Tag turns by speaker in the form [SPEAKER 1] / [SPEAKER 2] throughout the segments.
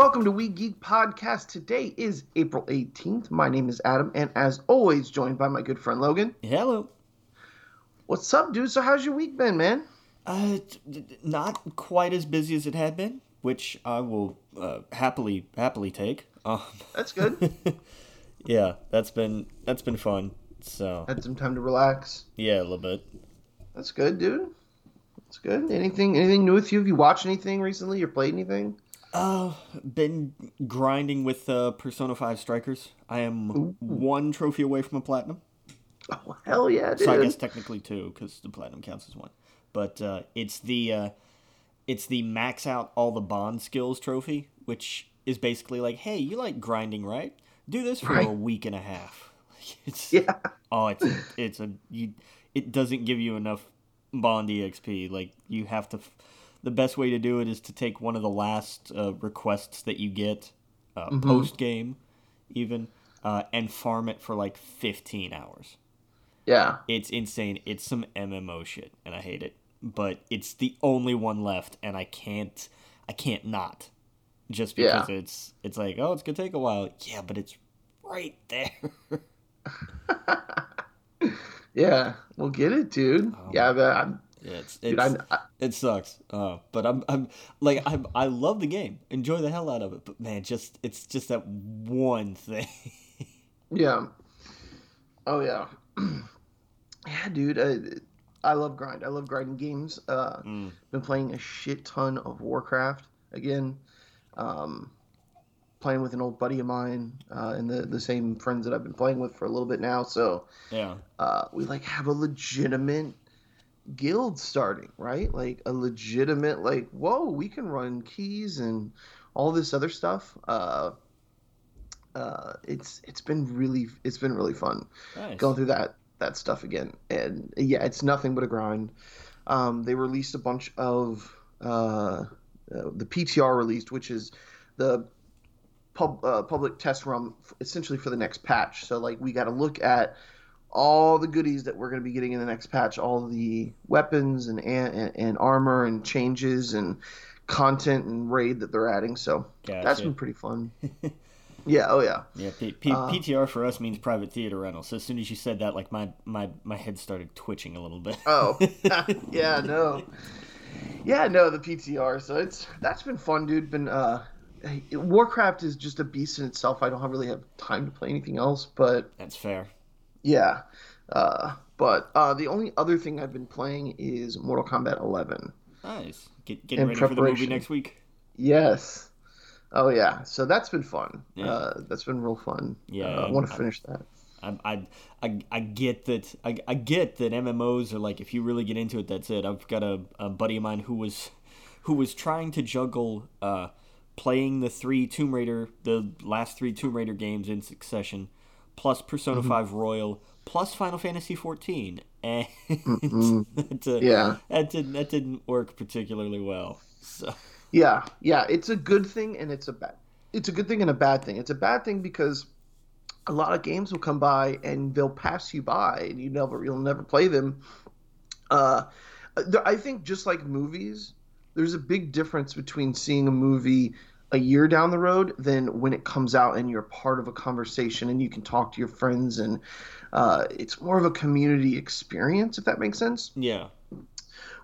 [SPEAKER 1] Welcome to We Geek Podcast. Today is April 18th. My name is Adam, and as always, joined by my good friend Logan.
[SPEAKER 2] Hello.
[SPEAKER 1] What's up, dude? So, how's your week been, man?
[SPEAKER 2] Uh, not quite as busy as it had been, which I will uh, happily happily take. Um,
[SPEAKER 1] That's good.
[SPEAKER 2] yeah, that's been that's been fun. So
[SPEAKER 1] Had some time to relax.
[SPEAKER 2] yeah, a little bit.
[SPEAKER 1] That's good, dude. That's good. Anything anything new with you? Have you watched anything recently or played anything?
[SPEAKER 2] Uh, been grinding with uh, Persona Five Strikers. I am one trophy away from a platinum.
[SPEAKER 1] Oh, hell yeah, dude.
[SPEAKER 2] So I guess technically two, because the platinum counts as one. But uh, it's the uh, it's the max out all the bond skills trophy, which is basically like, hey, you like grinding, right? Do this for a week and a half. It's
[SPEAKER 1] Yeah.
[SPEAKER 2] oh, it's a, it's a you. It doesn't give you enough bond exp. Like you have to. f- The best way to do it is to take one of the last uh, requests that you get uh, post game, even, uh, and farm it for like fifteen hours.
[SPEAKER 1] Yeah.
[SPEAKER 2] It's insane. It's some MMO shit, and I hate it. But it's the only one left, and I can't, I can't not, just because it's, it's like, oh, it's gonna take a while. Yeah, but it's right there.
[SPEAKER 1] Yeah. We'll get it, dude. yeah, but I'm,
[SPEAKER 2] yeah, it's, it's
[SPEAKER 1] I,
[SPEAKER 2] it sucks. Uh, but I'm, I'm like, I'm, I love the game, enjoy the hell out of it. But man, just it's just that one thing.
[SPEAKER 1] yeah. Oh yeah. yeah, dude. Uh, I love grind. I love grinding games. Uh,
[SPEAKER 2] Mm.
[SPEAKER 1] Been playing a shit ton of Warcraft again. Um, playing with an old buddy of mine uh, and the the same friends that I've been playing with for a little bit now. So
[SPEAKER 2] yeah,
[SPEAKER 1] uh, we like have a legitimate guild starting, right? Like a legitimate like, whoa, we can run keys and all this other stuff. Uh, uh, it's it's been really it's been really fun
[SPEAKER 2] nice.
[SPEAKER 1] going through that that stuff again. And yeah, it's nothing but a grind. Um, they released a bunch of uh, uh, the PTR released, which is the pub, uh, public test run, f- essentially for the next patch. So like we got to look at all the goodies that we're going to be getting in the next patch, all the weapons and, and and armor and changes and content and raid that they're adding. So that's been pretty fun. yeah. Oh yeah.
[SPEAKER 2] Yeah, P- P-
[SPEAKER 1] Uh,
[SPEAKER 2] PTR for us means private theater rental. So as soon as you said that, like my my my head started twitching a little bit.
[SPEAKER 1] Oh, yeah, no, yeah, no, the PTR. So it's that's been fun, dude. Been uh, Warcraft is just a beast in itself. I don't really have time to play anything else, but
[SPEAKER 2] That's fair.
[SPEAKER 1] Yeah. Uh, but uh, the only other thing I've been playing is Mortal Kombat 11.
[SPEAKER 2] Nice. Get, getting ready for the movie next week.
[SPEAKER 1] Yes. Oh yeah. So that's been fun.
[SPEAKER 2] Yeah.
[SPEAKER 1] Uh, that's been real fun.
[SPEAKER 2] Yeah,
[SPEAKER 1] Uh, I want to finish that.
[SPEAKER 2] I, I, I, I get that. I, I get that MMOs are like if you really get into it, that's it. I've got a, a buddy of mine who was, who was trying to juggle, uh, playing the three Tomb Raider, the last three Tomb Raider games in succession, plus Persona
[SPEAKER 1] Mm-hmm.
[SPEAKER 2] Five Royal, plus Final Fantasy fourteen, and that, uh,
[SPEAKER 1] Yeah.
[SPEAKER 2] that didn't that didn't work particularly well. So
[SPEAKER 1] Yeah, yeah, it's a good thing and it's a bad. It's a good thing and a bad thing. It's a bad thing because a lot of games will come by and they'll pass you by and you never you'll never play them. Uh, I think just like movies, there's a big difference between seeing a movie a year down the road than when it comes out and you're part of a conversation and you can talk to your friends and uh, it's more of a community experience if that makes sense
[SPEAKER 2] yeah,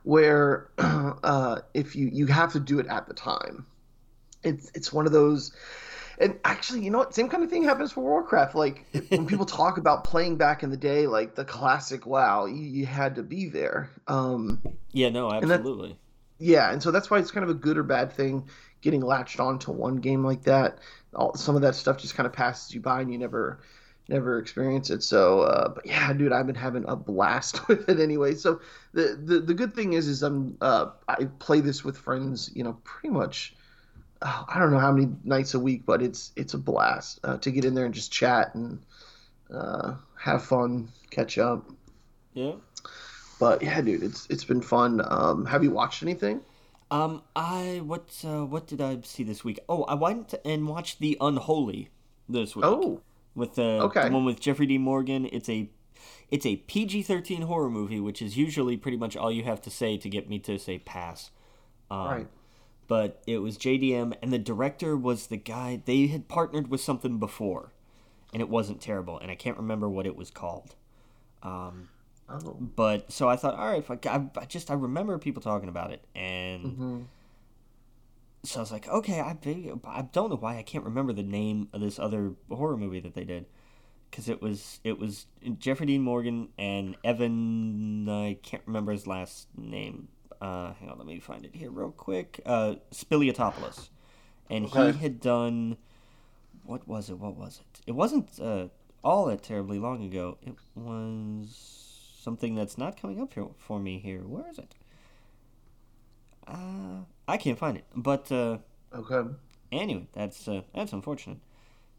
[SPEAKER 1] where uh, if you you have to do it at the time. It's it's one of those, and actually, you know what? Same kind of thing happens for Warcraft. Like when people talk about playing back in the day, like the classic WoW, you, you had to be there. Um,
[SPEAKER 2] yeah, no, absolutely.
[SPEAKER 1] yeah, and so that's why it's kind of a good or bad thing getting latched on to one game like that. All, some of that stuff just kind of passes you by, and you never never experience it. So, uh, but yeah, dude, I've been having a blast with it anyway. So the the, the good thing is, is I'm uh, I play this with friends, you know, pretty much oh, I don't know how many nights a week, but it's it's a blast uh, to get in there and just chat and uh, have fun, catch up.
[SPEAKER 2] Yeah.
[SPEAKER 1] But yeah, dude, it's it's been fun. Um, have you watched anything?
[SPEAKER 2] Um, I what uh, what did I see this week? Oh, I went and watched The Unholy this week.
[SPEAKER 1] Oh,
[SPEAKER 2] with uh,
[SPEAKER 1] Okay.
[SPEAKER 2] the one with Jeffrey D. Morgan. It's a it's a PG thirteen horror movie, which is usually pretty much all you have to say to get me to say pass. Um,
[SPEAKER 1] right.
[SPEAKER 2] But it was JDM, and the director was the guy they had partnered with something before, and it wasn't terrible, and I can't remember what it was called. Um,
[SPEAKER 1] Oh,
[SPEAKER 2] but so I thought, all right, I, I, just I remember people talking about it, and
[SPEAKER 1] Mhm.
[SPEAKER 2] so I was like, okay, I I don't know why I can't remember the name of this other horror movie that they did, because it was it was Jeffrey Dean Morgan and Evan I can't remember his last name. Uh, hang on, let me find it here real quick. Uh, Spiliotopoulos, and
[SPEAKER 1] Okay.
[SPEAKER 2] he had done what was it? What was it? It wasn't uh, all that terribly long ago. It was something that's not coming up here for me here. Where is it? Uh, I can't find it. But uh,
[SPEAKER 1] okay.
[SPEAKER 2] anyway, that's uh, that's unfortunate.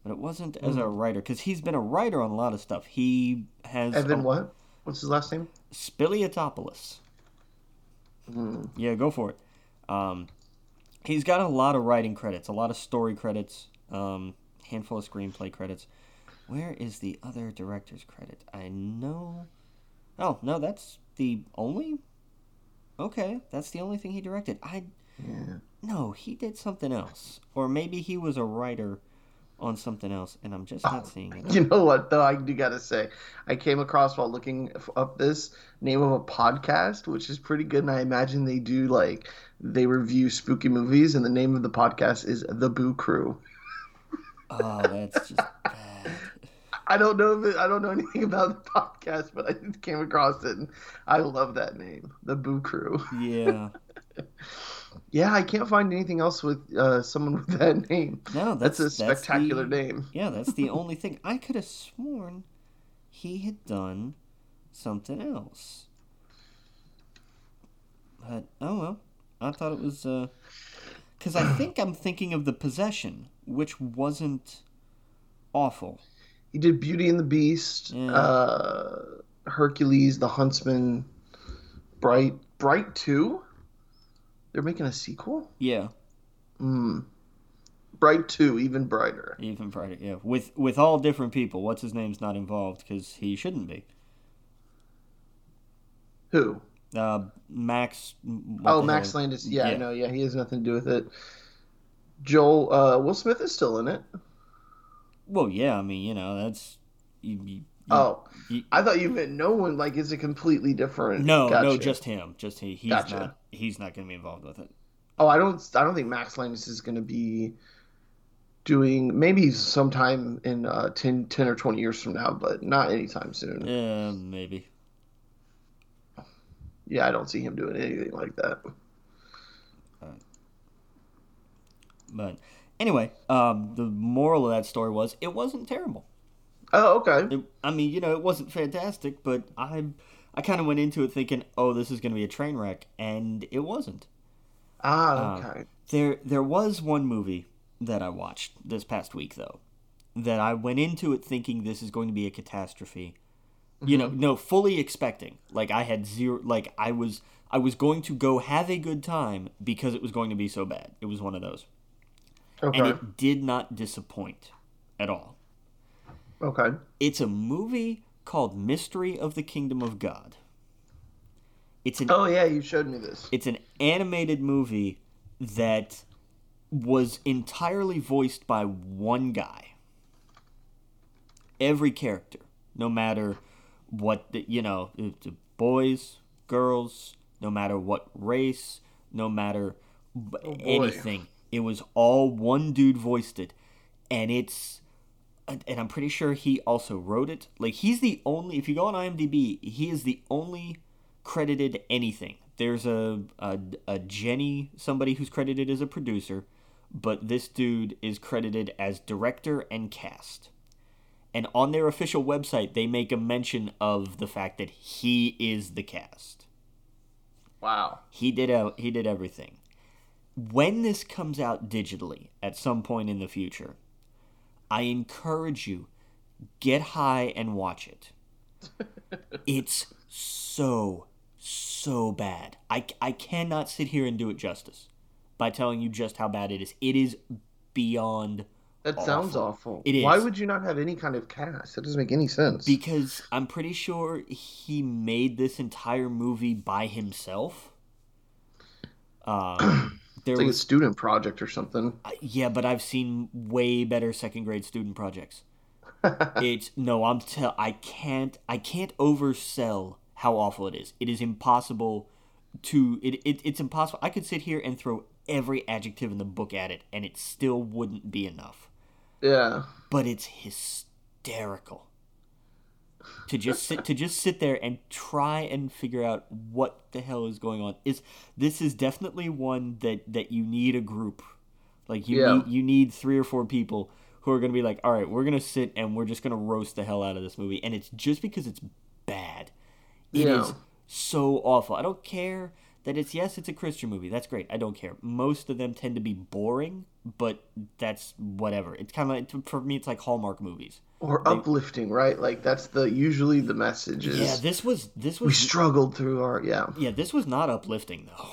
[SPEAKER 2] But it wasn't as a writer because he's been a writer on a lot of stuff. He has
[SPEAKER 1] Evan,
[SPEAKER 2] a-
[SPEAKER 1] what? What's his last name?
[SPEAKER 2] Spiliotopoulos.
[SPEAKER 1] Mm.
[SPEAKER 2] Yeah, go for it. Um, he's got a lot of writing credits, a lot of story credits, um, handful of screenplay credits. Where is the other director's credit? I know. Oh no, that's the only. Okay, that's the only thing he directed. I
[SPEAKER 1] Yeah.
[SPEAKER 2] no, he did something else, or maybe he was a writer on something else, and I'm just not seeing it.
[SPEAKER 1] You know what though? I do gotta say, I came across while looking up this name of a podcast, which is pretty good, and I imagine they do like they review spooky movies, and the name of the podcast is The Boo Crew.
[SPEAKER 2] Oh, that's just bad.
[SPEAKER 1] I don't know if it, I don't know anything about the podcast, but I just came across it, and I love that name, The Boo Crew.
[SPEAKER 2] Yeah.
[SPEAKER 1] Yeah, I can't find anything else with uh, someone with that name.
[SPEAKER 2] No,
[SPEAKER 1] That's,
[SPEAKER 2] that's
[SPEAKER 1] a spectacular
[SPEAKER 2] the-
[SPEAKER 1] name.
[SPEAKER 2] Yeah, that's the only thing. I could have sworn he had done something else. But oh well. I thought it was uh cuz I think I'm thinking of The Possession, which wasn't awful.
[SPEAKER 1] He did Beauty and the Beast, uh, Hercules, The Huntsman, Bright, Bright Two. They're making a sequel.
[SPEAKER 2] Yeah,
[SPEAKER 1] Hmm. Bright Two, even brighter.
[SPEAKER 2] even brighter. Yeah, with with all different people. What's his name's not involved cuz he shouldn't be.
[SPEAKER 1] Who?
[SPEAKER 2] Uh Max
[SPEAKER 1] oh, Max
[SPEAKER 2] hell-
[SPEAKER 1] Landis. Yeah,
[SPEAKER 2] Yeah.
[SPEAKER 1] no, yeah, he has nothing to do with it. Joel, uh, Will Smith is still in it.
[SPEAKER 2] Well, yeah, I mean, you know, that's you, you,
[SPEAKER 1] Oh,
[SPEAKER 2] you-
[SPEAKER 1] I thought you meant no one. Like, is it completely different?
[SPEAKER 2] No, no, just him. Just he. He's
[SPEAKER 1] Gotcha.
[SPEAKER 2] not. He's not going to be involved with it.
[SPEAKER 1] Oh, I don't. I don't think Max Landis is going to be doing. Maybe sometime in uh, 10, 10 or twenty years from now, but not anytime soon.
[SPEAKER 2] Yeah, maybe.
[SPEAKER 1] Yeah, I don't see him doing anything like that.
[SPEAKER 2] But anyway, um, the moral of that story was it wasn't terrible.
[SPEAKER 1] Oh, okay.
[SPEAKER 2] It, I mean, you know, it wasn't fantastic, but I, I kind of went into it thinking, oh, this is going to be a train wreck, and it wasn't.
[SPEAKER 1] Ah,
[SPEAKER 2] Uh,
[SPEAKER 1] okay.
[SPEAKER 2] There, there was one movie that I watched this past week though, that I went into it thinking this is going to be a catastrophe. You know, no, fully expecting. Like I had zero. Like I was, I was going to go have a good time because it was going to be so bad. It was one of those,
[SPEAKER 1] Okay.
[SPEAKER 2] and it did not disappoint at all.
[SPEAKER 1] okay.
[SPEAKER 2] It's a movie called Mystery of the Kingdom of God. It's an
[SPEAKER 1] Oh yeah, you showed me this.
[SPEAKER 2] it's an animated movie that was entirely voiced by one guy. Every character, no matter what the, you know, boys, girls, no matter what race, no matter oh,
[SPEAKER 1] boy.
[SPEAKER 2] anything, it was all one dude voiced it, and it's and I'm pretty sure he also wrote it. Like he's the only. If you go on IMDb, he is the only credited anything. There's a a, a Jenny, somebody who's credited as a producer, but this dude is credited as director and cast. And on their official website, they make a mention of the fact that he is the cast.
[SPEAKER 1] Wow.
[SPEAKER 2] He did out. He did everything. When this comes out digitally at some point in the future, I encourage you get high and watch it. it's so so bad. I I cannot sit here and do it justice by telling you just how bad it is. It is beyond
[SPEAKER 1] That sounds awful.
[SPEAKER 2] It
[SPEAKER 1] Why would you not have any kind of cast? That doesn't make any sense.
[SPEAKER 2] because I'm pretty sure he made this entire movie by himself. Um, there
[SPEAKER 1] it's like a student project or something.
[SPEAKER 2] Uh, yeah, but I've seen way better second grade student projects. it's no, I'm tell I can't I can't oversell how awful it is. It is impossible to it, it it's impossible. I could sit here and throw every adjective in the book at it and it still wouldn't be enough.
[SPEAKER 1] Yeah.
[SPEAKER 2] But it's hysterical. To just sit to just sit there and try and figure out what the hell is going on. Is this is definitely one that that you need a group. Like you
[SPEAKER 1] Yeah.
[SPEAKER 2] need you need three or four people who are going to be like, "All right, we're going to sit and we're just going to roast the hell out of this movie." And it's just because it's bad. It is
[SPEAKER 1] Yeah.
[SPEAKER 2] so awful. I don't care that it's yes, it's a Christian movie. That's great. I don't care. Most of them tend to be boring, but that's whatever. It's kind of like for me it's like Hallmark movies.
[SPEAKER 1] Or uplifting, right? Like that's the usually the message is
[SPEAKER 2] Yeah, this was this was we
[SPEAKER 1] struggled through our yeah.
[SPEAKER 2] yeah, this was not uplifting though.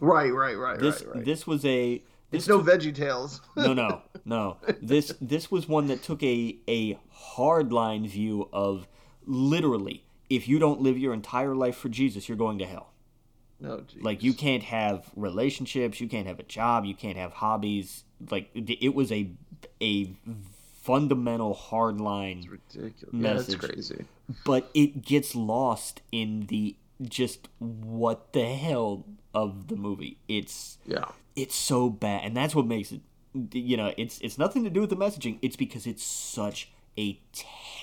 [SPEAKER 1] Right, right, right,
[SPEAKER 2] This
[SPEAKER 1] right, right.
[SPEAKER 2] this was a this
[SPEAKER 1] it's no
[SPEAKER 2] took-
[SPEAKER 1] Veggie Tales.
[SPEAKER 2] no no no this this was one that took a a hardline view of literally if you don't live your entire life for Jesus, you're going to hell.
[SPEAKER 1] No, geez.
[SPEAKER 2] Like you can't have relationships, you can't have a job, you can't have hobbies. Like it was a a fundamental hardline
[SPEAKER 1] ridiculous. Yeah, that's
[SPEAKER 2] message.
[SPEAKER 1] crazy.
[SPEAKER 2] but it gets lost in the just what the hell of the movie. It's
[SPEAKER 1] Yeah.
[SPEAKER 2] it's so bad, and that's what makes it. You know, it's it's nothing to do with the messaging. It's because it's such a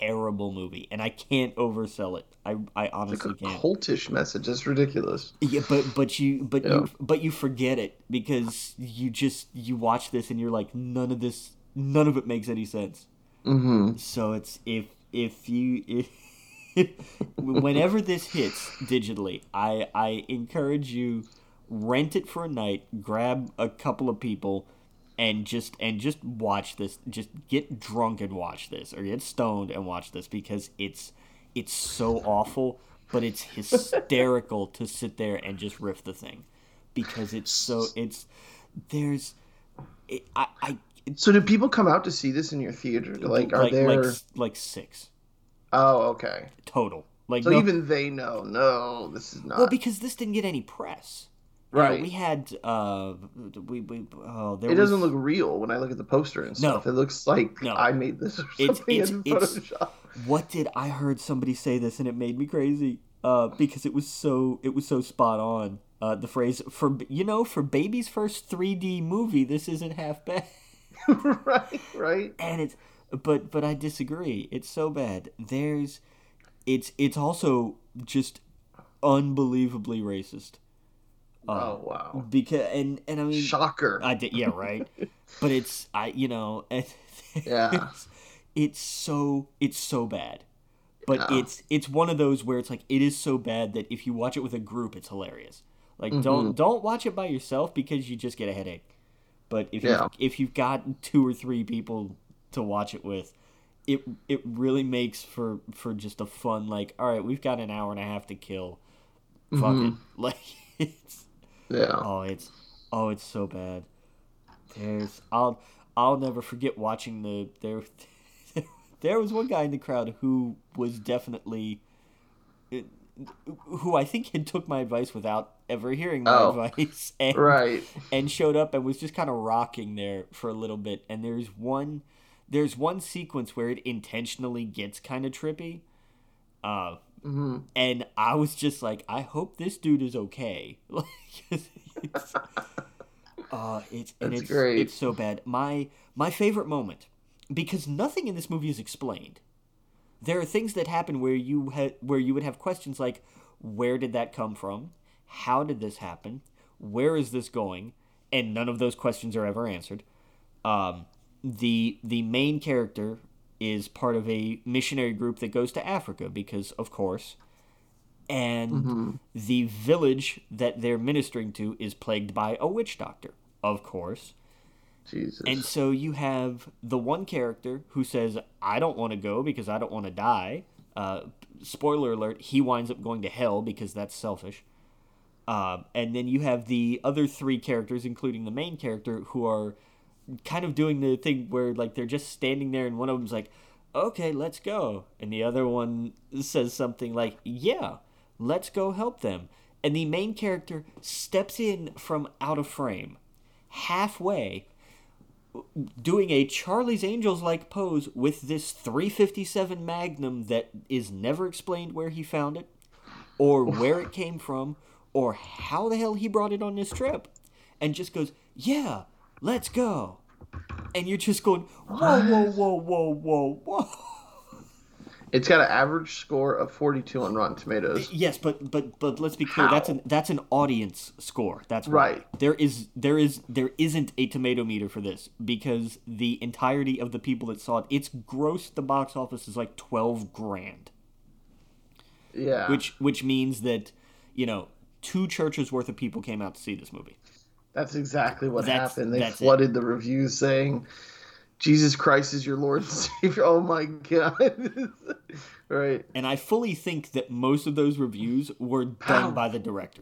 [SPEAKER 2] terrible movie, and I can't oversell it. I I
[SPEAKER 1] Like a
[SPEAKER 2] honestly can't.
[SPEAKER 1] cultish message. That's ridiculous.
[SPEAKER 2] Yeah, but but you but
[SPEAKER 1] Yeah.
[SPEAKER 2] you but you forget it because you just you watch this and you're like none of this none of it makes any sense.
[SPEAKER 1] Mm-hmm.
[SPEAKER 2] So it's if if you if whenever this hits digitally, I I encourage you rent it for a night, grab a couple of people and just and just watch this. Just get drunk and watch this or get stoned and watch this because it's it's so awful, but it's hysterical to sit there and just riff the thing because it's so it's there's it, I I
[SPEAKER 1] So do people come out to see this in your theater? Like, are
[SPEAKER 2] like
[SPEAKER 1] there?
[SPEAKER 2] like like 6
[SPEAKER 1] Oh, okay.
[SPEAKER 2] total. Like
[SPEAKER 1] So
[SPEAKER 2] no-
[SPEAKER 1] even they know. No, this is not.
[SPEAKER 2] well, because this didn't get any press. You know,
[SPEAKER 1] Right.
[SPEAKER 2] we had uh, we we oh there
[SPEAKER 1] it
[SPEAKER 2] was,
[SPEAKER 1] doesn't look real when I look at the poster and
[SPEAKER 2] No.
[SPEAKER 1] stuff. It looks like
[SPEAKER 2] No.
[SPEAKER 1] I made this or something
[SPEAKER 2] it's-
[SPEAKER 1] in
[SPEAKER 2] it's-
[SPEAKER 1] Photoshop.
[SPEAKER 2] What did I heard somebody say this and it made me crazy? Uh, because it was so it was so spot on. Uh, the phrase for you know for baby's first 3D movie, this isn't half bad.
[SPEAKER 1] right, right.
[SPEAKER 2] and it's but but I disagree. It's so bad. There's it's it's also just unbelievably racist. Uh,
[SPEAKER 1] oh wow.
[SPEAKER 2] Because and and I mean
[SPEAKER 1] Shocker.
[SPEAKER 2] I did yeah right, but it's I you know
[SPEAKER 1] Yeah.
[SPEAKER 2] it's, it's so it's so bad, but
[SPEAKER 1] Yeah.
[SPEAKER 2] it's it's one of those where it's like it is so bad that if you watch it with a group, it's hilarious. Like
[SPEAKER 1] Mm-hmm.
[SPEAKER 2] don't don't watch it by yourself because you just get a headache. But if
[SPEAKER 1] Yeah.
[SPEAKER 2] you if you've got two or three people to watch it with, it it really makes for for just a fun like all right we've got an hour and a half to kill, fuck it like it's
[SPEAKER 1] yeah.
[SPEAKER 2] Oh, it's oh, it's so bad. There's I'll I'll never forget watching the there. There was one guy in the crowd who was definitely, who I think had took my advice without ever hearing my
[SPEAKER 1] Oh.
[SPEAKER 2] advice, and
[SPEAKER 1] Right.
[SPEAKER 2] and showed up and was just kind of rocking there for a little bit. And there's one, there's one sequence where it intentionally gets kind of trippy. Uh,
[SPEAKER 1] hmm
[SPEAKER 2] and I was just like, I hope this dude is okay. Like, it's, uh, it's and
[SPEAKER 1] That's
[SPEAKER 2] it's
[SPEAKER 1] great.
[SPEAKER 2] it's so bad. My my favorite moment because nothing in this movie is explained. There are things that happen where you ha- where you would have questions like, where did that come from? How did this happen? Where is this going? And none of those questions are ever answered. Um, the the main character is part of a missionary group that goes to Africa because, of course, and the village that they're ministering to is plagued by a witch doctor. of course.
[SPEAKER 1] Jesus.
[SPEAKER 2] And so you have the one character who says, I don't want to go because I don't want to die. Uh, spoiler alert, he winds up going to hell because that's selfish. Uh, and then you have the other three characters, including the main character, who are kind of doing the thing where like they're just standing there and one of them's like, okay, let's go. And the other one says something like, yeah, let's go help them. And the main character steps in from out of frame, halfway, doing a Charlie's Angels like pose with this 357 Magnum that is never explained where he found it, or where it came from, or how the hell he brought it on this trip. And just goes, yeah, let's go. And you're just going, whoa, whoa, whoa, whoa, whoa, whoa.
[SPEAKER 1] It's got an average score of 42 on Rotten Tomatoes.
[SPEAKER 2] Yes, but but but let's be clear. That's an that's an audience score. That's why.
[SPEAKER 1] Right.
[SPEAKER 2] There is there is there isn't a tomato meter for this because the entirety of the people that saw it, its gross the box office is like twelve grand,
[SPEAKER 1] Yeah.
[SPEAKER 2] which which means that you know two churches worth of people came out to see this movie.
[SPEAKER 1] That's exactly what
[SPEAKER 2] That's-
[SPEAKER 1] happened. They
[SPEAKER 2] that's it.
[SPEAKER 1] flooded the reviews saying, Jesus Christ is your Lord and Savior. Oh my God. right.
[SPEAKER 2] And I fully think that most of those reviews were done by the director.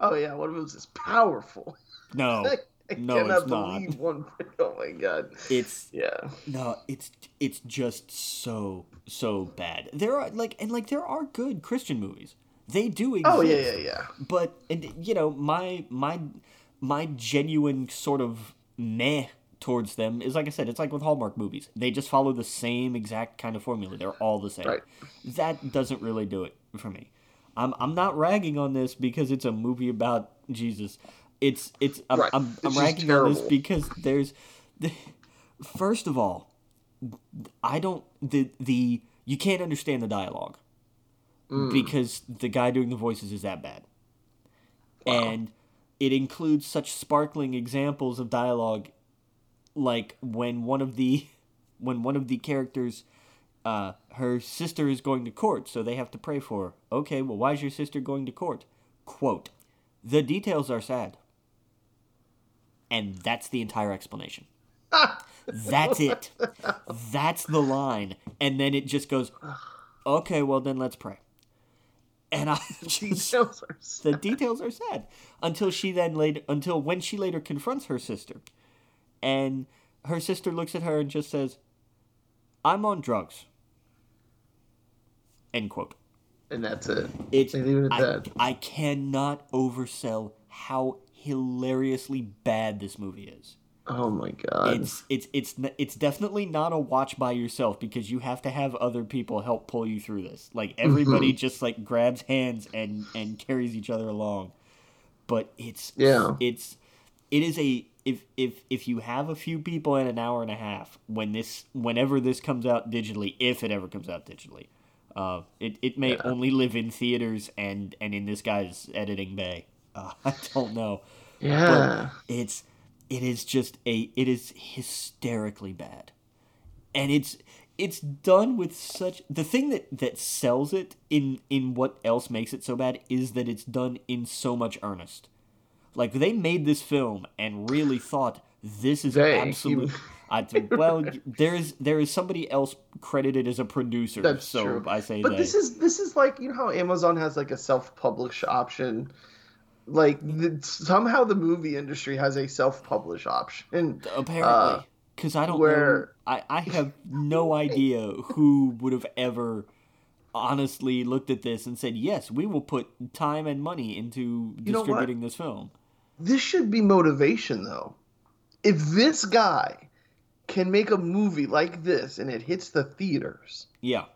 [SPEAKER 1] Oh, yeah. What if it was this powerful?
[SPEAKER 2] No,
[SPEAKER 1] I
[SPEAKER 2] No,
[SPEAKER 1] cannot
[SPEAKER 2] it's not.
[SPEAKER 1] believe one. Oh my God.
[SPEAKER 2] it's
[SPEAKER 1] Yeah.
[SPEAKER 2] No, it's it's just so so bad. There are like and like there are good Christian movies. They do exist.
[SPEAKER 1] Oh, yeah, yeah, yeah.
[SPEAKER 2] But and you know, my my my genuine sort of meh towards them is like I said, it's like with Hallmark movies. They just follow the same exact kind of formula. They're all the same.
[SPEAKER 1] Right.
[SPEAKER 2] That doesn't really do it for me. I'm I'm not ragging on this because it's a movie about Jesus. It's it's I'm
[SPEAKER 1] Right.
[SPEAKER 2] I'm, I'm ragging on this because there's the first of all, I don't the the you can't understand the dialogue
[SPEAKER 1] Mm.
[SPEAKER 2] because the guy doing the voices is that bad, and it includes such sparkling examples of dialogue, like when one of the when one of the characters. Uh, her sister is going to court, so they have to pray for her. Okay, well, why is your sister going to court? Quote, the details are sad. And that's the entire explanation. That's it. That's the line. And then it just goes, okay, well, then let's pray. And I just,
[SPEAKER 1] Details are
[SPEAKER 2] the details are sad until she then later, until when she later confronts her sister. And her sister looks at her and just says, I'm on drugs. End quote.
[SPEAKER 1] And that's it.
[SPEAKER 2] It's
[SPEAKER 1] it
[SPEAKER 2] I,
[SPEAKER 1] that.
[SPEAKER 2] I cannot oversell how hilariously bad this movie is.
[SPEAKER 1] Oh my God.
[SPEAKER 2] It's it's it's it's definitely not a watch by yourself because you have to have other people help pull you through this. Like everybody
[SPEAKER 1] Mm-hmm.
[SPEAKER 2] just like grabs hands and and carries each other along. But it's
[SPEAKER 1] Yeah.
[SPEAKER 2] it's it is a if if if you have a few people in an hour and a half when this whenever this comes out digitally if it ever comes out digitally uh it, it may only live in theaters and and in this guy's editing bay uh, i don't know
[SPEAKER 1] yeah.
[SPEAKER 2] it's it is just a it is hysterically bad and it's it's done with such the thing that that sells it in in what else makes it so bad is that it's done in so much earnest like they made this film and really thought this is
[SPEAKER 1] They,
[SPEAKER 2] absolute
[SPEAKER 1] you-
[SPEAKER 2] I think, well, there is there is somebody else credited as a producer,
[SPEAKER 1] That's
[SPEAKER 2] so
[SPEAKER 1] true.
[SPEAKER 2] I say
[SPEAKER 1] But
[SPEAKER 2] they.
[SPEAKER 1] this is this is like you know how Amazon has like a self-publish option. Like the, somehow the movie industry has a self-publish option.
[SPEAKER 2] And apparently uh, because i don't know.
[SPEAKER 1] Where-
[SPEAKER 2] I, I have no idea who would have ever honestly looked at this and said yes we will put time and money into
[SPEAKER 1] You know
[SPEAKER 2] distributing this film.
[SPEAKER 1] This should be motivation though. If this guy can make a movie like this and it hits the theaters,
[SPEAKER 2] yeah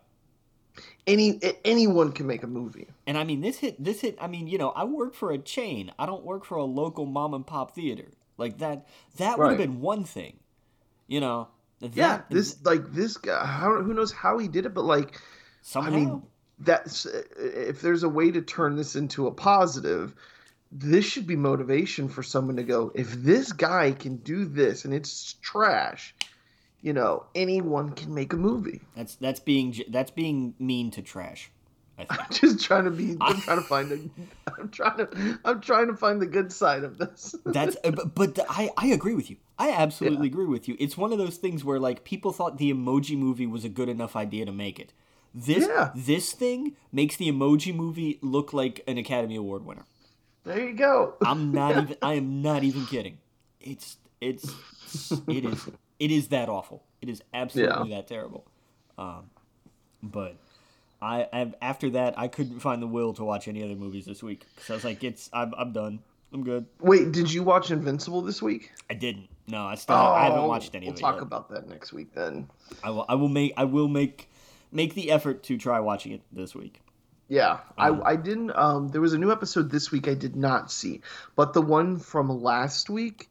[SPEAKER 1] any anyone can make a movie.
[SPEAKER 2] and i mean this hit this hit i mean you know i work for a chain i don't work for a local mom and pop theater like that that would have been one thing you know that,
[SPEAKER 1] Yeah, this like this guy. How, who knows how he did it? But like,
[SPEAKER 2] somehow
[SPEAKER 1] I mean, that's uh, if there's a way to turn this into a positive, this should be motivation for someone to go. If this guy can do this and it's trash, you know, anyone can make a movie.
[SPEAKER 2] that's that's being that's being mean to trash I think.
[SPEAKER 1] I'm just trying to be. I'm trying to find a. I'm trying to. I'm trying to find the good side of this.
[SPEAKER 2] That's uh, but, but I I agree with you. I absolutely agree with you. It's one of those things where like people thought the Emoji Movie was a good enough idea to make it. This
[SPEAKER 1] Yeah.
[SPEAKER 2] this thing makes the Emoji Movie look like an Academy Award winner.
[SPEAKER 1] there you go.
[SPEAKER 2] I'm not even. I am not even kidding. It's it's it is it is that awful. It is absolutely that terrible. Um, but I, I after that I couldn't find the will to watch any other movies this week because I was like, it's I'm I'm done. I'm good.
[SPEAKER 1] Wait, did you watch Invincible this week?
[SPEAKER 2] I didn't. No, I still I haven't
[SPEAKER 1] Oh,
[SPEAKER 2] watched any
[SPEAKER 1] we'll
[SPEAKER 2] of it
[SPEAKER 1] talk
[SPEAKER 2] yet.
[SPEAKER 1] about that next week then.
[SPEAKER 2] I will I will make I will make make the effort to try watching it this week.
[SPEAKER 1] Yeah,
[SPEAKER 2] Um,
[SPEAKER 1] I I didn't. Um, there was a new episode this week I did not see, but the one from last week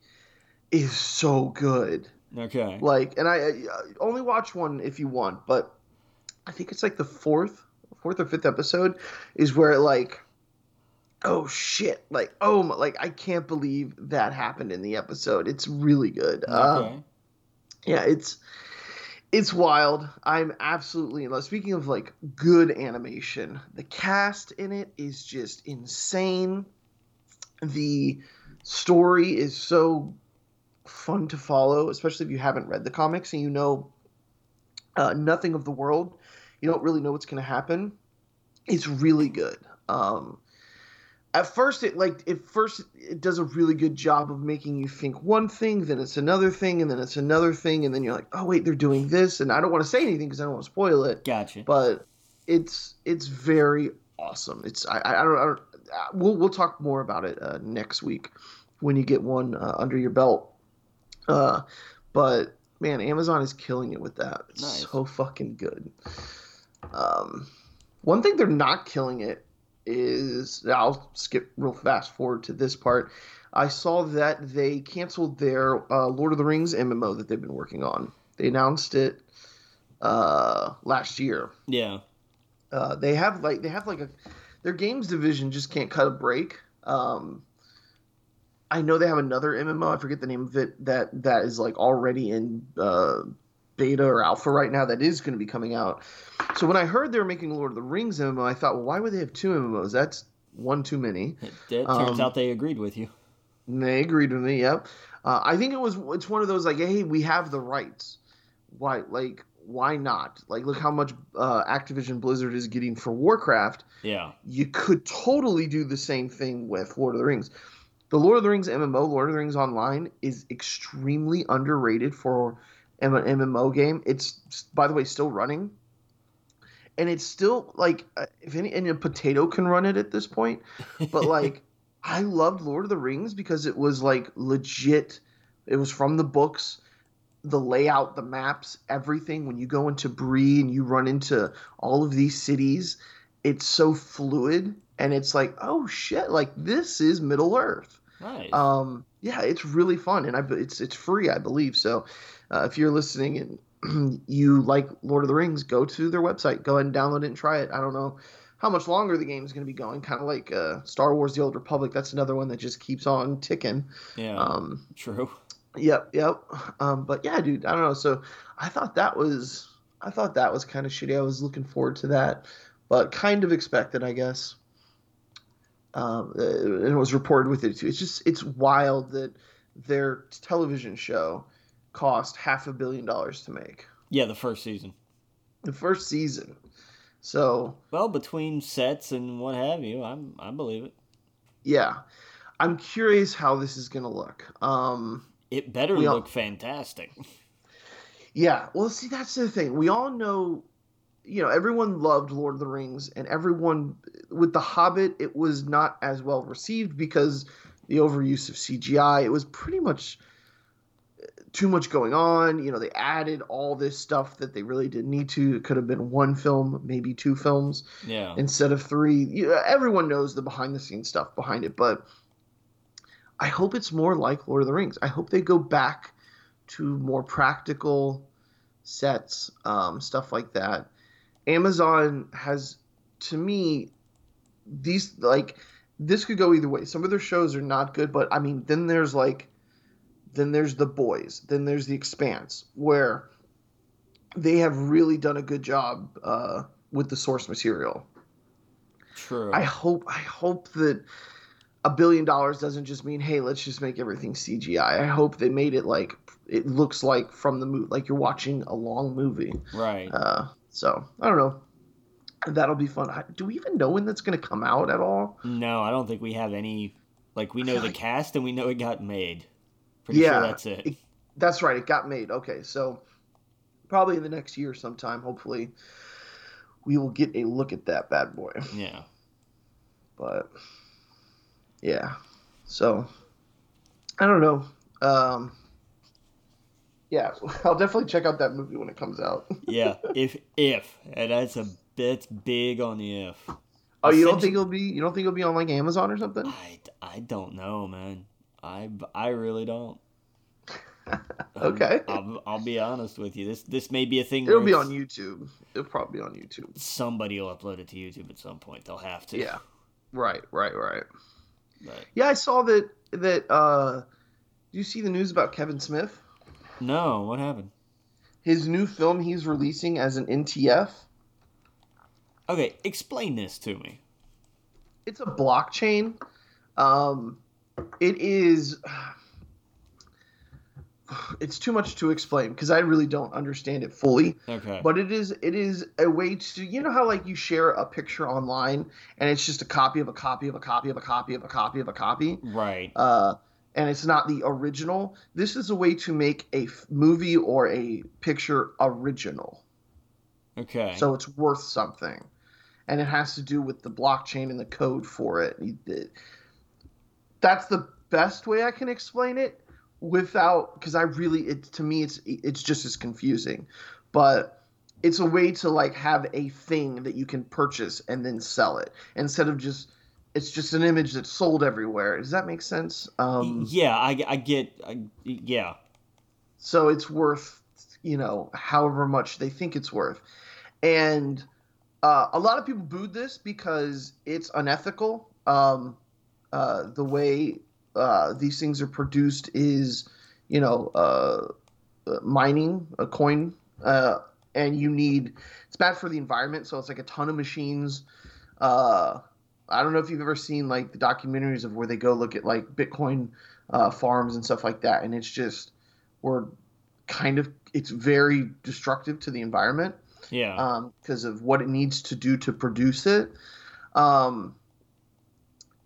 [SPEAKER 1] is so good.
[SPEAKER 2] Okay.
[SPEAKER 1] Like, and I, I only watch one if you want, but I think it's like the fourth, fourth or fifth episode is where like, oh shit, like oh my, like I can't believe that happened in the episode. It's really good. Um,
[SPEAKER 2] Okay.
[SPEAKER 1] yeah, it's it's wild. I'm absolutely in love. Speaking of like good animation, the cast in it is just insane. The story is so fun to follow, especially if you haven't read the comics and you know uh, nothing of the world. You don't really know what's going to happen. It's really good. Um, at first, it like at first it does a really good job of making you think one thing, then it's another thing, and then it's another thing, and then you're like, oh wait, they're doing this, and I don't want to say anything because I don't want to spoil it
[SPEAKER 2] Gotcha.
[SPEAKER 1] but it's it's very awesome. It's I I don't, I don't uh, we'll we'll talk more about it uh, next week when you get one uh, under your belt. Uh, but man, Amazon is killing it with that. It's
[SPEAKER 2] Nice.
[SPEAKER 1] so fucking good. Um, one thing they're not killing it is I'll skip real fast forward to this part. I saw that they canceled their uh, Lord of the Rings MMO that they've been working on. They announced it uh, last year.
[SPEAKER 2] yeah.
[SPEAKER 1] Uh, they have like they have like a their games division just can't cut a break. Um, I know they have another MMO. I forget the name of it that that is like already in uh, beta or alpha right now. That is going to be coming out. So when I heard they were making Lord of the Rings MMO, I thought, well, why would they have two MMOs? That's one too many.
[SPEAKER 2] It, it turns
[SPEAKER 1] Um,
[SPEAKER 2] out they agreed with you.
[SPEAKER 1] They agreed with me. Yep. Uh, I think it was. It's one of those like, hey, we have the rights. Why, like, why not? Like, look how much uh, Activision Blizzard is getting for Warcraft.
[SPEAKER 2] Yeah.
[SPEAKER 1] You could totally do the same thing with Lord of the Rings. The Lord of the Rings MMO, Lord of the Rings Online, is extremely underrated for an MMO game. It's, by the way, still running. And it's still like, uh, if any, and a potato can run it at this point but like I loved Lord of the Rings because it was like legit. It was from the books, the layout, the maps, everything. When you go into Bree and you run into all of these cities, it's so fluid and it's like, oh shit, like this is Middle Earth.
[SPEAKER 2] Nice.
[SPEAKER 1] Um, yeah, it's really fun and I it's it's free, I believe. So uh, if you're listening and you like Lord of the Rings, go to their website, go ahead and download it and try it. I don't know how much longer the game is going to be going. Kind of like uh, Star Wars: The Old Republic. That's another one that just keeps on ticking.
[SPEAKER 2] yeah.
[SPEAKER 1] Um,
[SPEAKER 2] true.
[SPEAKER 1] yep, yep. Um, but yeah, dude, I don't know. So I thought that was, I thought that was kind of shitty. I was looking forward to that, but kind of expected, I guess. Um, uh, and it was reported with it too. It's just, it's wild that their television show cost half a billion dollars to make
[SPEAKER 2] Yeah, the first season.
[SPEAKER 1] the first season. So
[SPEAKER 2] Well, between sets and what have you, I'm I believe it.
[SPEAKER 1] yeah, I'm curious how this is gonna look. Um,
[SPEAKER 2] It better
[SPEAKER 1] We all-
[SPEAKER 2] look fantastic.
[SPEAKER 1] yeah, well, see, that's the thing. We all know, you know, everyone loved Lord of the Rings, and everyone with The Hobbit, it was not as well received because the overuse of CGI. It was pretty much uh, too much going on. You know, they added all this stuff that they really didn't need to. It could have been one film, maybe two films.
[SPEAKER 2] Yeah.
[SPEAKER 1] instead of three. You, everyone knows the behind the scenes stuff behind it, but I hope it's more like Lord of the Rings. I hope they go back to more practical sets, um, stuff like that. Amazon has, to me, these like this could go either way. Some of their shows are not good, but I mean, then there's like, then there's The Boys, then there's The Expanse, where they have really done a good job uh, with the source material.
[SPEAKER 2] True.
[SPEAKER 1] I hope I hope that a billion dollars doesn't just mean hey let's just make everything CGI. I hope they made it like it looks like from the movie like you're watching a long movie.
[SPEAKER 2] Right.
[SPEAKER 1] Uh, so I don't know. That'll be fun. Do we even know when that's going to come out at all?
[SPEAKER 2] No, I don't think we have any. Like we know the cast and we know it got made. Pretty
[SPEAKER 1] yeah,
[SPEAKER 2] sure that's it.
[SPEAKER 1] it. That's right. It got made. Okay, so probably in the next year sometime, hopefully, we will get a look at that bad boy.
[SPEAKER 2] Yeah.
[SPEAKER 1] But yeah, so I don't know. Um, yeah, I'll definitely check out that movie when it comes out.
[SPEAKER 2] yeah, if if and that's a that's big on the if.
[SPEAKER 1] Oh, you don't think it'll be? You don't think it'll be on like Amazon or something?
[SPEAKER 2] I, I don't know, man. I I really don't.
[SPEAKER 1] okay.
[SPEAKER 2] I'll, I'll be honest with you. This this may be a thing.
[SPEAKER 1] It'll be on YouTube. It'll probably be on YouTube.
[SPEAKER 2] Somebody will upload it to YouTube at some point. They'll have to.
[SPEAKER 1] Yeah. Right. Right. Right.
[SPEAKER 2] But,
[SPEAKER 1] yeah, I saw that. That. uh Do you see the news about Kevin Smith?
[SPEAKER 2] No. What happened?
[SPEAKER 1] His new film he's releasing as an NTF.
[SPEAKER 2] Okay, explain this to me.
[SPEAKER 1] It's a blockchain. Um, it is it's too much to explain because I really don't understand it fully.
[SPEAKER 2] Okay.
[SPEAKER 1] But it is it is a way to you know how like you share a picture online and it's just a copy of a copy of a copy of a copy of a copy of a copy.
[SPEAKER 2] Right.
[SPEAKER 1] Uh, and it's not the original. This is a way to make a f- movie or a picture original.
[SPEAKER 2] Okay.
[SPEAKER 1] So it's worth something, and it has to do with the blockchain and the code for it. That's the best way I can explain it without because I really it to me it's it's just as confusing, but it's a way to like have a thing that you can purchase and then sell it instead of just it's just an image that's sold everywhere. Does that make sense? Um,
[SPEAKER 2] yeah, I, I get I, yeah.
[SPEAKER 1] So it's worth you know however much they think it's worth, and uh, a lot of people booed this because it's unethical. Um, uh, the way uh, these things are produced is, you know, uh, uh, mining a coin, uh, and you need it's bad for the environment. So it's like a ton of machines. Uh, I don't know if you've ever seen like the documentaries of where they go look at like Bitcoin uh, farms and stuff like that, and it's just we're kind of it's very destructive to the environment.
[SPEAKER 2] Yeah.
[SPEAKER 1] Because um, of what it needs to do to produce it. Um,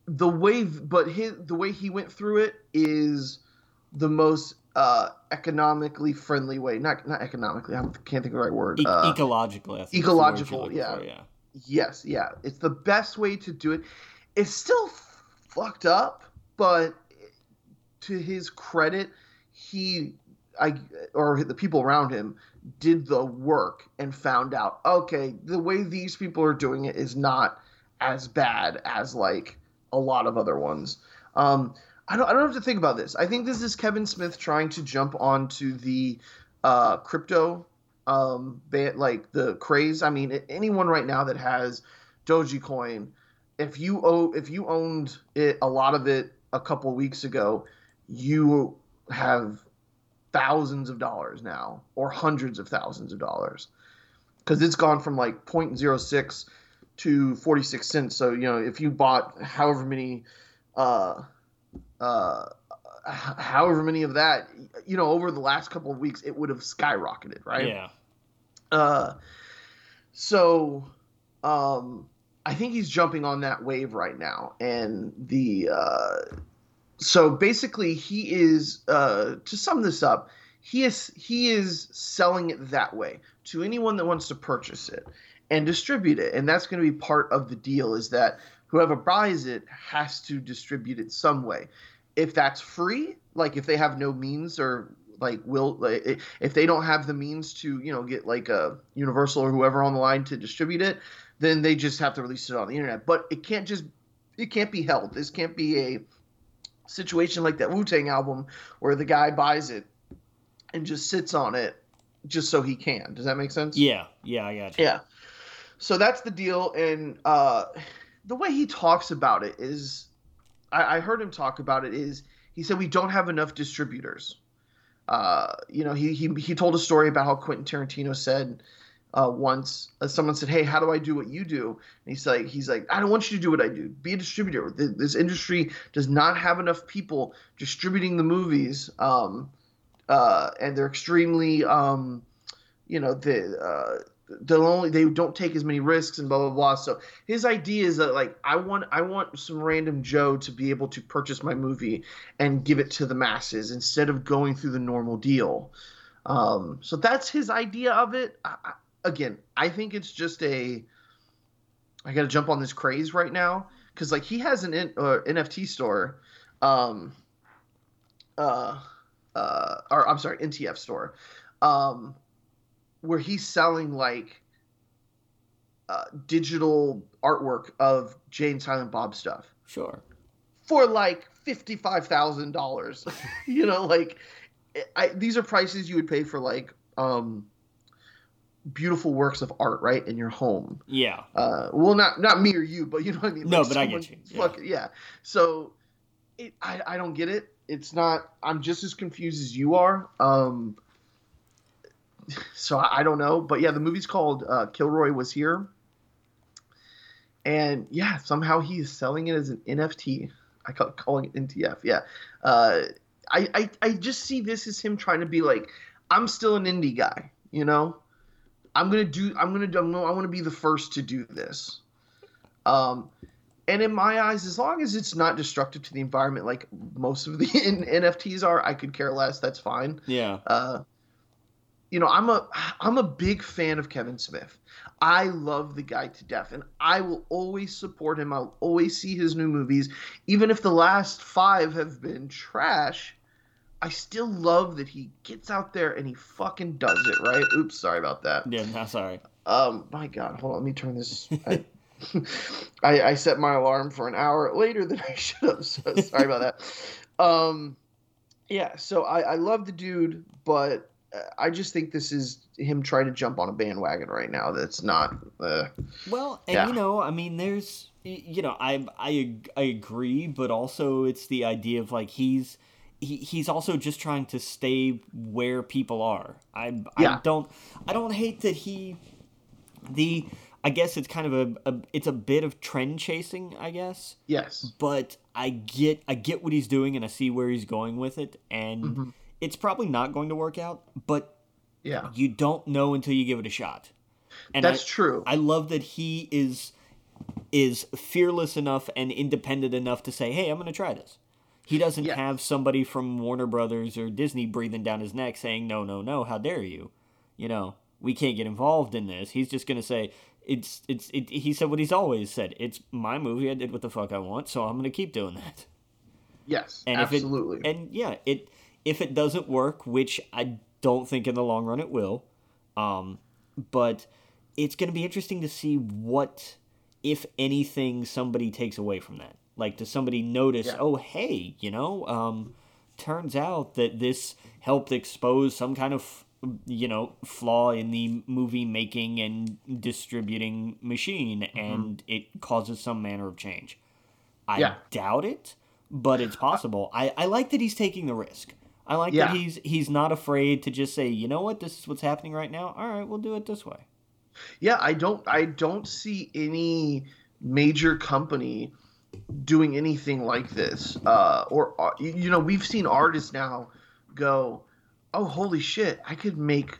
[SPEAKER 1] the way but his the way he went through it is the most uh, economically friendly way not not economically i can't think of the right word
[SPEAKER 2] e-
[SPEAKER 1] uh,
[SPEAKER 2] ecological
[SPEAKER 1] ecological yeah.
[SPEAKER 2] For, yeah
[SPEAKER 1] yes yeah it's the best way to do it it's still fucked up but to his credit he i or the people around him did the work and found out okay the way these people are doing it is not as bad as like a lot of other ones. Um, I don't, I don't have to think about this. I think this is Kevin Smith trying to jump onto the uh, crypto, um, like the craze. I mean, anyone right now that has Dogecoin, if you owe, if you owned it, a lot of it a couple weeks ago, you have thousands of dollars now, or hundreds of thousands of dollars, because it's gone from like 0.06 to 46 cents. So, you know, if you bought however many, uh, uh, however many of that, you know, over the last couple of weeks, it would have skyrocketed, right?
[SPEAKER 2] Yeah.
[SPEAKER 1] Uh, so, um, I think he's jumping on that wave right now. And the, uh, so basically he is, uh, to sum this up, he is, he is selling it that way to anyone that wants to purchase it and distribute it. And that's going to be part of the deal is that whoever buys it has to distribute it some way. If that's free, like if they have no means or like will like, if they don't have the means to, you know, get like a Universal or whoever on the line to distribute it, then they just have to release it on the internet. But it can't just it can't be held. This can't be a situation like that Wu-Tang album where the guy buys it and just sits on it just so he can. Does that make sense?
[SPEAKER 2] Yeah, yeah, I got you.
[SPEAKER 1] Yeah so that's the deal and uh, the way he talks about it is I, I, heard him talk about it is he said we don't have enough distributors uh, you know he, he he told a story about how quentin tarantino said uh, once uh, someone said, "Hey, how do I do what you do?" And he's like, "He's like, I don't want you to do what I do. Be a distributor. This industry does not have enough people distributing the movies, um, uh, and they're extremely, um, you know, the." They'll only they don't take as many risks and blah blah blah. So his idea is that like I want I want some random Joe to be able to purchase my movie and give it to the masses instead of going through the normal deal. Um, so that's his idea of it. I, again, I think it's just a. I got to jump on this craze right now because like he has an uh, NFT store, um, uh, uh, or I'm sorry, NTF store, um, where he's selling like uh, digital artwork of Jay and Silent Bob stuff.
[SPEAKER 2] Sure.
[SPEAKER 1] For like fifty five thousand dollars, you know, like I, these are prices you would pay for like um beautiful works of art right in your home.
[SPEAKER 2] Yeah.
[SPEAKER 1] Uh well not not me or you but you know what i mean.
[SPEAKER 2] No like but i get you.
[SPEAKER 1] Yeah. Fuck, yeah. So it, I, I don't get it. It's not i'm just as confused as you are. Um so i, I don't know but yeah the movie's called uh killroy was here and yeah somehow he's selling it as an nft i call calling it ntf yeah uh I, I i just see this as him trying to be like i'm still an indie guy you know I'm gonna do. I'm gonna do. I'm gonna, I want to be the first to do this. Um, and in my eyes, as long as it's not destructive to the environment, like most of the NFTs are, I could care less. That's fine.
[SPEAKER 2] Yeah.
[SPEAKER 1] Uh, you know, I'm a I'm a big fan of Kevin Smith. I love the guy to death, and I will always support him. I'll always see his new movies, even if the last five have been trash. I still love that he gets out there and he fucking does it, right? Oops, sorry about that.
[SPEAKER 2] Yeah, no, sorry.
[SPEAKER 1] Um, my God, hold on, let me turn this. I, I, I set my alarm for an hour later than I should have. So sorry about that. Um, yeah, so I, I love the dude, but I just think this is him trying to jump on a bandwagon right now. That's not. Uh,
[SPEAKER 2] well, and yeah. you know, I mean, there's, you know, I I I agree, but also it's the idea of like he's he, he's also just trying to stay where people are. I yeah. I don't I don't hate that he the I guess it's kind of a, a, it's a bit of trend chasing, I guess.
[SPEAKER 1] Yes.
[SPEAKER 2] But I get I get what he's doing and I see where he's going with it and mm-hmm. It's probably not going to work out, but
[SPEAKER 1] yeah.
[SPEAKER 2] You don't know until you give it a shot.
[SPEAKER 1] And That's I, true.
[SPEAKER 2] I love that he is is fearless enough and independent enough to say, "Hey, I'm going to try this." He doesn't yeah. have somebody from Warner Brothers or Disney breathing down his neck saying, "No, no, no, how dare you?" You know, we can't get involved in this. He's just going to say, "It's it's it, he said what he's always said. It's my movie. I did what the fuck I want, so I'm going to keep doing that."
[SPEAKER 1] Yes,
[SPEAKER 2] and
[SPEAKER 1] absolutely.
[SPEAKER 2] It, and yeah, it if it doesn't work, which I don't think in the long run it will, um, but it's going to be interesting to see what, if anything, somebody takes away from that. Like, does somebody notice? Yeah. Oh, hey, you know, um, turns out that this helped expose some kind of you know flaw in the movie making and distributing machine mm-hmm. and it causes some manner of change i yeah. doubt it but it's possible I, I like that he's taking the risk i like yeah. that he's he's not afraid to just say you know what this is what's happening right now all right we'll do it this way
[SPEAKER 1] yeah i don't i don't see any major company doing anything like this. Uh, or uh, you know, we've seen artists now go, "Oh, holy shit! I could make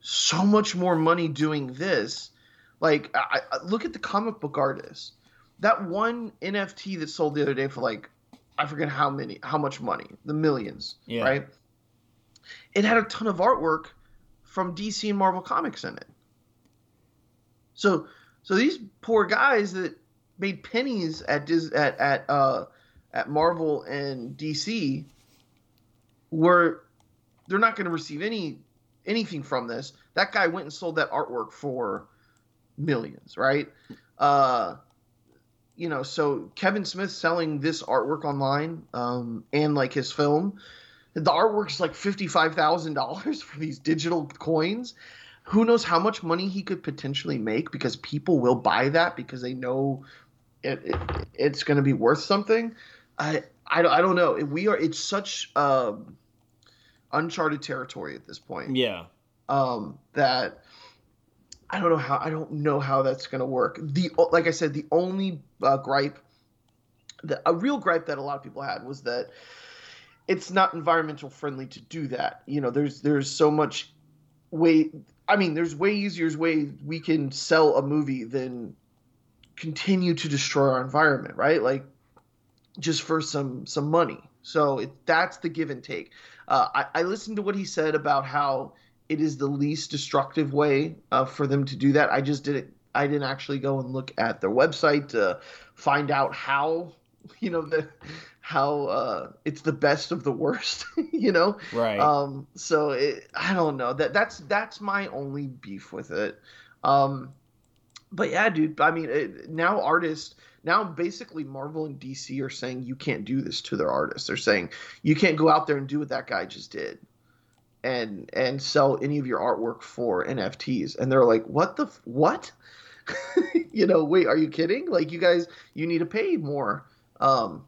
[SPEAKER 1] so much more money doing this." Like, I, I, look at the comic book artists. That one NFT that sold the other day for like, I forget how many, how much money, the millions, yeah. right? It had a ton of artwork from DC and Marvel Comics in it. So, so these poor guys that made pennies at Dis- at at uh, at Marvel and DC were they're not going to receive any anything from this. That guy went and sold that artwork for millions, right? Uh, you know, so Kevin Smith selling this artwork online um, and like his film, the artwork's like fifty five thousand dollars for these digital coins. Who knows how much money he could potentially make because people will buy that because they know it, it it's going to be worth something. I, I, I don't know. We are. It's such um, uncharted territory at this point.
[SPEAKER 2] Yeah.
[SPEAKER 1] Um, that I don't know how I don't know how that's going to work. The like I said, the only uh, gripe, the, a real gripe that a lot of people had was that it's not environmental friendly to do that. You know, there's there's so much way. I mean, there's way easier way we can sell a movie than continue to destroy our environment, right? Like just for some some money. So it, that's the give and take. Uh, I, I listened to what he said about how it is the least destructive way uh, for them to do that. I just didn't. I didn't actually go and look at their website to find out how you know the how uh, it's the best of the worst. you know,
[SPEAKER 2] right?
[SPEAKER 1] Um, so it, I don't know that that's that's my only beef with it. Um, but yeah, dude. I mean, it, now artists now basically Marvel and DC are saying you can't do this to their artists. They're saying you can't go out there and do what that guy just did and and sell any of your artwork for NFTs. And they're like, "What the f- what?" you know, wait, are you kidding? Like you guys you need to pay more. Um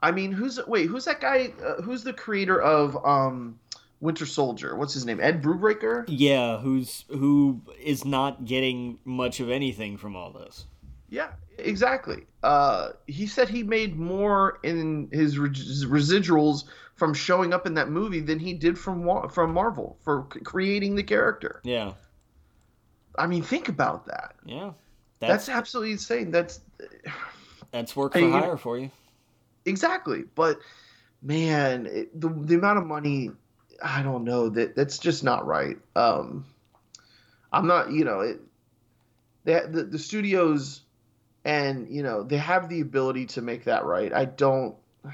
[SPEAKER 1] I mean, who's wait, who's that guy uh, who's the creator of um Winter Soldier. What's his name? Ed Brubaker?
[SPEAKER 2] Yeah, who's who is not getting much of anything from all this.
[SPEAKER 1] Yeah, exactly. Uh, he said he made more in his residuals from showing up in that movie than he did from from Marvel for creating the character.
[SPEAKER 2] Yeah.
[SPEAKER 1] I mean, think about that.
[SPEAKER 2] Yeah.
[SPEAKER 1] That's, that's absolutely insane. That's
[SPEAKER 2] that's work for I, hire for you.
[SPEAKER 1] Exactly, but man, it, the the amount of money, I don't know that that's just not right. Um, I'm not, you know, it. the the studios and you know they have the ability to make that right. I don't.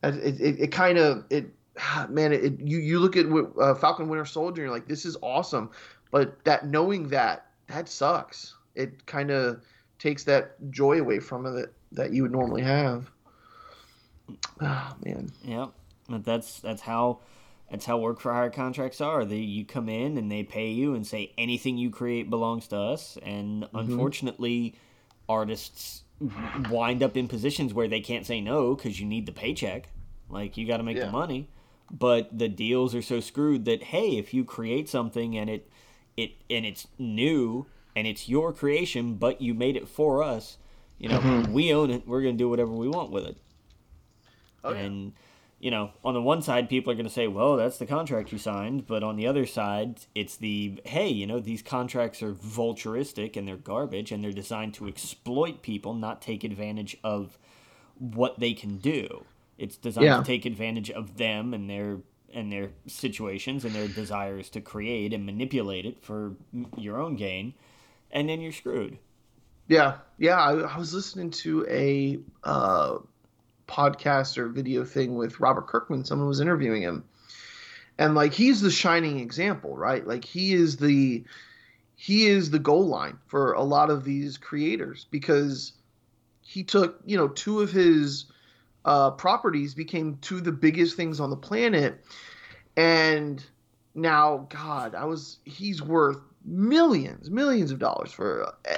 [SPEAKER 1] It it, it kind of it man it you you look at uh, Falcon Winter Soldier and you're like this is awesome, but that knowing that that sucks. It kind of takes that joy away from it that you would normally have. Oh man.
[SPEAKER 2] Yeah, but that's that's how that's how work for hire contracts are. They you come in and they pay you and say anything you create belongs to us. And mm-hmm. unfortunately, artists wind up in positions where they can't say no because you need the paycheck. Like you got to make yeah. the money. But the deals are so screwed that hey, if you create something and it it and it's new and it's your creation, but you made it for us, you know, mm-hmm. we own it. We're gonna do whatever we want with it. Oh, and yeah you know, on the one side, people are going to say, well, that's the contract you signed. But on the other side, it's the, hey, you know, these contracts are vulturistic and they're garbage and they're designed to exploit people, not take advantage of what they can do. It's designed yeah. to take advantage of them and their and their situations and their desires to create and manipulate it for your own gain, and then you're screwed.
[SPEAKER 1] Yeah, yeah. I, I was listening to a uh, podcast or video thing with Robert Kirkman. Someone was interviewing him, and like he's the shining example, right? Like he is the he is the goal line for a lot of these creators because he took you know two of his uh, properties became two of the biggest things on the planet, and now God, I was he's worth millions, millions of dollars for, uh,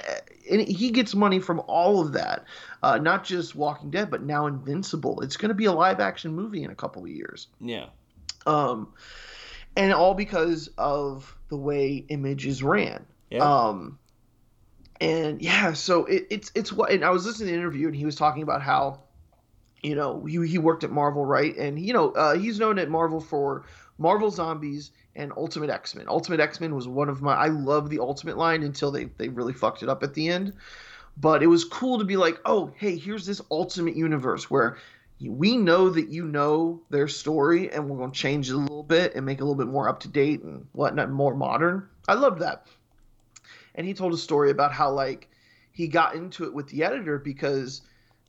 [SPEAKER 1] and he gets money from all of that, uh, not just Walking Dead, but now Invincible. It's going to be a live action movie in a couple of years.
[SPEAKER 2] Yeah.
[SPEAKER 1] Um, and all because of the way images ran.
[SPEAKER 2] Yeah.
[SPEAKER 1] Um, and yeah, so it, it's it's what. And I was listening to the interview, and he was talking about how, you know, he he worked at Marvel, right? And you know, uh, he's known at Marvel for Marvel Zombies and Ultimate X Men. Ultimate X Men was one of my I love the Ultimate line until they they really fucked it up at the end. But it was cool to be like, oh, hey, here's this Ultimate universe where we know that you know their story, and we're going to change it a little bit and make it a little bit more up to date and whatnot, more modern. I loved that. And he told a story about how like he got into it with the editor because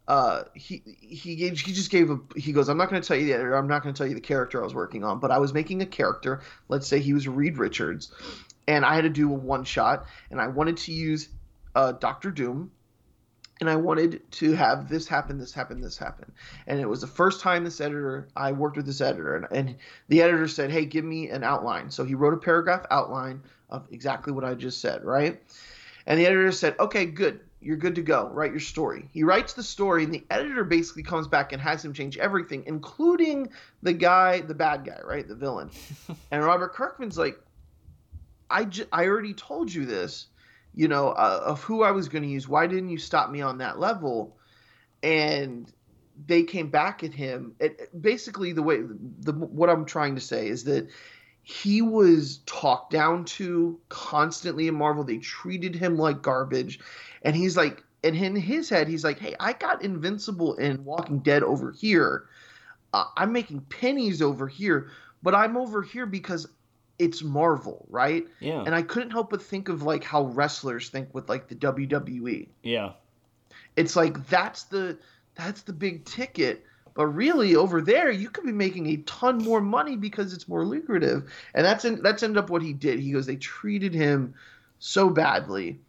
[SPEAKER 1] uh, he he gave, he just gave a he goes I'm not going to tell you the editor I'm not going to tell you the character I was working on but I was making a character let's say he was Reed Richards and I had to do a one shot and I wanted to use uh, Doctor Doom and I wanted to have this happen this happen this happen. And it was the first time this editor I worked with this editor and, and the editor said hey give me an outline. So he wrote a paragraph outline of exactly what I just said right? And the editor said okay good you're good to go. Write your story. He writes the story, and the editor basically comes back and has him change everything, including the guy, the bad guy, right? The villain. and Robert Kirkman's like, I, j- I already told you this, you know, uh, of who I was going to use. Why didn't you stop me on that level? And they came back at him. It, basically, the way the what I'm trying to say is that he was talked down to constantly in Marvel. They treated him like garbage, and he's like, and in his head, he's like, "Hey, I got Invincible and Walking Dead over here. Uh, I'm making pennies over here, but I'm over here because it's Marvel, right?
[SPEAKER 2] Yeah.
[SPEAKER 1] And I couldn't help but think of like how wrestlers think with like the WWE.
[SPEAKER 2] Yeah.
[SPEAKER 1] It's like that's the that's the big ticket. But really, over there, you could be making a ton more money because it's more lucrative, and that's in, that's ended up what he did. He goes, they treated him so badly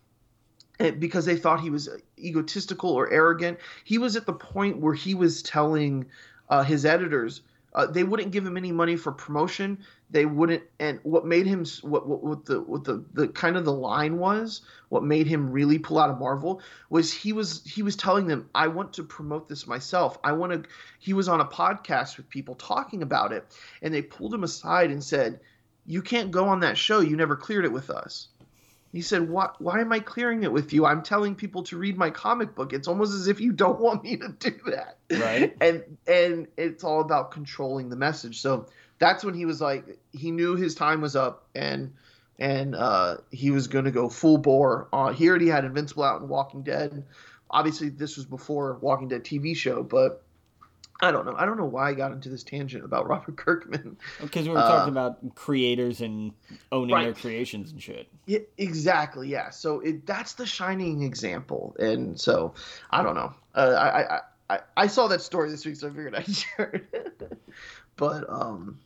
[SPEAKER 1] eh, because they thought he was egotistical or arrogant. He was at the point where he was telling uh, his editors uh, they wouldn't give him any money for promotion. They wouldn't, and what made him what what, what the what the, the kind of the line was, what made him really pull out of Marvel was he was he was telling them, I want to promote this myself. I want to. He was on a podcast with people talking about it, and they pulled him aside and said, "You can't go on that show. You never cleared it with us." He said, why, why am I clearing it with you? I'm telling people to read my comic book. It's almost as if you don't want me to do that.
[SPEAKER 2] Right.
[SPEAKER 1] And and it's all about controlling the message. So that's when he was like he knew his time was up and and uh, he was going to go full bore. Uh, he already had Invincible out and Walking Dead. Obviously, this was before Walking Dead TV show, but I don't know. I don't know why I got into this tangent about Robert Kirkman.
[SPEAKER 2] Because we were talking uh, about creators and owning right. their creations and shit.
[SPEAKER 1] Yeah, exactly. Yeah. So it, that's the shining example, and so I don't know. Uh, I, I I I saw that story this week, so I figured I'd share it. but um,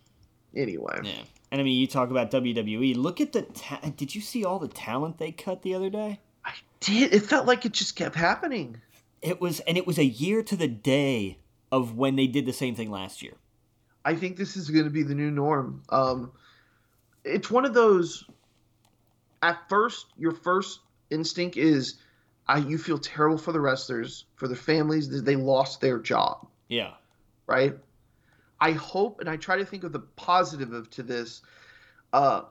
[SPEAKER 1] anyway.
[SPEAKER 2] Yeah. And I mean, you talk about WWE. Look at the. Ta- did you see all the talent they cut the other day?
[SPEAKER 1] I did. It felt like it just kept happening.
[SPEAKER 2] It was, and it was a year to the day of when they did the same thing last year.
[SPEAKER 1] I think this is going to be the new norm. Um, it's one of those. At first, your first instinct is, I you feel terrible for the wrestlers, for the families that they lost their job.
[SPEAKER 2] Yeah.
[SPEAKER 1] Right. I hope, and I try to think of the positive of to this. Uh,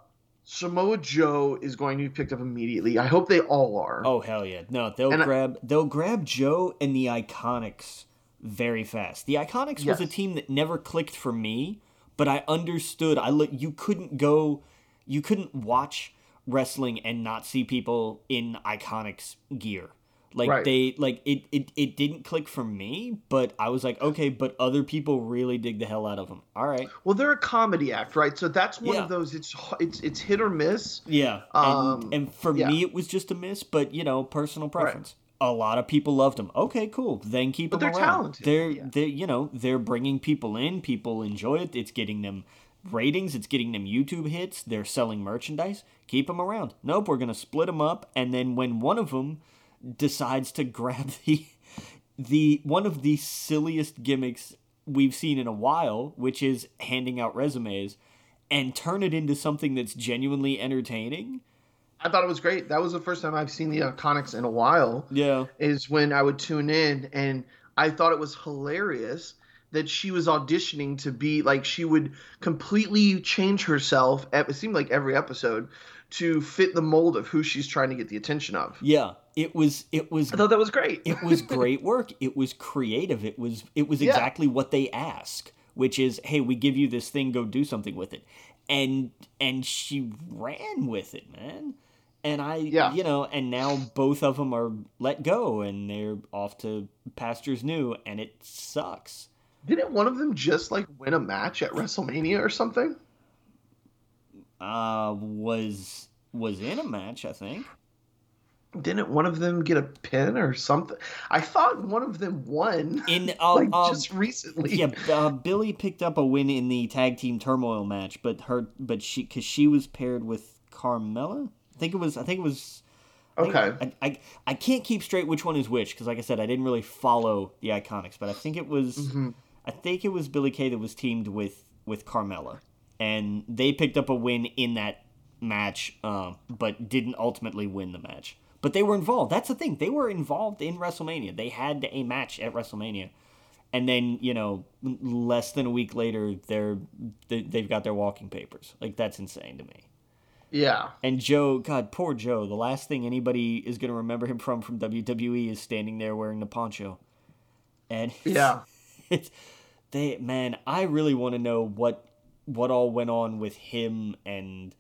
[SPEAKER 1] Samoa Joe is going to be picked up immediately. I hope they all are.
[SPEAKER 2] Oh hell yeah! No, they'll and grab I, they'll grab Joe and the Iconics very fast. The Iconics yes. was a team that never clicked for me, but I understood. I look. You couldn't go. You couldn't watch wrestling and not see people in Iconics gear. Like right. they like it, it it didn't click for me, but I was like, okay, but other people really dig the hell out of them. All right.
[SPEAKER 1] Well, they're a comedy act, right? So that's one yeah. of those. It's it's it's hit or miss.
[SPEAKER 2] Yeah. Um, and, and for yeah. me, it was just a miss, but you know, personal preference. Right a lot of people loved them. Okay, cool. Then keep but them
[SPEAKER 1] they're
[SPEAKER 2] around.
[SPEAKER 1] Talented.
[SPEAKER 2] They're yeah. they you know they're bringing people in. People enjoy it. It's getting them ratings. It's getting them YouTube hits. They're selling merchandise. Keep them around. Nope, we're gonna split them up. And then when one of them decides to grab the the one of the silliest gimmicks we've seen in a while, which is handing out resumes, and turn it into something that's genuinely entertaining
[SPEAKER 1] I thought it was great. That was the first time I've seen the Iconics in a while.
[SPEAKER 2] Yeah.
[SPEAKER 1] Is when I would tune in and I thought it was hilarious that she was auditioning to be like she would completely change herself. It seemed like every episode to fit the mold of who she's trying to get the attention of.
[SPEAKER 2] Yeah, it was. It was.
[SPEAKER 1] I thought that was great.
[SPEAKER 2] it was great work. It was creative. It was. It was exactly yeah. what they ask, which is, hey, we give you this thing, go do something with it, and and she ran with it, man and I, yeah. you know, and now both of them are let go and they're off to pastures new, and it sucks.
[SPEAKER 1] Didn't one of them just like win a match at WrestleMania or something?
[SPEAKER 2] Uh, was was in a match, I think.
[SPEAKER 1] Didn't one of them get a pin or something? I thought one of them won
[SPEAKER 2] in uh, like
[SPEAKER 1] uh, just recently.
[SPEAKER 2] Yeah, uh, Billie picked up a win in the tag team turmoil match, but her, but she, because she was paired with Carmella. I think it was. I think it was.
[SPEAKER 1] I okay.
[SPEAKER 2] I, I, I can't keep straight which one is which because, like I said, I didn't really follow the Iconics, but I think it was. Mm-hmm. I think it was Billie Kay that was teamed with with Carmella, and they picked up a win in that match, um, but didn't ultimately win the match. But they were involved. That's the thing. They were involved in WrestleMania. They had a match at WrestleMania, and then you know, less than a week later, they're they, they've got their walking papers. Like that's insane to me.
[SPEAKER 1] Yeah.
[SPEAKER 2] And Joe, God, poor Joe. The last thing anybody is going to remember him from from WWE is standing there wearing the poncho. And
[SPEAKER 1] Yeah.
[SPEAKER 2] it's they man, I really want to know what what all went on with him and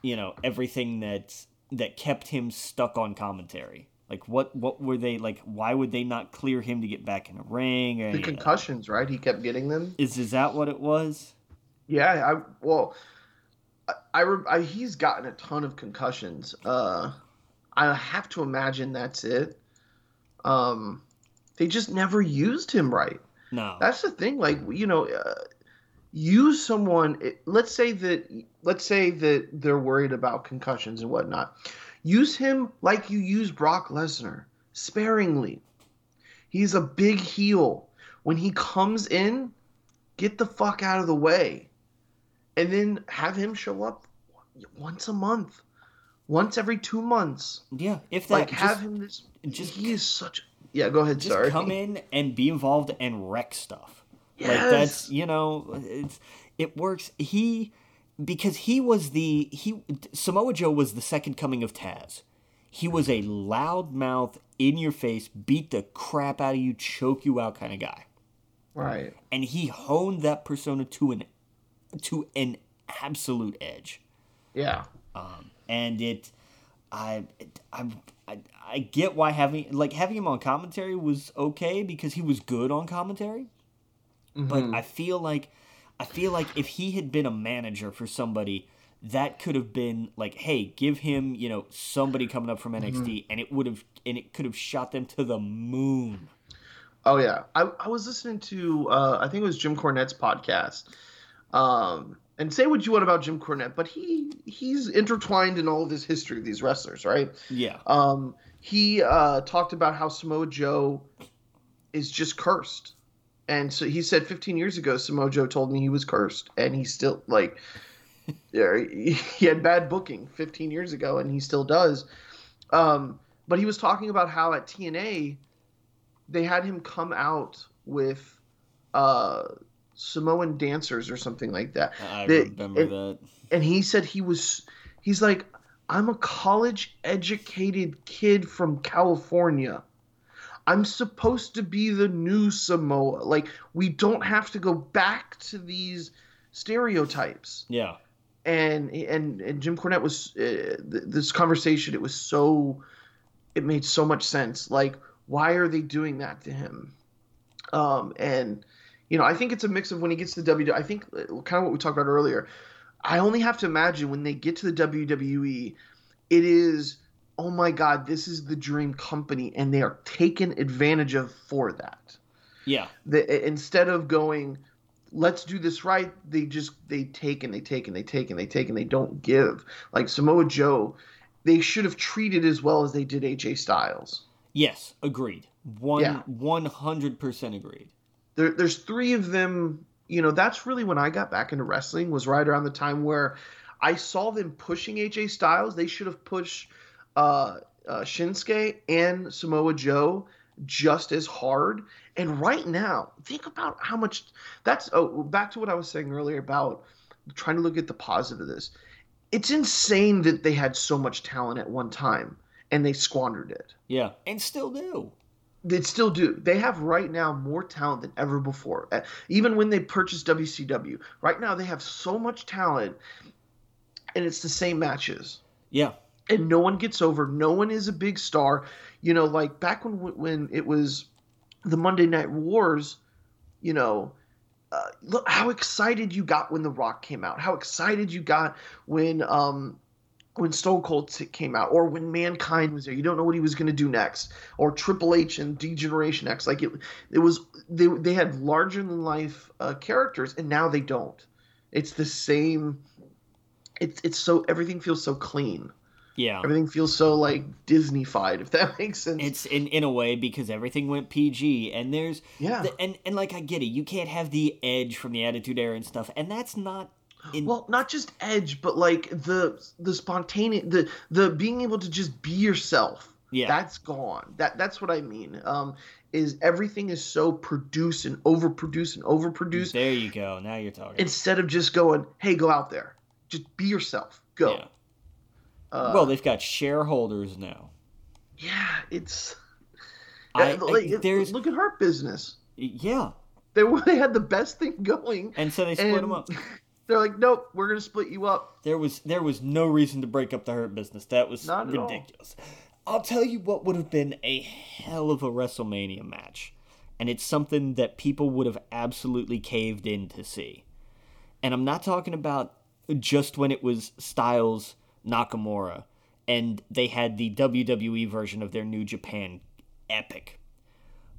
[SPEAKER 2] you know everything that that kept him stuck on commentary. Like what what were they like? Why would they not clear him to get back in a ring? Or
[SPEAKER 1] The
[SPEAKER 2] any-
[SPEAKER 1] concussions, right? He kept getting them.
[SPEAKER 2] is is that what it was?
[SPEAKER 1] Yeah, I well, I, I, I he's gotten a ton of concussions. Uh, I have to imagine that's it. Um, they just never used him right.
[SPEAKER 2] No.
[SPEAKER 1] That's the thing. Like you know, uh, use someone. Let's say that. Let's say that they're worried about concussions and whatnot. Use him like you use Brock Lesnar, sparingly. He's a big heel. When he comes in, get the fuck out of the way, and then have him show up once a month, once every two months.
[SPEAKER 2] yeah, if that
[SPEAKER 1] Like
[SPEAKER 2] just,
[SPEAKER 1] have him this.
[SPEAKER 2] just-
[SPEAKER 1] he is such. Yeah, go ahead.
[SPEAKER 2] just
[SPEAKER 1] sorry.
[SPEAKER 2] come in and be involved and wreck stuff. Like
[SPEAKER 1] Yes.
[SPEAKER 2] that's you know it's it works. He because he was the he Samoa Joe was the second coming of Taz. He was a loudmouth, in your face, beat the crap out of you, choke you out kind of guy.
[SPEAKER 1] Right.
[SPEAKER 2] And he honed that persona to an to an absolute edge.
[SPEAKER 1] Yeah.
[SPEAKER 2] Um, and it, I, I, I, I get why having like having him on commentary was okay because he was good on commentary. But
[SPEAKER 1] Mhm.
[SPEAKER 2] I feel like, I feel like if he had been a manager for somebody, that could have been like, hey, give him you know somebody coming up from NXT, and it would have and it could have shot them to the moon.
[SPEAKER 1] Oh yeah, I, I was listening to uh, I think it was Jim Cornette's podcast. Um, and say what you want about Jim Cornette, but he he's intertwined in all of this history of these wrestlers, right?
[SPEAKER 2] Yeah,
[SPEAKER 1] Um, he uh, talked about how Samoa Joe is just cursed, and so he said 15 years ago Samoa Joe told me he was cursed, and he still like yeah, he had bad booking 15 years ago, and he still does. Um, but he was talking about how at TNA they had him come out with uh, Samoan dancers or something like that
[SPEAKER 2] I
[SPEAKER 1] They-
[SPEAKER 2] remember
[SPEAKER 1] it-
[SPEAKER 2] that.
[SPEAKER 1] and he said he was he's like i'm a college educated kid from california i'm supposed to be the new samoa. Like we don't have to go back to these stereotypes.
[SPEAKER 2] Yeah,
[SPEAKER 1] and and, and jim cornette was uh, th- this conversation it was so it made so much sense. Like why are they doing that to him? Um and you know i think it's a mix of when he gets to the w i think uh, kind of what we talked about earlier. I only have to imagine when they get to the wwe it is oh my god this is the dream company and they are taken advantage of for that
[SPEAKER 2] yeah,
[SPEAKER 1] the, instead of going let's do this right they just they take and they take and they take and they take and they don't give like samoa joe they should have treated as well as they did aj styles
[SPEAKER 2] yes, agreed. One
[SPEAKER 1] Yeah.
[SPEAKER 2] one hundred percent agreed.
[SPEAKER 1] there, there's three of them you know that's really when i got back into wrestling was right around the time where i saw them pushing aj styles they should have pushed uh, uh, shinsuke and samoa joe just as hard and right now think about how much that's oh back to what i was saying earlier about trying to look at the positive of this it's insane that they had so much talent at one time and they squandered it
[SPEAKER 2] Yeah, and still do.
[SPEAKER 1] they still do. They have right now more talent than ever before. Uh, Even when they purchased WCW, right now they have so much talent, and it's the same matches.
[SPEAKER 2] Yeah,
[SPEAKER 1] And no one gets over. No one is a big star. You know, like back when when it was the Monday Night Wars. You know, uh, look how excited you got when The Rock came out. How excited you got when um when Stone Cold came out, or when Mankind was there. You don't know what he was going to do next, or Triple H and Degeneration X. Like it, it was they they had larger than life uh, characters, and now they don't. It's the same. It's it's so everything feels so clean.
[SPEAKER 2] Yeah.
[SPEAKER 1] Everything feels so like Disneyfied, if that makes sense.
[SPEAKER 2] It's in in a way because everything went PG, and there's
[SPEAKER 1] yeah.
[SPEAKER 2] the, and and like I get it, you can't have the edge from the Attitude Era and stuff, and that's not. In,
[SPEAKER 1] well, not just edge, but like the the spontaneous, the the being able to just be yourself.
[SPEAKER 2] yeah,
[SPEAKER 1] That's gone. That that's what I mean. Um, is everything is so produced and overproduced and overproduced
[SPEAKER 2] there you go. Now you're talking.
[SPEAKER 1] instead of just going, hey, go out there, just be yourself, go.
[SPEAKER 2] Yeah.
[SPEAKER 1] Uh,
[SPEAKER 2] well, they've got shareholders now.
[SPEAKER 1] yeah, it's.
[SPEAKER 2] I-
[SPEAKER 1] like,
[SPEAKER 2] I- there's-
[SPEAKER 1] look at Hurt Business.
[SPEAKER 2] Yeah,
[SPEAKER 1] They they had the best thing going,
[SPEAKER 2] and so they split them up.
[SPEAKER 1] they're like, nope, we're gonna split you up.
[SPEAKER 2] There was there was no reason to break up the Hurt Business. That was
[SPEAKER 1] Not at all.
[SPEAKER 2] ridiculous. I'll tell you what would have been a hell of a WrestleMania match, and it's something that people would have absolutely caved in to see. And I'm not talking about just when it was Styles Nakamura and they had the WWE version of their New Japan epic.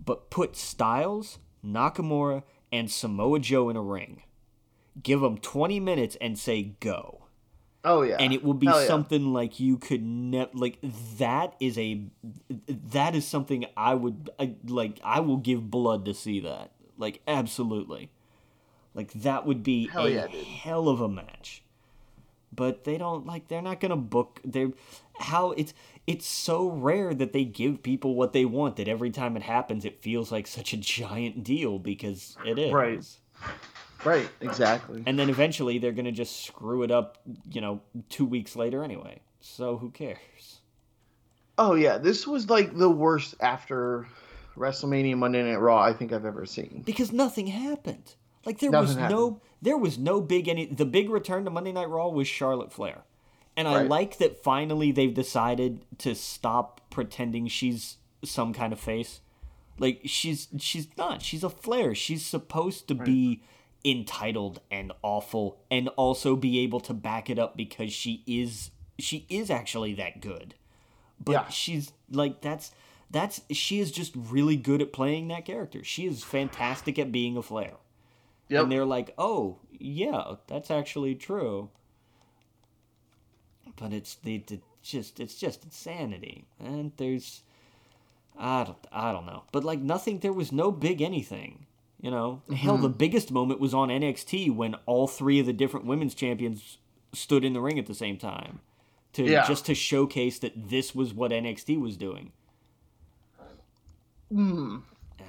[SPEAKER 2] But put Styles, Nakamura, and Samoa Joe in a ring. Give them 20 minutes and say go
[SPEAKER 1] Oh yeah,
[SPEAKER 2] and it will be
[SPEAKER 1] yeah.
[SPEAKER 2] something like you could never like that is a that is something i would I, like i will give blood to see that like absolutely like that would be
[SPEAKER 1] Hell
[SPEAKER 2] a
[SPEAKER 1] yeah,
[SPEAKER 2] hell of a match but they don't like they're not gonna book they're how it's it's so rare that they give people what they want that every time it happens it feels like such a giant deal because it is
[SPEAKER 1] Right. Right, exactly.
[SPEAKER 2] and then eventually they're gonna just screw it up, you know, two weeks later anyway. So who cares?
[SPEAKER 1] Oh yeah, this was like the worst after WrestleMania Monday Night Raw I think I've ever seen.
[SPEAKER 2] Because nothing happened. Like there was no there was no big any the big return to Monday Night Raw was Charlotte Flair. And I like that finally they've decided to stop pretending she's some kind of face. Like she's she's not. She's a Flair. She's supposed to be entitled and awful and also be able to back it up because she is she is actually that good. But
[SPEAKER 1] Yeah.
[SPEAKER 2] she's like that's that's she is just really good at playing that character. She is fantastic at being a Flair.
[SPEAKER 1] Yep.
[SPEAKER 2] And they're like, "Oh, yeah, that's actually true." But it's the, the just it's just insanity. And there's I don't I don't know. But like nothing there was no big anything. You know, hell, the biggest moment was on NXT when all three of the different women's champions stood in the ring at the same time, to
[SPEAKER 1] Yeah.
[SPEAKER 2] just to showcase that this was what NXT was doing.
[SPEAKER 1] Hmm.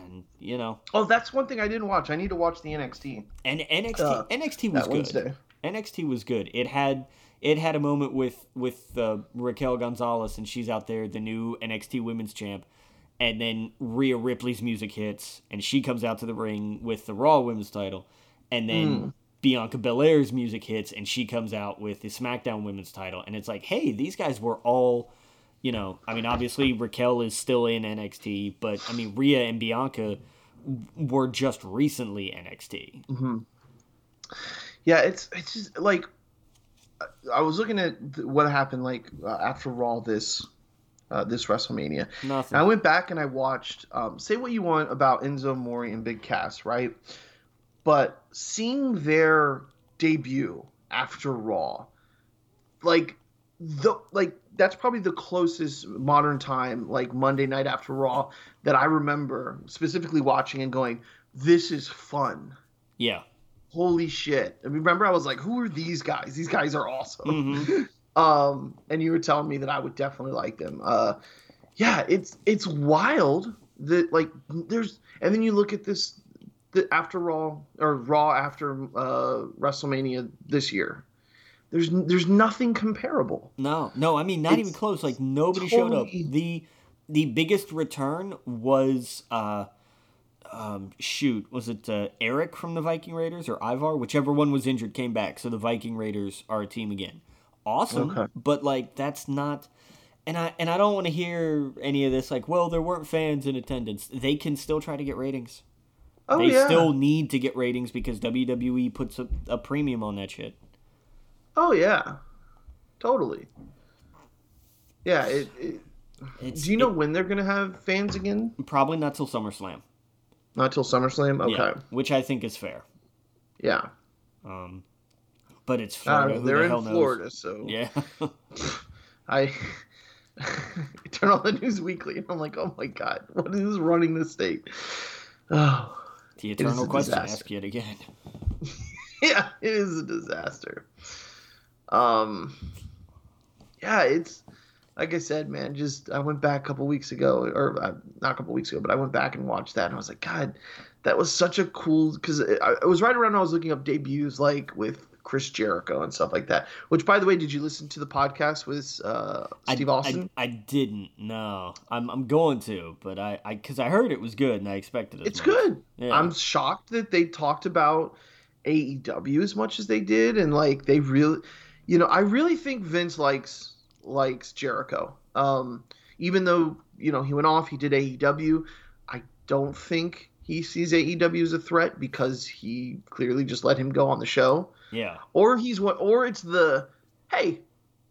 [SPEAKER 2] And you know,
[SPEAKER 1] Oh, that's one thing I didn't watch. I need to watch the NXT
[SPEAKER 2] and NXT
[SPEAKER 1] Uh,
[SPEAKER 2] NXT was good.
[SPEAKER 1] Wednesday.
[SPEAKER 2] NXT was good. It had it had a moment with with uh, Raquel Gonzalez, and she's out there, the new NXT Women's Champ. And then Rhea Ripley's music hits, and she comes out to the ring with the Raw Women's title. And then Bianca Belair's music hits, and she comes out with the SmackDown Women's title. And it's like, hey, these guys were all, you know, I mean, obviously Raquel is still in NXT, but I mean, Rhea and Bianca were just recently NXT.
[SPEAKER 1] Yeah, it's it's just like I was looking at what happened like uh, after Raw this uh, this WrestleMania.
[SPEAKER 2] Nothing.
[SPEAKER 1] And I went back and I watched. Um, say what you want about Enzo Amore and Big Cass, right? But seeing their debut after Raw, like the like that's probably the closest modern time like Monday night after Raw that I remember specifically watching and going, "This is fun."
[SPEAKER 2] Yeah.
[SPEAKER 1] Holy shit! I mean, remember I was like, "Who are these guys? These guys are awesome."
[SPEAKER 2] Mhm.
[SPEAKER 1] um and you were telling me that i would definitely like them uh yeah it's it's wild that like there's and then you look at this the after raw or raw after uh wrestlemania this year there's there's nothing comparable
[SPEAKER 2] No, no, I mean not even close. Like nobody showed up. The the biggest return was uh um shoot, was it uh, Eric from the Viking Raiders or Ivar, whichever one was injured came back. So the Viking Raiders are a team again. Awesome,
[SPEAKER 1] Okay.
[SPEAKER 2] but like that's not and I and I don't want to hear any of this like, well, there weren't fans in attendance. They can still try to get ratings.
[SPEAKER 1] oh
[SPEAKER 2] they
[SPEAKER 1] yeah
[SPEAKER 2] still need to get ratings because WWE puts a, a premium on that shit.
[SPEAKER 1] Oh yeah totally yeah it, it
[SPEAKER 2] It's,
[SPEAKER 1] do you know
[SPEAKER 2] it-
[SPEAKER 1] when they're gonna have fans again
[SPEAKER 2] probably not till SummerSlam.
[SPEAKER 1] not till summerslam okay
[SPEAKER 2] Yeah, which I think is fair.
[SPEAKER 1] yeah,
[SPEAKER 2] Um, but it's Florida.
[SPEAKER 1] don't know,
[SPEAKER 2] Who
[SPEAKER 1] they're
[SPEAKER 2] the
[SPEAKER 1] in
[SPEAKER 2] knows?
[SPEAKER 1] florida so
[SPEAKER 2] Yeah.
[SPEAKER 1] I turn on the news weekly and I'm like, oh my god, what is running this state? Oh,
[SPEAKER 2] the eternal question
[SPEAKER 1] disaster.
[SPEAKER 2] asked yet again.
[SPEAKER 1] yeah, it is a disaster. Um, yeah, it's like I said, man. Just I went back a couple weeks ago, or uh, not a couple weeks ago, but I went back and watched that, and I was like, God, that was such a cool. Because it, it was right around when I was looking up debuts, like with Chris Jericho and stuff like that. Which, by the way, did you listen to the podcast with uh, Steve
[SPEAKER 2] I,
[SPEAKER 1] Austin?
[SPEAKER 2] I, I, didn't. No, I'm I'm going to, but I because I, I, heard it was good and I expected it.
[SPEAKER 1] It's much. good. Yeah. I'm shocked that they talked about AEW as much as they did, and like they really, you know, I really think Vince likes likes Jericho. Um, even though you know he went off, he did AEW. I don't think he sees AEW as a threat because he clearly just let him go on the show.
[SPEAKER 2] Yeah.
[SPEAKER 1] Or he's what? Or it's the hey,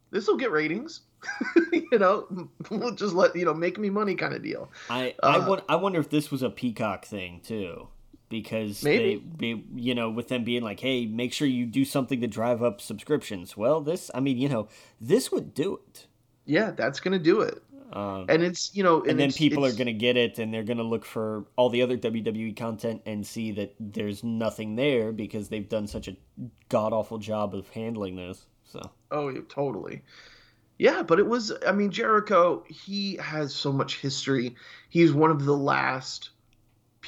[SPEAKER 1] this will get ratings. you know, we'll just let you know, make me money kind of deal.
[SPEAKER 2] I I, uh, I wonder if this was a Peacock thing too, because maybe. they be you know with them being like, hey, make sure you do something to drive up subscriptions. Well, this I mean, you know, this would do it.
[SPEAKER 1] Yeah, that's gonna do it. Um, and it's you know,
[SPEAKER 2] and,
[SPEAKER 1] and
[SPEAKER 2] then people are gonna get it, and they're gonna look for all the other WWE content and see that there's nothing there because they've done such a god awful job of handling this. So.
[SPEAKER 1] Oh, yeah, totally. Yeah, but it was. I mean, Jericho. He has so much history. He's one of the last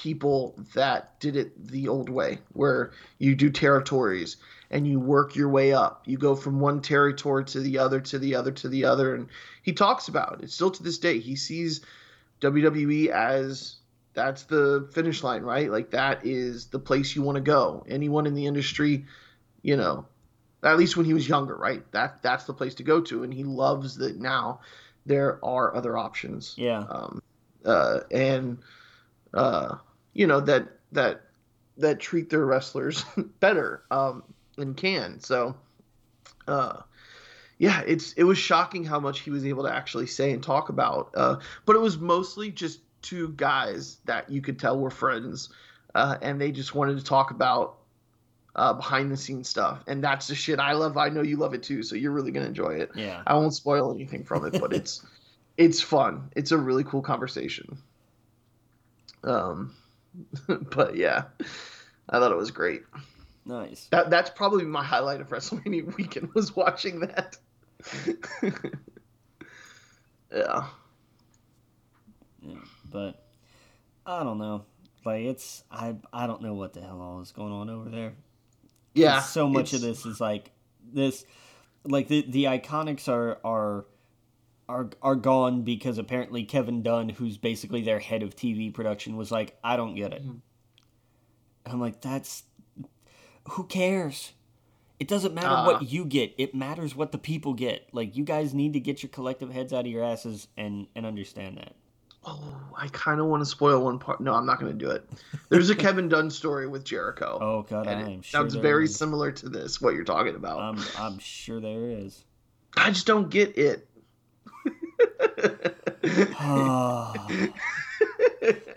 [SPEAKER 1] people that did it the old way, where you do territories and you work your way up. You go from one territory to the other, to the other, to the other. And he talks about it. Still to this day, he sees WWE as that's the finish line, right? Like that is the place you want to go. Anyone in the industry, you know, at least when he was younger, right? That that's the place to go to. And he loves that now there are other options.
[SPEAKER 2] Yeah.
[SPEAKER 1] Um, uh, and uh, you know that that that treat their wrestlers better. Um, and can. So, uh, yeah, it's it was shocking how much he was able to actually say and talk about. Uh, but it was mostly just two guys that you could tell were friends, uh, and they just wanted to talk about uh, behind the scenes stuff. And that's the shit I love. I know you love it too, so you're really gonna enjoy it.
[SPEAKER 2] Yeah,
[SPEAKER 1] I won't spoil anything from it, but it's it's fun. It's a really cool conversation. Um, but yeah, I thought it was great.
[SPEAKER 2] Nice.
[SPEAKER 1] That that's probably my highlight of WrestleMania weekend was watching that. yeah.
[SPEAKER 2] Yeah, but I don't know. Like it's I I don't know what the hell all is going on over there.
[SPEAKER 1] Yeah.
[SPEAKER 2] So much of this is like this like the the iconics are are are are gone because apparently Kevin Dunn, who's basically their head of TV production, was like, I don't get it. Mm-hmm. I'm like, that's who cares? It doesn't matter uh, what you get. It matters what the people get. Like you guys need to get your collective heads out of your asses and and understand that.
[SPEAKER 1] Oh, I kind of want to spoil one part. No, I'm not going to do it. There's a Kevin Dunn story with Jericho.
[SPEAKER 2] Oh God, I am sure
[SPEAKER 1] sounds very is. similar to this. What you're talking about?
[SPEAKER 2] I'm I'm sure there is.
[SPEAKER 1] I just don't get it.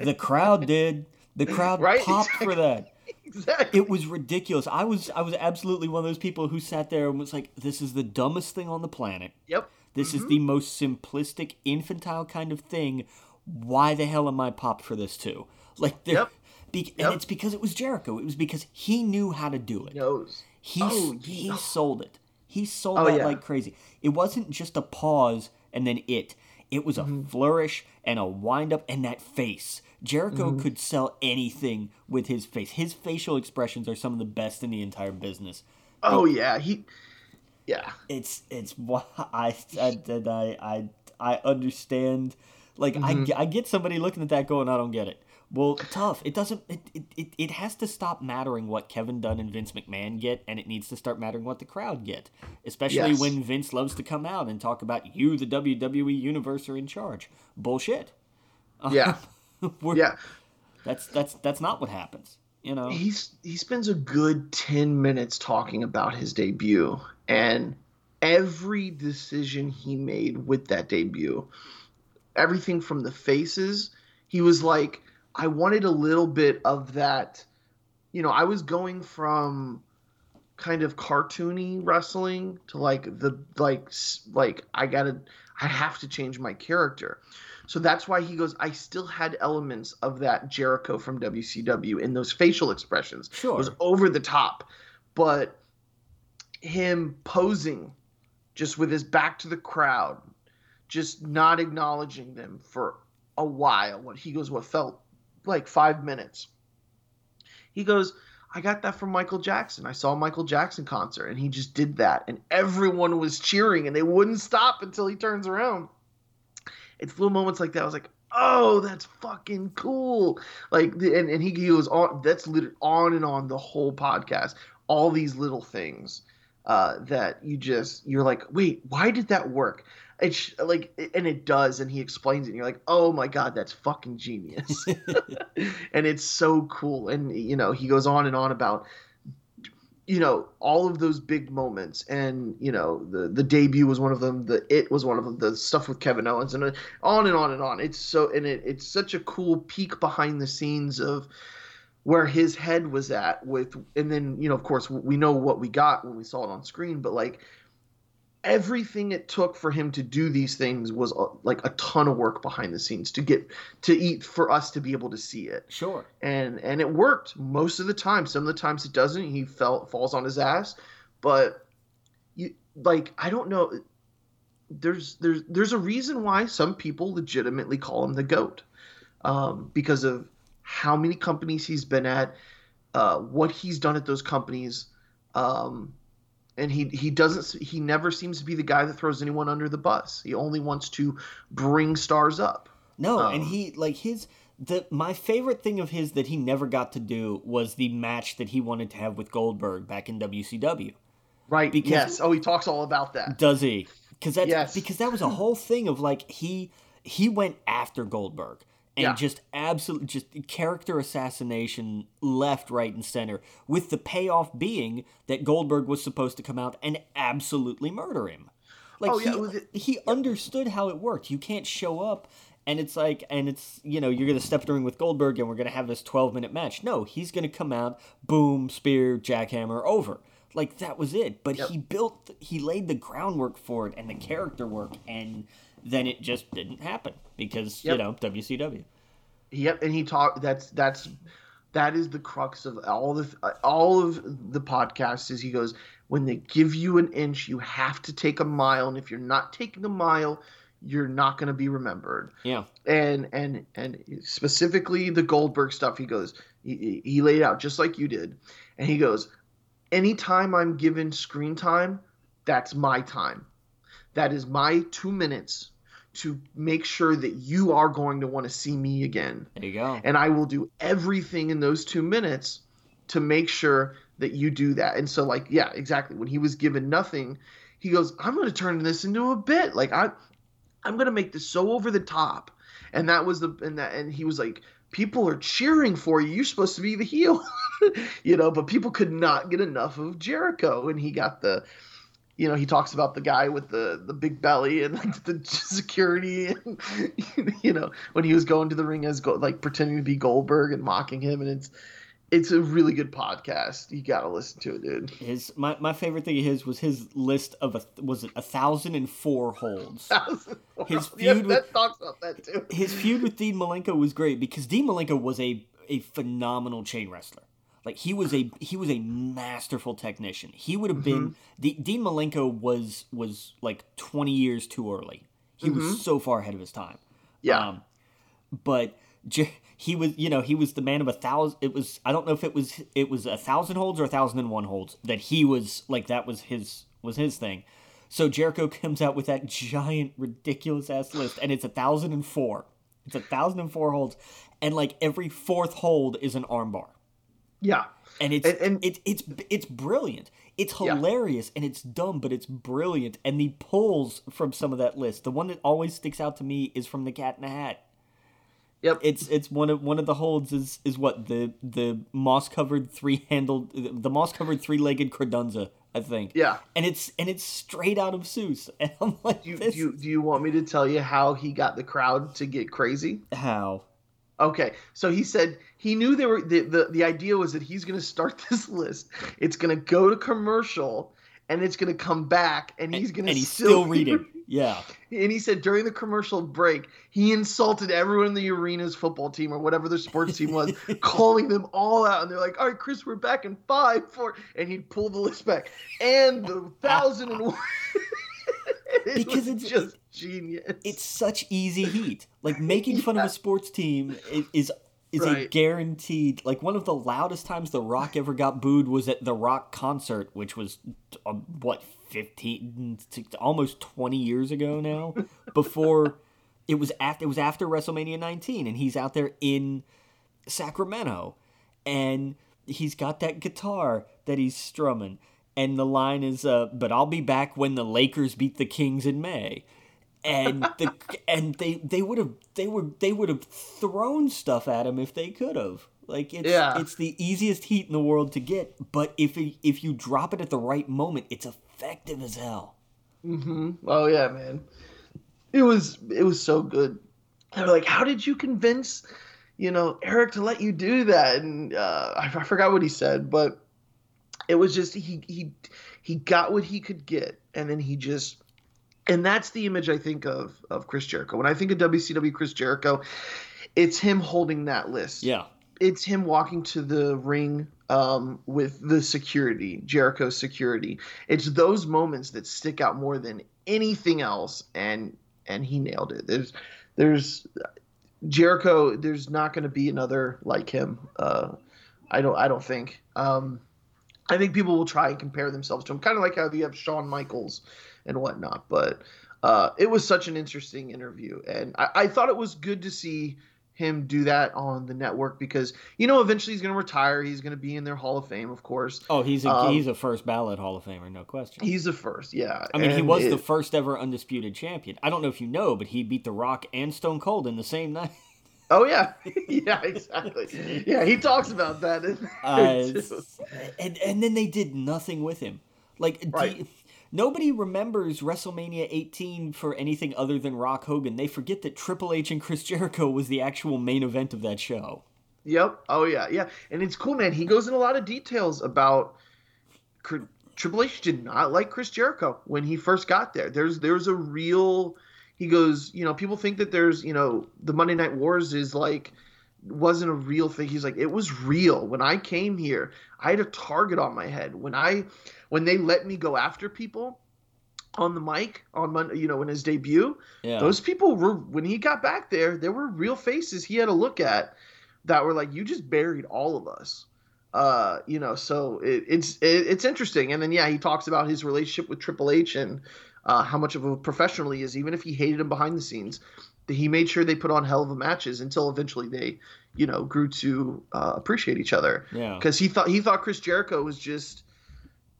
[SPEAKER 2] the crowd did. The crowd right? popped exactly. for that exactly. It was ridiculous. I was I was absolutely one of those people who sat there and was like, "This is the dumbest thing on the planet."
[SPEAKER 1] Yep.
[SPEAKER 2] This mm-hmm. is the most simplistic, infantile kind of thing. Why the hell am I popped for this too? Like, yep. Be- yep. and it's because it was Jericho. It was because he knew how to do it.
[SPEAKER 1] He knows.
[SPEAKER 2] He oh, he yeah. sold it. He sold oh, that yeah. like crazy. It wasn't just a pause and then it. It was a mm-hmm. flourish and a wind up and that face. Jericho mm-hmm. could sell anything with his face. His facial expressions are some of the best in the entire business.
[SPEAKER 1] Oh but yeah, he yeah.
[SPEAKER 2] It's it's why I I I I understand like mm-hmm. I I get somebody looking at that going I don't get it. Well, tough. It doesn't. It, it, it has to stop mattering what Kevin Dunn and Vince McMahon get, and it needs to start mattering what the crowd get. Especially yes. when Vince loves to come out and talk about you, the WWE universe, are in charge. Bullshit.
[SPEAKER 1] Um, yeah. yeah.
[SPEAKER 2] That's that's that's not what happens. You know.
[SPEAKER 1] He's he spends a good ten minutes talking about his debut and every decision he made with that debut. Everything from the faces, he was like, I wanted a little bit of that. You know, I was going from kind of cartoony wrestling to like the like like I gotta I have to change my character. So that's why he goes, I still had elements of that Jericho from WCW in those facial expressions.
[SPEAKER 2] Sure. It
[SPEAKER 1] was over the top. But him posing just with his back to the crowd, just not acknowledging them for a while, what he goes, what felt like five minutes. He goes, I got that from Michael Jackson. I saw Michael Jackson concert and he just did that and everyone was cheering and they wouldn't stop until he turns around. It's little moments like that. I was like, oh, that's fucking cool. Like, and, and he goes on, that's literally on and on the whole podcast. All these little things uh, that you just, you're like, wait, why did that work? It's like, and it does, and he explains it, and you're like, oh my god, that's fucking genius, and it's so cool. And you know, he goes on and on about, you know, all of those big moments, and you know, the the debut was one of them, the it was one of them, the stuff with Kevin Owens, and uh, on and on and on. It's so, and it, it's such a cool peek behind the scenes of where his head was at with, and then you know, of course, we know what we got when we saw it on screen, but like everything it took for him to do these things was uh, like a ton of work behind the scenes to get to eat for us to be able to see it.
[SPEAKER 2] Sure.
[SPEAKER 1] And and it worked most of the time. Some of the times it doesn't. He fell falls on his ass, but you like I don't know. There's there's there's a reason why some people legitimately call him the goat, um, because of how many companies he's been at, uh, what he's done at those companies. Um, and he he doesn't he never seems to be the guy that throws anyone under the bus. He only wants to bring stars up.
[SPEAKER 2] No, um, and he like his the my favorite thing of his that he never got to do was the match that he wanted to have with Goldberg back in WCW.
[SPEAKER 1] Right. Because, yes. Oh, he talks all about that.
[SPEAKER 2] Does he? Because that yes. because that was a whole thing of like he he went after Goldberg and yeah. just absolute just character assassination left right and center with the payoff being that goldberg was supposed to come out and absolutely murder him. Like oh, yeah, he, he understood how it worked. You can't show up and it's like and it's you know you're gonna step during with goldberg and we're gonna have this 12 minute match. No he's gonna come out boom spear jackhammer over. Like that was it. But yep. he built he laid the groundwork for it and the character work and then it just didn't happen because yep. you know WCW.
[SPEAKER 1] Yep, and he talked. That's that's that is the crux of all the all of the podcasts. Is he goes when they give you an inch, you have to take a mile, and if you're not taking a mile, you're not going to be remembered.
[SPEAKER 2] Yeah.
[SPEAKER 1] And and and specifically the Goldberg stuff, he goes he, he laid out just like you did, and he goes, anytime I'm given screen time, that's my time. That is my two minutes to make sure that you are going to want to see me again.
[SPEAKER 2] There you go.
[SPEAKER 1] And I will do everything in those two minutes to make sure that you do that. And so, like, yeah, exactly. When he was given nothing, he goes, "I'm going to turn this into a bit. Like, I, I'm going to make this so over the top." And that was the and that and he was like, "People are cheering for you. You're supposed to be the heel." you know, but people could not get enough of Jericho, and he got the you know, he talks about the guy with the the big belly and like the security, and, you know, when he was going to the ring as go, like pretending to be Goldberg and mocking him, and it's it's a really good podcast. You gotta listen to it, dude.
[SPEAKER 2] His my, my favorite thing of his was his list of a was it a thousand and four holds.
[SPEAKER 1] his feud yeah, with, talks about that too.
[SPEAKER 2] His feud with Dean Malenko was great because Dean Malenko was a a phenomenal chain wrestler. Like he was a he was a masterful technician. He would have mm-hmm. been the, Dean Malenko was was like twenty years too early. He mm-hmm. was so far ahead of his time.
[SPEAKER 1] Yeah. Um,
[SPEAKER 2] but he was you know he was the man of a thousand. It was I don't know if it was it was a thousand holds or a thousand and one holds that he was like that was his was his thing. So Jericho comes out with that giant ridiculous ass list, and it's a thousand and four. It's a thousand and four holds, and like every fourth hold is an armbar.
[SPEAKER 1] Yeah.
[SPEAKER 2] And it's and, and it's it's it's brilliant. It's hilarious yeah. and it's dumb, but it's brilliant. And the pulls from some of that list, the one that always sticks out to me is from the Cat in the Hat.
[SPEAKER 1] Yep.
[SPEAKER 2] It's it's one of one of the holds is is what the the moss covered three handled the moss covered three legged credunza I think.
[SPEAKER 1] Yeah.
[SPEAKER 2] And it's and it's straight out of Seuss. And I'm like,
[SPEAKER 1] do you, do you, do you want me to tell you how he got the crowd to get crazy?
[SPEAKER 2] How?
[SPEAKER 1] Okay, so he said he knew they were the, the, the idea was that he's going to start this list. It's going to go to commercial, and it's going to come back, and he's going to
[SPEAKER 2] and he's still, still reading. Yeah.
[SPEAKER 1] And he said during the commercial break, he insulted everyone in the arena's football team or whatever their sports team was, calling them all out. And they're like, "All right, Chris, we're back in five, four, and he'd pull the list back, and the thousand and one. because it's just genius.
[SPEAKER 2] It's such easy heat. Like making fun yeah. of a sports team is is a guaranteed. Like one of the loudest times The Rock ever got booed was at the Rock concert, which was uh, what fifteen, to almost twenty years ago now. Before it was after it was after WrestleMania 19, and he's out there in Sacramento, and he's got that guitar that he's strumming, and the line is, uh, "But I'll be back when the Lakers beat the Kings in May." And the and they they would have they were they would have thrown stuff at him if they could have like it's
[SPEAKER 1] Yeah.
[SPEAKER 2] it's the easiest heat in the world to get but if it, if you drop it at the right moment it's effective as hell Mhm.
[SPEAKER 1] Oh yeah, man. It was it was so good. They were like, "How did you convince, you know, Eric to let you do that?" And uh, I, I forgot what he said, but it was just he he he got what he could get, and then he just and that's the image I think of of Chris Jericho. When I think of WCW Chris Jericho, it's him holding that list
[SPEAKER 2] yeah
[SPEAKER 1] it's him walking to the ring um, with the security, Jericho's security. It's those moments that stick out more than anything else, and and he nailed it. There's there's Jericho. There's not going to be another like him. Uh, I don't I don't think. Um, I think people will try and compare themselves to him, kind of like how you have Shawn Michaels and whatnot. But uh, it was such an interesting interview, and I, I thought it was good to see him do that on the network because you know eventually he's going to retire. He's going to be in their Hall of Fame, of course.
[SPEAKER 2] oh he's a
[SPEAKER 1] Um,
[SPEAKER 2] he's a first ballot hall of famer no question
[SPEAKER 1] He's the first, yeah.
[SPEAKER 2] i mean he was
[SPEAKER 1] it-
[SPEAKER 2] the first ever undisputed champion i don't know if you know but he beat the rock and stone cold in the same night
[SPEAKER 1] Oh yeah, yeah, exactly. Yeah, he talks about that.
[SPEAKER 2] Uh, and and then they did nothing with him. Like
[SPEAKER 1] Right.
[SPEAKER 2] you- nobody remembers WrestleMania 18 for anything other than Rock Hogan. They forget that Triple H and Chris Jericho was the actual main event of that show.
[SPEAKER 1] Yep. Oh yeah, yeah. And it's cool, man. He goes in a lot of details about Triple H did not like Chris Jericho when he first got there. There's there's a real. He goes, you know, people think that there's, you know, the Monday Night Wars is like wasn't a real thing. He's like, it was real. When I came here, I had a target on my head. When I when they let me go after people on the mic on Monday, you know, in his debut,
[SPEAKER 2] Yeah.
[SPEAKER 1] those people were when he got back there, there were real faces he had to look at that were like, "You just buried all of us." Uh, you know, so it, it's it, it's interesting. And then yeah, he talks about his relationship with Triple H and uh, how much of a professional he is, even if he hated him behind the scenes. that He made sure they put on hell of a matches until eventually they, you know, grew to uh, appreciate each other
[SPEAKER 2] yeah.
[SPEAKER 1] because he thought he thought Chris Jericho was just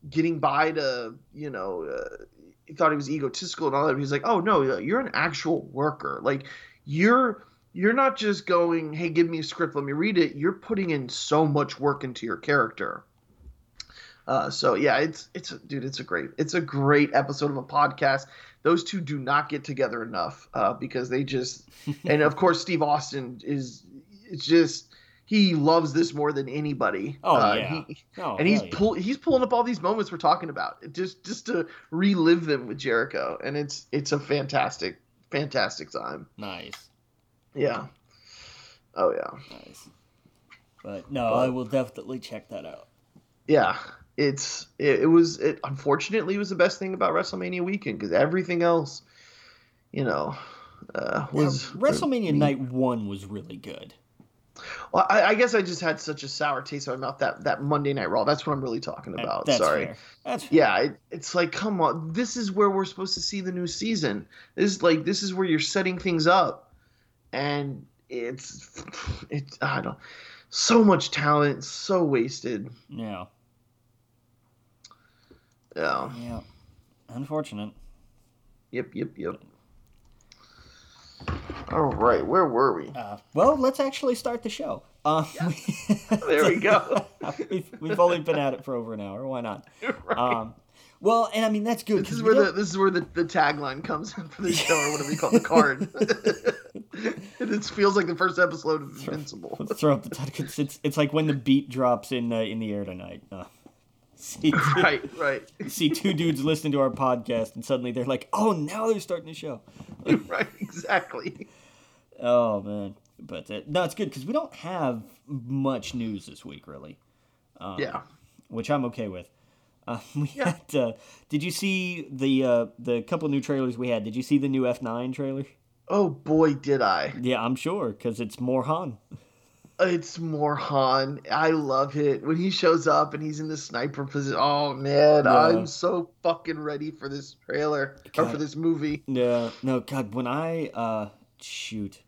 [SPEAKER 1] getting by to you know uh, he thought he was egotistical and all that. He's like, oh no, you're an actual worker. Like you're you're not just going, hey, give me a script, let me read it. You're putting in so much work into your character. Uh, so yeah, it's it's dude, it's a great it's a great episode of a podcast. Those two do not get together enough uh, because they just and of course Steve Austin is it's just he loves this more than anybody.
[SPEAKER 2] Oh,
[SPEAKER 1] Uh,
[SPEAKER 2] yeah.
[SPEAKER 1] he-
[SPEAKER 2] Oh,
[SPEAKER 1] and he's
[SPEAKER 2] yeah.
[SPEAKER 1] pull, he's pulling up all these moments we're talking about just just to relive them with Jericho, and it's it's a fantastic fantastic time.
[SPEAKER 2] nice.
[SPEAKER 1] Yeah. Oh yeah.
[SPEAKER 2] Nice. But no, I will definitely check that out.
[SPEAKER 1] Yeah. It's it, it was it unfortunately was the best thing about WrestleMania weekend because everything else, you know, uh, was
[SPEAKER 2] WrestleMania Night 1 was really good.
[SPEAKER 1] Well, I, I guess I just had such a sour taste in my mouth that that Monday Night Raw. That's what I'm really talking about.
[SPEAKER 2] That's
[SPEAKER 1] Sorry.
[SPEAKER 2] fair. That's fair.
[SPEAKER 1] Yeah, it, it's like, come on, this is where we're supposed to see the new season. This is like, this is where you're setting things up, and it's, it's, I don't, so much talent, so wasted.
[SPEAKER 2] Yeah.
[SPEAKER 1] Yeah,
[SPEAKER 2] Yeah. Unfortunate.
[SPEAKER 1] yep, yep, yep. All right, where were we?
[SPEAKER 2] Uh, well, let's actually start the show. Uh,
[SPEAKER 1] There we go.
[SPEAKER 2] we've, we've only been at it for over an hour. Why not?
[SPEAKER 1] Right.
[SPEAKER 2] Um, well, and I mean that's good.
[SPEAKER 1] this is where the this is where the, the tagline comes in for the show, or whatever you call the card. it feels like the first episode of Invincible.
[SPEAKER 2] Let's throw up the title. It's, it's it's like when the beat drops in uh, in the air tonight. Uh, see,
[SPEAKER 1] right, right,
[SPEAKER 2] see two dudes listening to our podcast, and suddenly they're like, "Oh, now they're starting the show."
[SPEAKER 1] right, exactly.
[SPEAKER 2] Oh man, but uh, no, it's good because we don't have much news this week, really,
[SPEAKER 1] yeah.
[SPEAKER 2] which I'm okay with. Uh, we
[SPEAKER 1] Yeah.
[SPEAKER 2] had. Uh, did you see the uh, the couple new trailers we had? Did you see the new F9 trailer?
[SPEAKER 1] Oh boy, did I.
[SPEAKER 2] Yeah, I'm sure because it's more Han.
[SPEAKER 1] It's more Han. I love it when he shows up and he's in the sniper position. Oh man,
[SPEAKER 2] Yeah.
[SPEAKER 1] I'm so fucking ready for this trailer or for this movie.
[SPEAKER 2] Yeah, no, God, when I uh shoot,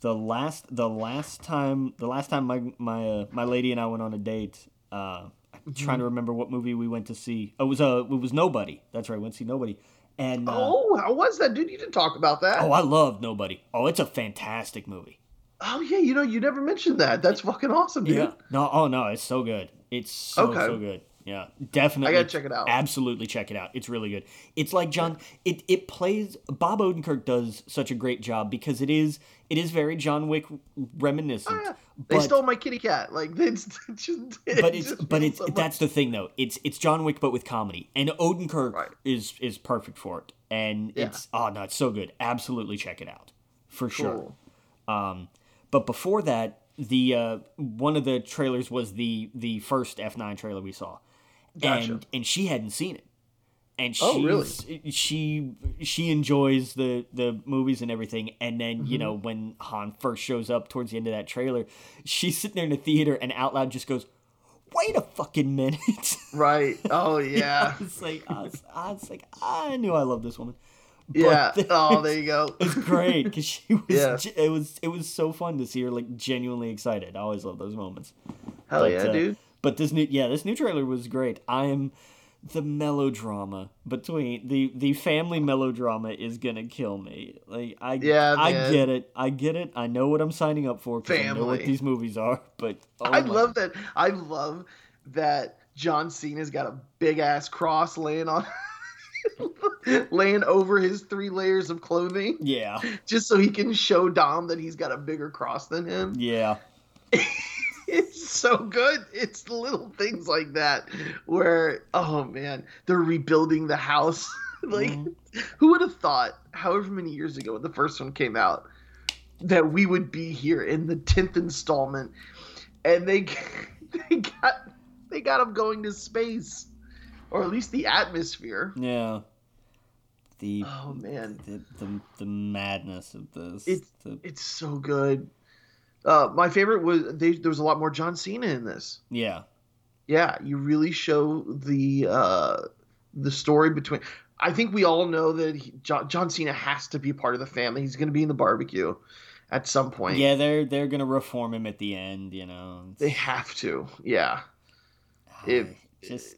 [SPEAKER 2] the last the last time the last time my my uh, my lady and I went on a date, uh, I'm trying to remember what movie we went to see. Oh, it was uh, it was Nobody. That's right, we went to see Nobody. And uh,
[SPEAKER 1] Oh, how was that, dude? You didn't talk about that.
[SPEAKER 2] oh, I love Nobody. Oh, it's a fantastic movie.
[SPEAKER 1] Oh yeah, you know you never mentioned that. That's fucking awesome, dude.
[SPEAKER 2] Yeah. No, oh no, it's so good. It's so
[SPEAKER 1] Okay.
[SPEAKER 2] so good. Yeah, definitely.
[SPEAKER 1] I gotta check it out.
[SPEAKER 2] Absolutely check it out. It's really good. It's like John. It it plays. Bob Odenkirk does such a great job because it is it is very John Wick reminiscent.
[SPEAKER 1] Oh, yeah. They
[SPEAKER 2] but,
[SPEAKER 1] stole my kitty cat. Like it's just.
[SPEAKER 2] but it's
[SPEAKER 1] just
[SPEAKER 2] but it's
[SPEAKER 1] so
[SPEAKER 2] that's the thing though. It's it's John Wick but with comedy, and Odenkirk
[SPEAKER 1] Right.
[SPEAKER 2] is is perfect for it. And
[SPEAKER 1] Yeah.
[SPEAKER 2] it's oh no, it's so good. Absolutely check it out for sure. Um, but before that, the uh, one of the trailers was the the first F nine trailer we saw,
[SPEAKER 1] Gotcha.
[SPEAKER 2] and and she hadn't seen it, and
[SPEAKER 1] Oh,
[SPEAKER 2] she's, she she enjoys the the movies and everything. And then
[SPEAKER 1] Mm-hmm.
[SPEAKER 2] you know when Han first shows up towards the end of that trailer, she's sitting there in the theater and out loud just goes, "Wait a fucking minute."
[SPEAKER 1] Right. Oh yeah.
[SPEAKER 2] it's like I was, I was like I knew I loved this woman.
[SPEAKER 1] yeah.
[SPEAKER 2] But
[SPEAKER 1] Oh, there you go.
[SPEAKER 2] it's great because she was.
[SPEAKER 1] Yeah.
[SPEAKER 2] It was. It was so fun to see her like genuinely excited. I always love those moments.
[SPEAKER 1] Hell
[SPEAKER 2] But,
[SPEAKER 1] yeah,
[SPEAKER 2] uh,
[SPEAKER 1] dude.
[SPEAKER 2] But this new, yeah, this new trailer was great. I am the melodrama between the the family melodrama is gonna kill me. Like I,
[SPEAKER 1] Yeah,
[SPEAKER 2] I
[SPEAKER 1] man.
[SPEAKER 2] get it. I get it. I know what I'm signing up for because I know what these movies are. But oh
[SPEAKER 1] I love that. I love that John Cena's got a big ass cross laying on, laying over his three layers of clothing,
[SPEAKER 2] Yeah,
[SPEAKER 1] just so he can show Dom that he's got a bigger cross than him.
[SPEAKER 2] yeah,
[SPEAKER 1] It's so good. It's little things like that where, oh man, they're rebuilding the house. like,
[SPEAKER 2] Mhm.
[SPEAKER 1] who would have thought, however many years ago when the first one came out, that we would be here in the tenth installment, and they they got they got them going to space, or at least the atmosphere.
[SPEAKER 2] yeah. The
[SPEAKER 1] Oh man,
[SPEAKER 2] the, the, the madness of this.
[SPEAKER 1] It's-
[SPEAKER 2] the,
[SPEAKER 1] it's so good. Uh, my favorite was they, there was a lot more John Cena in this.
[SPEAKER 2] yeah,
[SPEAKER 1] yeah, you really show the uh, the story between. I think we all know that he, John, John Cena has to be part of the family. He's going to be in the barbecue at some point.
[SPEAKER 2] yeah. They're they're gonna reform him at the end. You know. It's-
[SPEAKER 1] they have to. Yeah, if-
[SPEAKER 2] just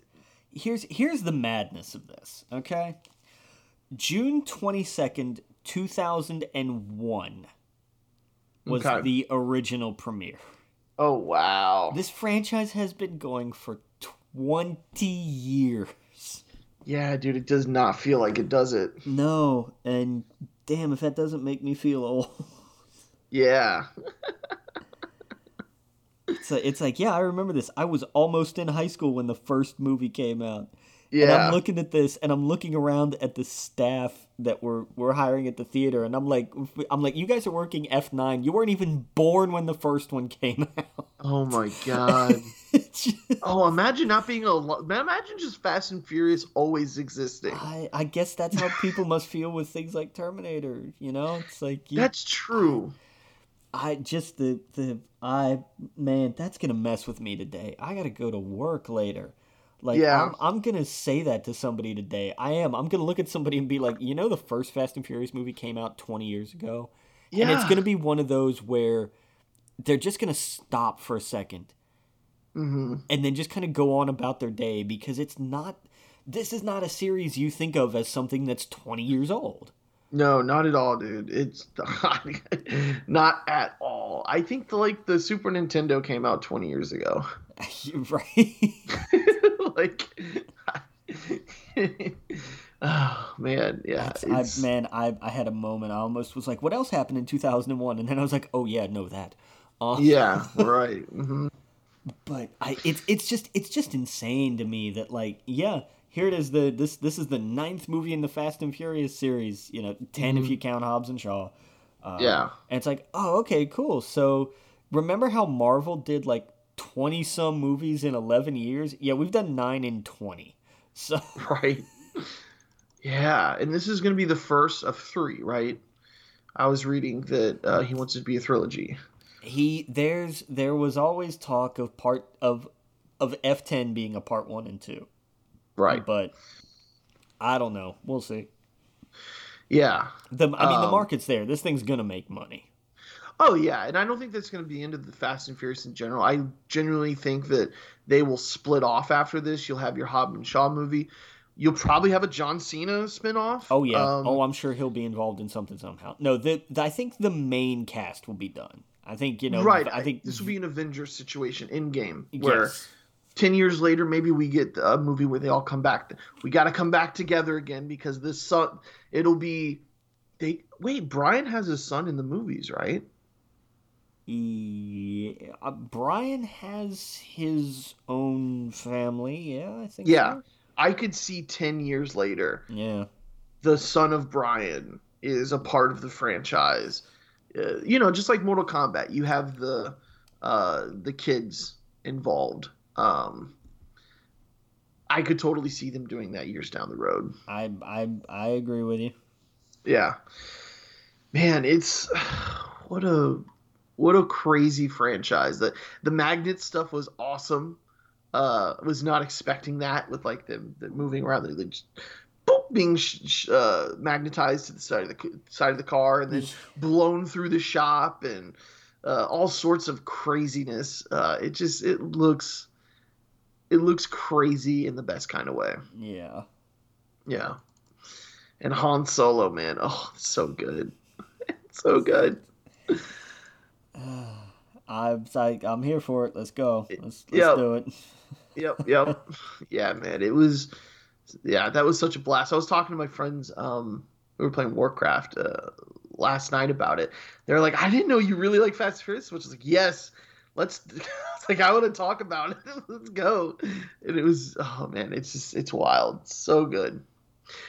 [SPEAKER 2] here's here's the madness of this okay june 22nd 2001 was
[SPEAKER 1] Okay.
[SPEAKER 2] the original premiere
[SPEAKER 1] oh wow.
[SPEAKER 2] this franchise has been going for 20 years
[SPEAKER 1] Yeah, dude, it does not feel like it, does it?
[SPEAKER 2] no and damn if that doesn't make me feel old
[SPEAKER 1] Yeah,
[SPEAKER 2] it's like, it's like yeah i remember this i was almost in high school when the first movie came out And
[SPEAKER 1] yeah.
[SPEAKER 2] I'm looking at this, and I'm looking around at the staff that we're we're hiring at the theater, and I'm like, I'm like, you guys are working F nine. You weren't even born when the first one came out.
[SPEAKER 1] oh my god.
[SPEAKER 2] Just-
[SPEAKER 1] oh, imagine not being a. Imagine just Fast and Furious always existing.
[SPEAKER 2] I I guess that's how people must feel with things like Terminator. You know, it's like you,
[SPEAKER 1] That's true.
[SPEAKER 2] I just the the I man, that's gonna mess with me today. I gotta go to work later. Like
[SPEAKER 1] Yeah.
[SPEAKER 2] I'm I'm gonna say that to somebody today. I am. I'm gonna look at somebody and be like, you know, the first Fast and Furious movie came out 20 years ago,
[SPEAKER 1] Yeah.
[SPEAKER 2] and it's gonna be one of those where they're just gonna stop for a second
[SPEAKER 1] hmm
[SPEAKER 2] and then just kind of go on about their day because it's not. This is not a series you think of as something that's 20 years old.
[SPEAKER 1] No, not at all, dude. It's not at all. I think the, like the Super Nintendo came out 20 years ago.
[SPEAKER 2] right?
[SPEAKER 1] like Oh man, yeah.
[SPEAKER 2] I, man, I, I had a moment. I almost was like, "What else happened in 2001?" And then I was like, "Oh yeah, no that." Uh,
[SPEAKER 1] yeah, right. hmm
[SPEAKER 2] But I, it's it's just it's just insane to me that like, yeah, here it is. The this this is the ninth movie in the Fast and Furious series. You know, 10 if
[SPEAKER 1] Mhm.
[SPEAKER 2] you count Hobbs and Shaw. Uh,
[SPEAKER 1] Yeah.
[SPEAKER 2] and it's like, oh, okay, cool. So remember how Marvel did like 20 some movies in 11 years? Yeah, we've done nine in 20. So
[SPEAKER 1] Right. Yeah, and this is going to be the first of three, right? I was reading that uh, he wants it to be a trilogy.
[SPEAKER 2] he there's there was always talk of part of of F10 being a part 1 and 2.
[SPEAKER 1] Right.
[SPEAKER 2] But I don't know. We'll see.
[SPEAKER 1] Yeah.
[SPEAKER 2] The I mean the
[SPEAKER 1] Um,
[SPEAKER 2] market's there. This thing's to make money.
[SPEAKER 1] Oh yeah, and I don't think that's going to be the end of the Fast and Furious in general. I genuinely think that they will split off after this. You'll have your Hobbs and Shaw movie. You'll probably have a John Cena spinoff.
[SPEAKER 2] Oh yeah.
[SPEAKER 1] Um,
[SPEAKER 2] oh, I'm sure he'll be involved in something somehow. No, the, the I think the main cast will be done. I think you know.
[SPEAKER 1] right.
[SPEAKER 2] I think
[SPEAKER 1] this will be an Avengers situation Endgame where
[SPEAKER 2] yes.
[SPEAKER 1] Ten years later maybe we get a movie where they all come back. We got to come back together again because this son. It'll be. They wait. Brian has his son in the movies, right?
[SPEAKER 2] Yeah, uh, Brian has his own family. Yeah, I think.
[SPEAKER 1] Yeah.
[SPEAKER 2] so.
[SPEAKER 1] I could see ten years later
[SPEAKER 2] Yeah.
[SPEAKER 1] the son of Brian is a part of the franchise. Uh, you know, just like Mortal Kombat, you have the uh, the kids involved. Um, I could totally see them doing that years down the road.
[SPEAKER 2] I I I agree with you.
[SPEAKER 1] Yeah, man, it's what a what a crazy franchise. The the magnet stuff was awesome. Uh, was not expecting that with like the, the moving around the, just, boop, being sh- sh- uh, magnetized to the side of the c- side of the car and then blown through the shop and uh, all sorts of craziness. Uh, it just it looks it looks crazy in the best kind of way.
[SPEAKER 2] Yeah.
[SPEAKER 1] Yeah. And Han Solo, man, oh, it's so good, so good.
[SPEAKER 2] I'm like I'm here for it. Let's go. Let's let's
[SPEAKER 1] Yeah.
[SPEAKER 2] do it.
[SPEAKER 1] Yep, yep, yeah, man. It was, yeah, that was such a blast. I was talking to my friends. Um, we were playing Warcraft uh, last night about it. They're like, I didn't know you really like Fast and Furious, which is like, yes, let's. It's like I want to talk about it. let's go. And it was, oh man, it's just, it's wild, so good.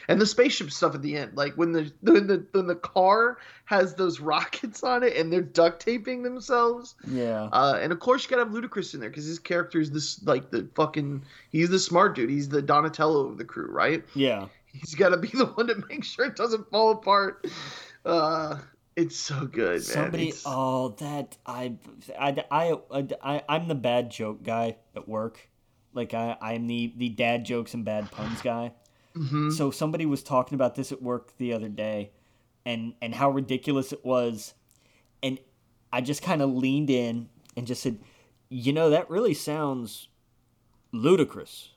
[SPEAKER 1] And the spaceship stuff at the end, like when the when the when the car has those rockets on it and they're duct taping themselves,
[SPEAKER 2] Yeah.
[SPEAKER 1] uh, and of course, you gotta have Ludacris in there because his character is this like the fucking he's the smart dude. He's the Donatello of the crew, right?
[SPEAKER 2] Yeah.
[SPEAKER 1] He's got to be the one to make sure it doesn't fall apart. Uh, it's so good, man.
[SPEAKER 2] Somebody. Oh, that I, I, I, I, I'm the bad joke guy at work. Like I, I'm the the dad jokes and bad puns guy.
[SPEAKER 1] Mhm.
[SPEAKER 2] So somebody was talking about this at work the other day, and and how ridiculous it was, and I just kind of leaned in and just said, you know, that really sounds ludicrous,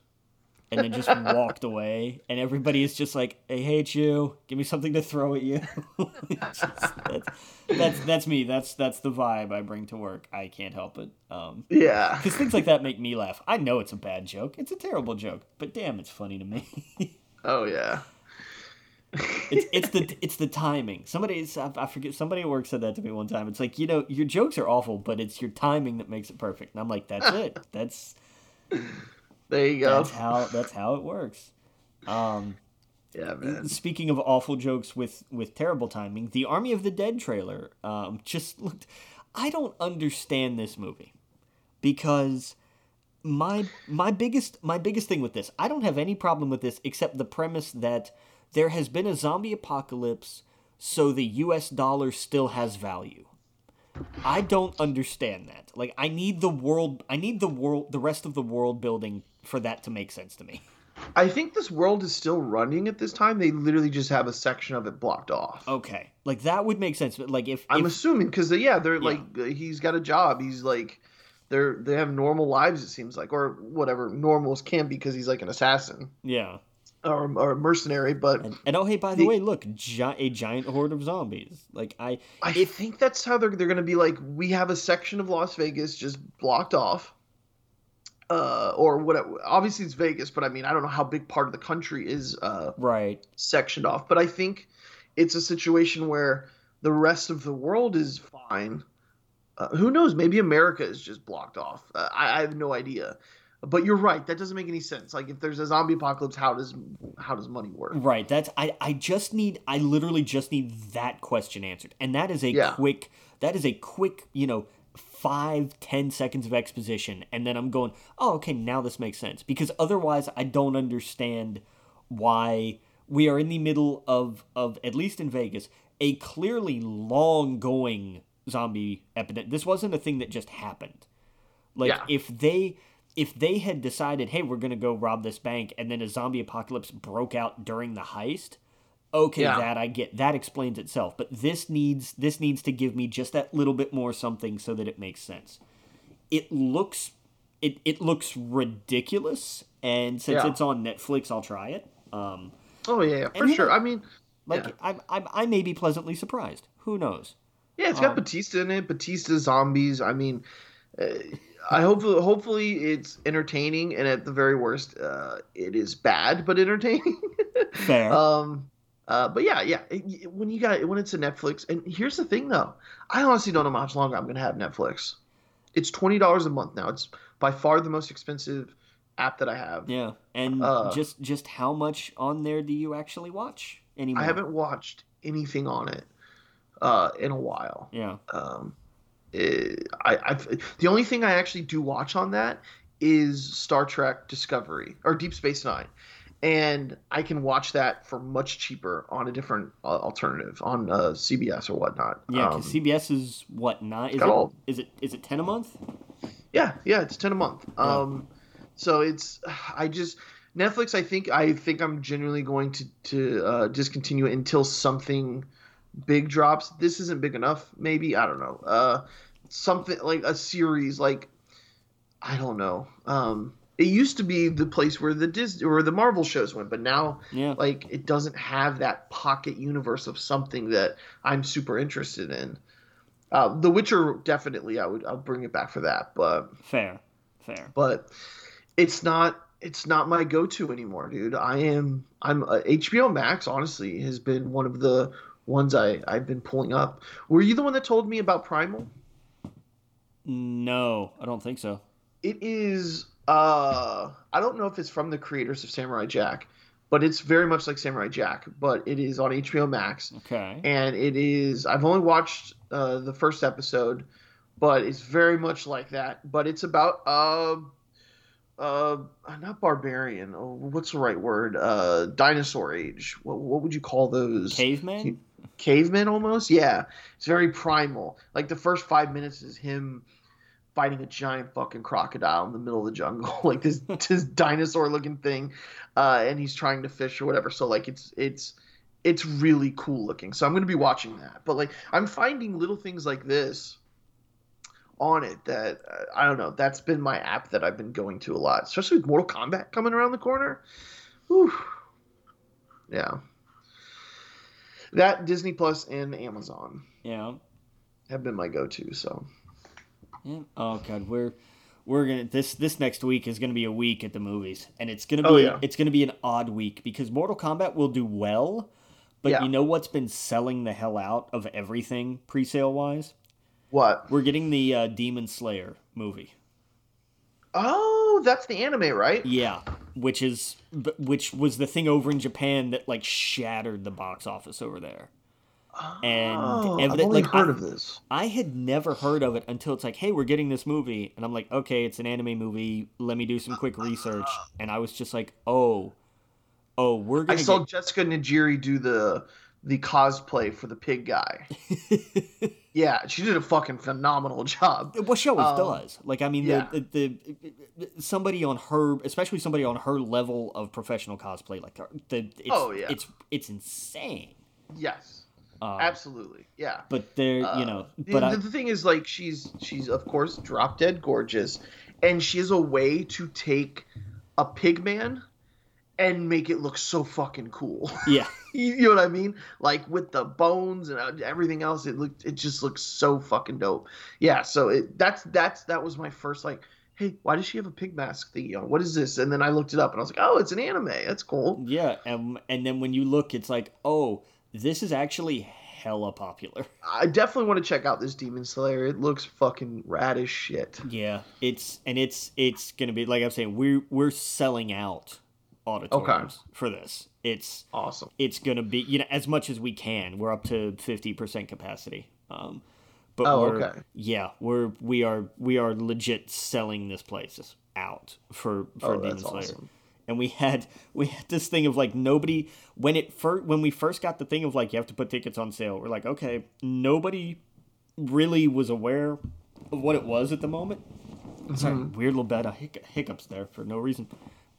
[SPEAKER 2] and then just walked away, and everybody is just like, I hate you. Give me something to throw at you. Just- that's, that's that's me. That's that's the vibe I bring to work. I can't help it. Um,
[SPEAKER 1] yeah,
[SPEAKER 2] because things like that make me laugh. I know it's a bad joke. It's a terrible joke, but damn, it's funny to me.
[SPEAKER 1] oh yeah,
[SPEAKER 2] it's it's the it's the timing. Somebody I, I forget somebody at work said that to me one time. It's like you know your jokes are awful, but it's your timing that makes it perfect. And I'm like, that's it. That's
[SPEAKER 1] there you go.
[SPEAKER 2] that's how that's how it works. Um,
[SPEAKER 1] yeah, man.
[SPEAKER 2] speaking of awful jokes with with terrible timing, the Army of the Dead trailer um, just looked. I don't understand this movie because my my biggest my biggest thing with this, I don't have any problem with this except the premise that there has been a zombie apocalypse, so the U.S. dollar still has value. I don't understand that. Like, I need the world. I need the world. The rest of the world building for that to make sense to me.
[SPEAKER 1] I think this world is still running at this time. They literally just have a section of it blocked off.
[SPEAKER 2] Okay, like that would make sense. But like, if,
[SPEAKER 1] I'm
[SPEAKER 2] if
[SPEAKER 1] assuming because yeah, they're
[SPEAKER 2] Yeah.
[SPEAKER 1] like uh, he's got a job. He's like they're they have normal lives. It seems like or whatever normals can be because he's like an assassin
[SPEAKER 2] yeah,
[SPEAKER 1] or, or a mercenary. But
[SPEAKER 2] and, and oh hey, by the,
[SPEAKER 1] The-
[SPEAKER 2] way, look, gi- a giant horde of zombies. Like I,
[SPEAKER 1] I
[SPEAKER 2] if
[SPEAKER 1] think that's how they're they're gonna be like we have a section of Las Vegas just blocked off. Uh, or what? Obviously, it's Vegas, but I mean, I don't know how big part of the country is uh,
[SPEAKER 2] right,
[SPEAKER 1] sectioned off. But I think it's a situation where the rest of the world is fine. Uh, who knows? Maybe America is just blocked off. Uh, I, I have no idea. But you're right. That doesn't make any sense. Like if there's a zombie apocalypse, how does how does money work?
[SPEAKER 2] right. That's I. I just need. I literally just need that question answered, and that is a
[SPEAKER 1] Yeah.
[SPEAKER 2] quick. That is a quick. You know. Five, ten seconds of exposition, and then I'm going, oh, okay, now this makes sense. Because otherwise, I don't understand why we are in the middle of, of at least in Vegas, a clearly long going zombie epidemic. This wasn't a thing that just happened. Like
[SPEAKER 1] Yeah.
[SPEAKER 2] if they if they had decided, hey, we're gonna go rob this bank, and then a zombie apocalypse broke out during the heist, okay,
[SPEAKER 1] Yeah.
[SPEAKER 2] that I get. That explains itself. But this needs this needs to give me just that little bit more something so that it makes sense. It looks it, it looks ridiculous, and since
[SPEAKER 1] Yeah.
[SPEAKER 2] it's on Netflix, I'll try it. Um,
[SPEAKER 1] Oh yeah, yeah for sure. I mean,
[SPEAKER 2] like
[SPEAKER 1] Yeah.
[SPEAKER 2] I, I I may be pleasantly surprised. Who knows?
[SPEAKER 1] yeah, it's got
[SPEAKER 2] Um,
[SPEAKER 1] Batista in it. Batista zombies. I mean, uh, I hope hopefully it's entertaining, and at the very worst, uh, it is bad but entertaining.
[SPEAKER 2] Fair.
[SPEAKER 1] um, uh, but yeah, yeah. it- when you got when it's a Netflix, and here's the thing though, I honestly don't know how much longer I'm gonna have Netflix. It's twenty dollars a month now. It's by far the most expensive app that I have.
[SPEAKER 2] yeah, and
[SPEAKER 1] uh,
[SPEAKER 2] just just how much on there do you actually watch anymore?
[SPEAKER 1] I haven't watched anything on it uh, in a while.
[SPEAKER 2] Yeah.
[SPEAKER 1] Um, eh, I, I've, the only thing I actually do watch on that is Star Trek Discovery or Deep Space Nine, and I can watch that for much cheaper on a different uh, alternative on uh, CBS or whatnot.
[SPEAKER 2] Yeah,
[SPEAKER 1] Um,
[SPEAKER 2] because CBS is what nine? Is it,
[SPEAKER 1] all-
[SPEAKER 2] is it is it ten a month?
[SPEAKER 1] yeah, yeah, it's ten a month. Um, so it's I just Netflix. I think I think I'm genuinely going to to uh, discontinue it until something big drops. This isn't big enough. Maybe I don't know. Uh, something like a series like I don't know. Um, it used to be the place where the Disney or the Marvel shows went, but now
[SPEAKER 2] Yeah.
[SPEAKER 1] like it doesn't have that pocket universe of something that I'm super interested in. Uh, the Witcher definitely I would I'll bring it back for that, but
[SPEAKER 2] Fair. Fair.
[SPEAKER 1] but it's not it's not my go-to anymore, dude. I am I'm uh, HBO Max honestly has been one of the ones I I've been pulling up. Were you the one that told me about Primal?
[SPEAKER 2] No, I don't think so.
[SPEAKER 1] It is uh I don't know if it's from the creators of Samurai Jack, but it's very much like Samurai Jack, but it is on HBO Max.
[SPEAKER 2] Okay.
[SPEAKER 1] and it is i've only watched uh, the first episode but it's very much like that. But it's about uh uh not barbarian oh, what's the right word? Uh dinosaur age. What, what would you call those?
[SPEAKER 2] Caveman.
[SPEAKER 1] cavemen almost? Yeah. It's very primal. Like the first five minutes is him fighting a giant fucking crocodile in the middle of the jungle like this this dinosaur looking thing uh and he's trying to fish or whatever. So like it's it's it's really cool looking. So i'm going to be watching that. But like i'm finding little things like this on it that uh, i don't know that's been my app that i've been going to a lot especially with mortal kombat coming around the corner. Whew. yeah. That disney plus and amazon
[SPEAKER 2] Yeah.
[SPEAKER 1] have been my go-to so
[SPEAKER 2] Yeah. Oh god, we're we're gonna this this next week is gonna be a week at the movies, and it's gonna be
[SPEAKER 1] Oh, yeah.
[SPEAKER 2] it's gonna be an odd week because Mortal Kombat will do well, but
[SPEAKER 1] Yeah.
[SPEAKER 2] you know what's been selling the hell out of everything pre-sale wise?
[SPEAKER 1] what
[SPEAKER 2] We're getting the uh, Demon Slayer movie.
[SPEAKER 1] oh that's the anime right
[SPEAKER 2] Yeah, which is which was the thing over in Japan that like shattered the box office over there. And
[SPEAKER 1] oh, i've only
[SPEAKER 2] like,
[SPEAKER 1] heard
[SPEAKER 2] I-
[SPEAKER 1] of this
[SPEAKER 2] I had never heard of it until it's like, hey, we're getting this movie. And I'm like, okay, it's an anime movie. Let me do some quick research. And I was just like, oh, oh, we're
[SPEAKER 1] i
[SPEAKER 2] going
[SPEAKER 1] saw
[SPEAKER 2] to
[SPEAKER 1] jessica nigri do the the cosplay for the pig guy yeah she did a fucking phenomenal job
[SPEAKER 2] well, she always
[SPEAKER 1] Um,
[SPEAKER 2] does. Like, I mean,
[SPEAKER 1] yeah.
[SPEAKER 2] the, the, the somebody on her, especially somebody on her level of professional cosplay, like the, it's,
[SPEAKER 1] Oh, yeah.
[SPEAKER 2] it's it's insane.
[SPEAKER 1] yes
[SPEAKER 2] Um,
[SPEAKER 1] absolutely yeah.
[SPEAKER 2] But there,
[SPEAKER 1] Uh,
[SPEAKER 2] you know,
[SPEAKER 1] the,
[SPEAKER 2] but I,
[SPEAKER 1] the thing is like she's she's of course drop dead gorgeous and she has a way to take a pig man and make it look so fucking cool.
[SPEAKER 2] Yeah,
[SPEAKER 1] you know what i mean? Like with the bones and uh, everything else it looked it just looks so fucking dope. Yeah so it that's that's that was my first like hey why does she have a pig mask thingy on what is this? And then i looked it up and i was like oh it's an anime. That's cool.
[SPEAKER 2] Yeah, and and then when you look, it's like, oh, this is actually hella popular.
[SPEAKER 1] i definitely want to check out this demon slayer it looks fucking rad as shit
[SPEAKER 2] Yeah, it's and it's it's gonna be like I'm saying we're we're selling out auditoriums for this. It's
[SPEAKER 1] awesome
[SPEAKER 2] it's gonna be you know as much as we can. We're up to fifty percent capacity. Um, but
[SPEAKER 1] Oh,
[SPEAKER 2] we're,
[SPEAKER 1] okay.
[SPEAKER 2] Yeah, we're we are we are legit selling this place out for for
[SPEAKER 1] oh
[SPEAKER 2] Demon Slayer.
[SPEAKER 1] awesome
[SPEAKER 2] And we had we had this thing of like nobody when it first when we first got the thing of like you have to put tickets on sale. We're like okay nobody really was aware of what it was at the moment. Sorry,
[SPEAKER 1] Mm-hmm.
[SPEAKER 2] weird little bit of hic- hiccups there for no reason.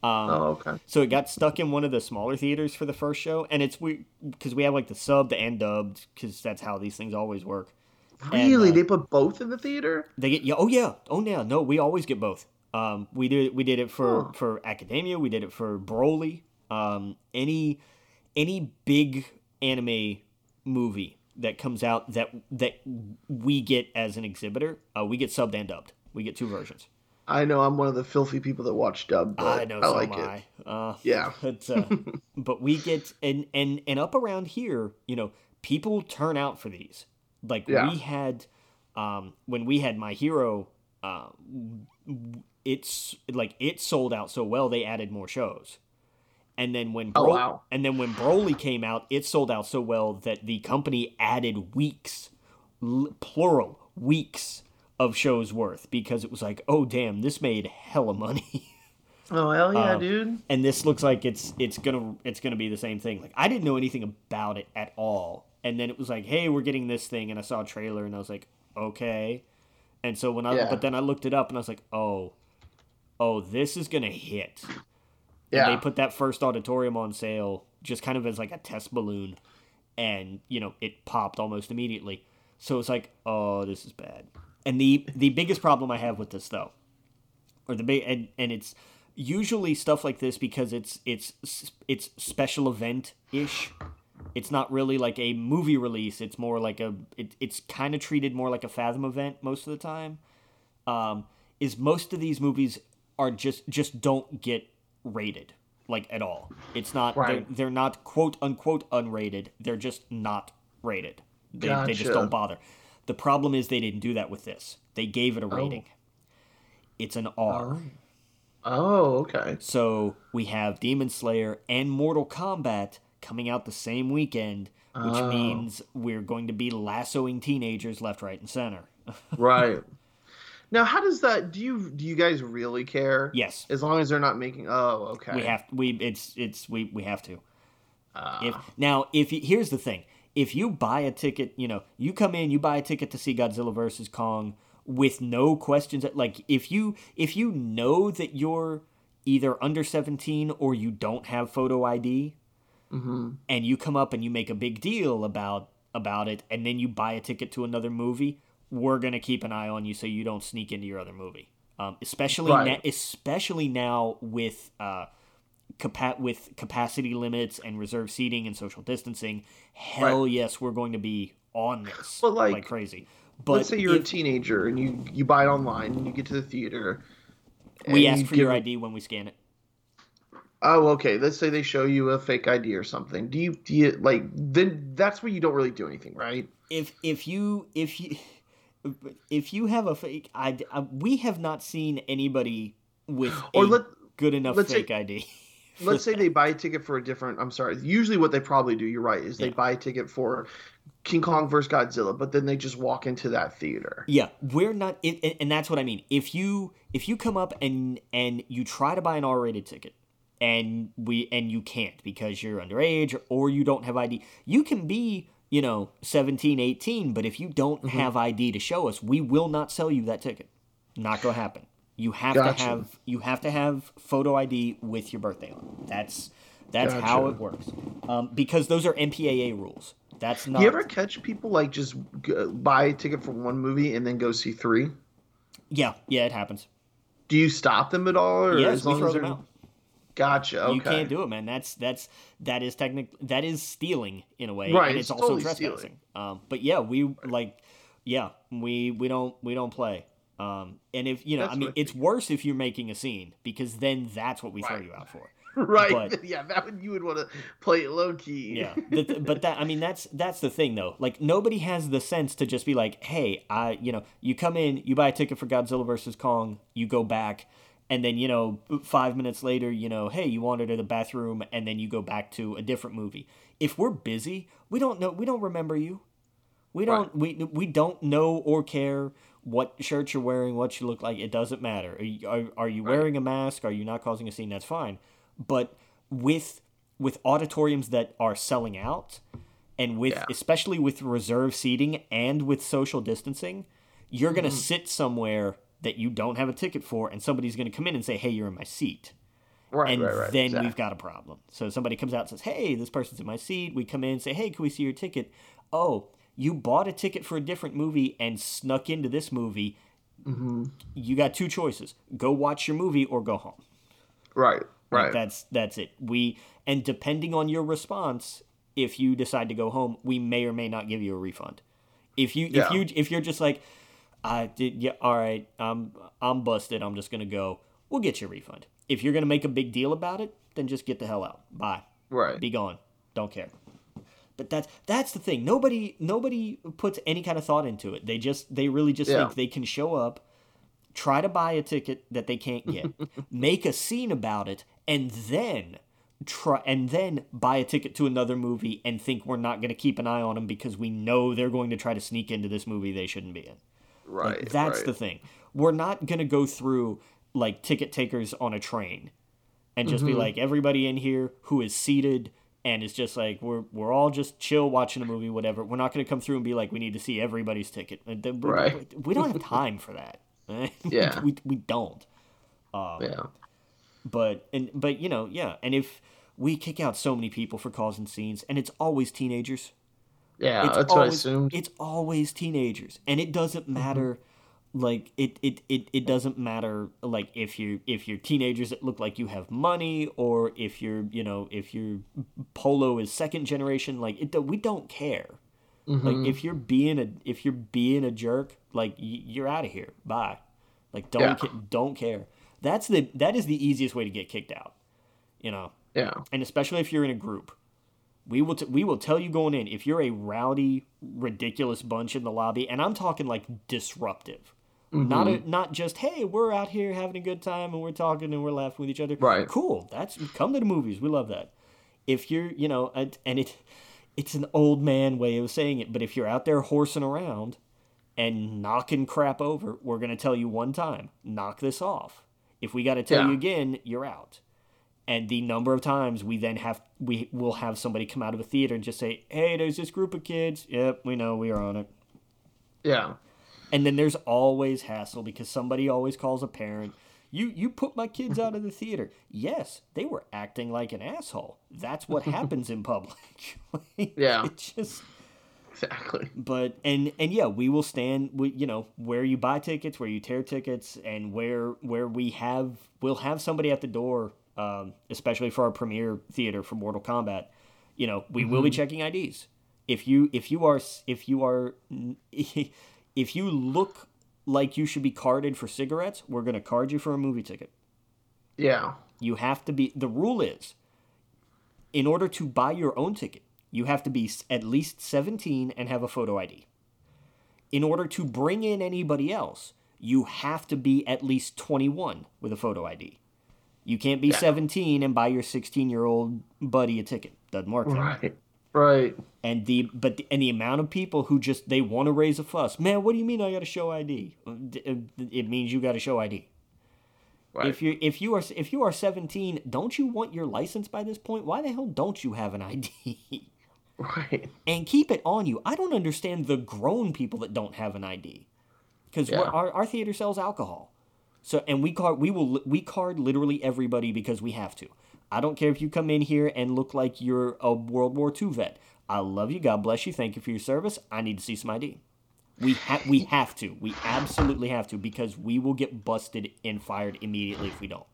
[SPEAKER 2] Um,
[SPEAKER 1] Oh, okay.
[SPEAKER 2] So it got stuck in one of the smaller theaters for the first show, and it's weird because we have like the subbed and dubbed because that's how these things always work.
[SPEAKER 1] Really?
[SPEAKER 2] uh,
[SPEAKER 1] they put both in the theater?
[SPEAKER 2] They get yeah, oh yeah, oh yeah, no, we always get both. Um, we did we did it for
[SPEAKER 1] Huh.
[SPEAKER 2] for Academia, we did it for Broly. Um, any any big anime movie that comes out that that we get as an exhibitor, uh, we get subbed and dubbed. We get two versions.
[SPEAKER 1] I know I'm one of the filthy people that watch dub, but
[SPEAKER 2] I know,
[SPEAKER 1] I
[SPEAKER 2] so
[SPEAKER 1] like
[SPEAKER 2] am
[SPEAKER 1] it.
[SPEAKER 2] I. Uh,
[SPEAKER 1] Yeah.
[SPEAKER 2] but uh, but we get and and and up around here, you know, people turn out for these. Like
[SPEAKER 1] Yeah.
[SPEAKER 2] we had, um, when we had my hero, uh, it's like it sold out so well they added more shows. And then when
[SPEAKER 1] Oh, wow.
[SPEAKER 2] and then when Broly came out, it sold out so well that the company added weeks, l- plural weeks of shows worth because it was like, oh damn, this made hella money.
[SPEAKER 1] Oh hell yeah,
[SPEAKER 2] Um,
[SPEAKER 1] dude.
[SPEAKER 2] and this looks like it's it's gonna it's gonna be the same thing. Like I didn't know anything about it at all, and then it was like, hey, we're getting this thing, and I saw a trailer, and I was like, okay. And so when I
[SPEAKER 1] Yeah.
[SPEAKER 2] but then I looked it up, and I was like, oh, oh, this is gonna hit. And
[SPEAKER 1] Yeah.
[SPEAKER 2] they put that first auditorium on sale just kind of as like a test balloon, and you know it popped almost immediately. So it's like, oh, this is bad. And the the biggest problem I have with this though, or the big and, and it's usually stuff like this because it's it's it's special event ish. It's not really like a movie release. It's more like a it, it's kind of treated more like a Fathom event most of the time. Um, is most of these movies are just just don't get rated like at all. It's not
[SPEAKER 1] Right.
[SPEAKER 2] they're, they're not quote unquote unrated. They're just not rated. They, they just don't bother. The problem is they didn't do that with this. They gave it a oh. rating. It's an R.
[SPEAKER 1] Oh, okay.
[SPEAKER 2] So we have Demon Slayer and Mortal Kombat coming out the same weekend, which
[SPEAKER 1] Oh.
[SPEAKER 2] means we're going to be lassoing teenagers left, right, and center.
[SPEAKER 1] Right. Now, how does that? Do you do you guys really care?
[SPEAKER 2] yes,
[SPEAKER 1] As long as they're not making. Oh, okay.
[SPEAKER 2] we have we it's it's we we have to.
[SPEAKER 1] Ah.
[SPEAKER 2] If now if you, here's the thing, if you buy a ticket, you know, you come in, you buy a ticket to see Godzilla versus Kong with no questions like if you if you know that you're either under 17 or you don't have photo ID
[SPEAKER 1] hmm
[SPEAKER 2] and you come up and you make a big deal about about it and then you buy a ticket to another movie we're going to keep an eye on you so you don't sneak into your other movie um, especially
[SPEAKER 1] Right.
[SPEAKER 2] na- especially now with uh, capa- with capacity limits and reserve seating and social distancing hell yes we're going to be on this
[SPEAKER 1] But, like,
[SPEAKER 2] crazy but
[SPEAKER 1] Let's say you're
[SPEAKER 2] if
[SPEAKER 1] a teenager and you you buy it online and you get to the theater.
[SPEAKER 2] we ask
[SPEAKER 1] you
[SPEAKER 2] for your id when we scan it
[SPEAKER 1] Oh, okay. Let's say they show you a fake ID or something. Do you do you like then? That's where you don't really do anything, right?
[SPEAKER 2] if if you if you if you have a fake ID, uh, we have not seen anybody with
[SPEAKER 1] Or
[SPEAKER 2] a
[SPEAKER 1] let
[SPEAKER 2] good enough
[SPEAKER 1] let's say-
[SPEAKER 2] fake ID.
[SPEAKER 1] let's say they buy a ticket for a different. I'm sorry. Usually, what they probably do, you're right, is they
[SPEAKER 2] Yeah.
[SPEAKER 1] buy a ticket for King Kong versus Godzilla, but then they just walk into that theater.
[SPEAKER 2] Yeah, we're not, it, and- and that's what I mean. If you if you come up and and you try to buy an R-rated ticket, and we and you can't because you're underage or you don't have ID, you can be you know 17, 18, but if you don't
[SPEAKER 1] Mm-hmm.
[SPEAKER 2] have ID to show us, we will not sell you that ticket. Not gonna happen. You have
[SPEAKER 1] Gotcha.
[SPEAKER 2] to have you have to have photo ID with your birthday on. That's that's how it works. Um, because those are MPAA rules. That's not.
[SPEAKER 1] Do you ever catch people like just g- buy a ticket for one movie and then go see three?
[SPEAKER 2] Yeah, yeah, it happens.
[SPEAKER 1] Do you stop them at all, or
[SPEAKER 2] Yes,
[SPEAKER 1] as
[SPEAKER 2] we
[SPEAKER 1] long
[SPEAKER 2] throw
[SPEAKER 1] as
[SPEAKER 2] them
[SPEAKER 1] they're
[SPEAKER 2] out.
[SPEAKER 1] Gotcha? Okay.
[SPEAKER 2] You can't do it, man. That's that's that is technic that is stealing in a way,
[SPEAKER 1] Right,
[SPEAKER 2] And
[SPEAKER 1] it's
[SPEAKER 2] it's, also
[SPEAKER 1] totally
[SPEAKER 2] trespassing. Um, but yeah, we like, yeah, we we don't we don't play. Um, and if you know,
[SPEAKER 1] That's
[SPEAKER 2] I mean, it's worse if you're making a scene because then that's what we throw you out for.
[SPEAKER 1] right?
[SPEAKER 2] but-
[SPEAKER 1] yeah, that would you would want to play it low key.
[SPEAKER 2] Yeah, but, but that I mean that's that's the thing though. Like nobody has the sense to just be like, hey, I you know, you come in, you buy a ticket for Godzilla versus Kong, you go back, and then you know five minutes later, you know, hey, you wandered to the bathroom, and then you go back to a different movie. If we're busy, we don't know, we don't remember you. We don't we we don't know or care what shirt you're wearing, what you look like. It doesn't matter. Are you, are, are you wearing a mask? Are you not causing a scene? That's fine. But with with auditoriums that are selling out, And with
[SPEAKER 1] Yeah.
[SPEAKER 2] especially with reserve seating and with social distancing, you're going to
[SPEAKER 1] Mm-hmm.
[SPEAKER 2] sit somewhere that you don't have a ticket for and somebody's going to come in and say, "Hey, you're in my seat."
[SPEAKER 1] Right,
[SPEAKER 2] and
[SPEAKER 1] right, right.
[SPEAKER 2] then
[SPEAKER 1] exactly.
[SPEAKER 2] we've got a problem. So somebody comes out and says, "Hey, this person's in my seat." We come in and say, "Hey, can we see your ticket?" Oh, you bought a ticket for a different movie and snuck into this movie.
[SPEAKER 1] Mm-hmm.
[SPEAKER 2] You got two choices: go watch your movie or go home.
[SPEAKER 1] Right,
[SPEAKER 2] Like,
[SPEAKER 1] right.
[SPEAKER 2] that's that's it. We and depending on your response, if you decide to go home, we may or may not give you a refund. If you
[SPEAKER 1] Yeah.
[SPEAKER 2] if you if you're just like, I did yeah, all right, I'm I'm busted. I'm just gonna go. We'll get you a refund. If you're gonna make a big deal about it, then just get the hell out. Bye.
[SPEAKER 1] right.
[SPEAKER 2] Be gone. Don't care. But that's that's the thing. Nobody nobody puts any kind of thought into it. They just they really just
[SPEAKER 1] Yeah.
[SPEAKER 2] think they can show up, try to buy a ticket that they can't get, make a scene about it, and then try and then buy a ticket to another movie and think we're not going to keep an eye on them because we know they're going to try to sneak into this movie they shouldn't be in.
[SPEAKER 1] Right.
[SPEAKER 2] Like, that's
[SPEAKER 1] right.
[SPEAKER 2] the thing. We're not going to go through like ticket takers on a train and just be
[SPEAKER 1] Mm-hmm.
[SPEAKER 2] like everybody in here who is seated and is just like we're we're all just chill watching a movie whatever. We're not going to come through and be like we need to see everybody's ticket. We-
[SPEAKER 1] Right.
[SPEAKER 2] We don't have time for that.
[SPEAKER 1] Yeah.
[SPEAKER 2] we we don't.
[SPEAKER 1] Yeah.
[SPEAKER 2] But and but you know, yeah, and if we kick out so many people for causing scenes and it's always teenagers.
[SPEAKER 1] Yeah,
[SPEAKER 2] it's
[SPEAKER 1] that's what I
[SPEAKER 2] always,
[SPEAKER 1] assumed.
[SPEAKER 2] It's always teenagers, and it doesn't matter. Like it, it, it, it doesn't matter. Like if you if you're teenagers that look like you have money, or if you're you know if your polo is second generation. Like it, we don't care.
[SPEAKER 1] Mm-hmm.
[SPEAKER 2] Like if you're being a if you're being a jerk, like you're out of here. Bye. Like don't
[SPEAKER 1] Yeah.
[SPEAKER 2] ca- don't care. That's the that is the easiest way to get kicked out. You know
[SPEAKER 1] Yeah.
[SPEAKER 2] and especially if you're in a group. We will t- we will tell you going in if you're a rowdy, ridiculous bunch in the lobby, and I'm talking like disruptive, not
[SPEAKER 1] Mm-hmm.
[SPEAKER 2] a, not just hey we're out here having a good time and we're talking and we're laughing with each other.
[SPEAKER 1] Right.
[SPEAKER 2] Cool. That's come to the movies. We love that. If you're you know and and it it's an old man way of saying it, but if you're out there horsing around and knocking crap over, we're gonna tell you one time, knock this off. If we got to tell
[SPEAKER 1] Yeah.
[SPEAKER 2] you again, you're out and the number of times we then have we will have somebody come out of a theater and just say hey there's this group of kids yep we know we are on it
[SPEAKER 1] Yeah.
[SPEAKER 2] and then there's always hassle because somebody always calls a parent you you put my kids out of the theater yes they were acting like an asshole that's what happens in public Like,
[SPEAKER 1] Yeah.
[SPEAKER 2] it just
[SPEAKER 1] Exactly.
[SPEAKER 2] but and and yeah we will stand we you know where you buy tickets where you tear tickets and where where we have we'll have somebody at the door um, especially for our premiere theater for mortal kombat you know we will be checking ids if you if you are if you are if you look like you should be carded for cigarettes we're going to card you for a movie ticket.
[SPEAKER 1] Yeah.
[SPEAKER 2] you have to be the rule is in order to buy your own ticket you have to be at least 17 and have a photo id in order to bring in anybody else you have to be at least 21 with a photo id you can't be 17 and buy your 16 year old buddy a ticket doesn't work that.
[SPEAKER 1] Right. Right.
[SPEAKER 2] and the but the, and the amount of people who just they want to raise a fuss man what do you mean i got to show id it means you got to show id
[SPEAKER 1] Right.
[SPEAKER 2] if you if you are if you are 17, don't you want your license by this point? Why the hell don't you have an ID?
[SPEAKER 1] right.
[SPEAKER 2] and keep it on you. I don't understand the grown people that don't have an ID. Cuz
[SPEAKER 1] Yeah.
[SPEAKER 2] our our theater sells alcohol. So and we card we will we card literally everybody because we have to. I don't care if you come in here and look like you're a World War II vet. I love you. God bless you. Thank you for your service. I need to see some ID. We ha- we have to. We absolutely have to because we will get busted and fired immediately if we don't.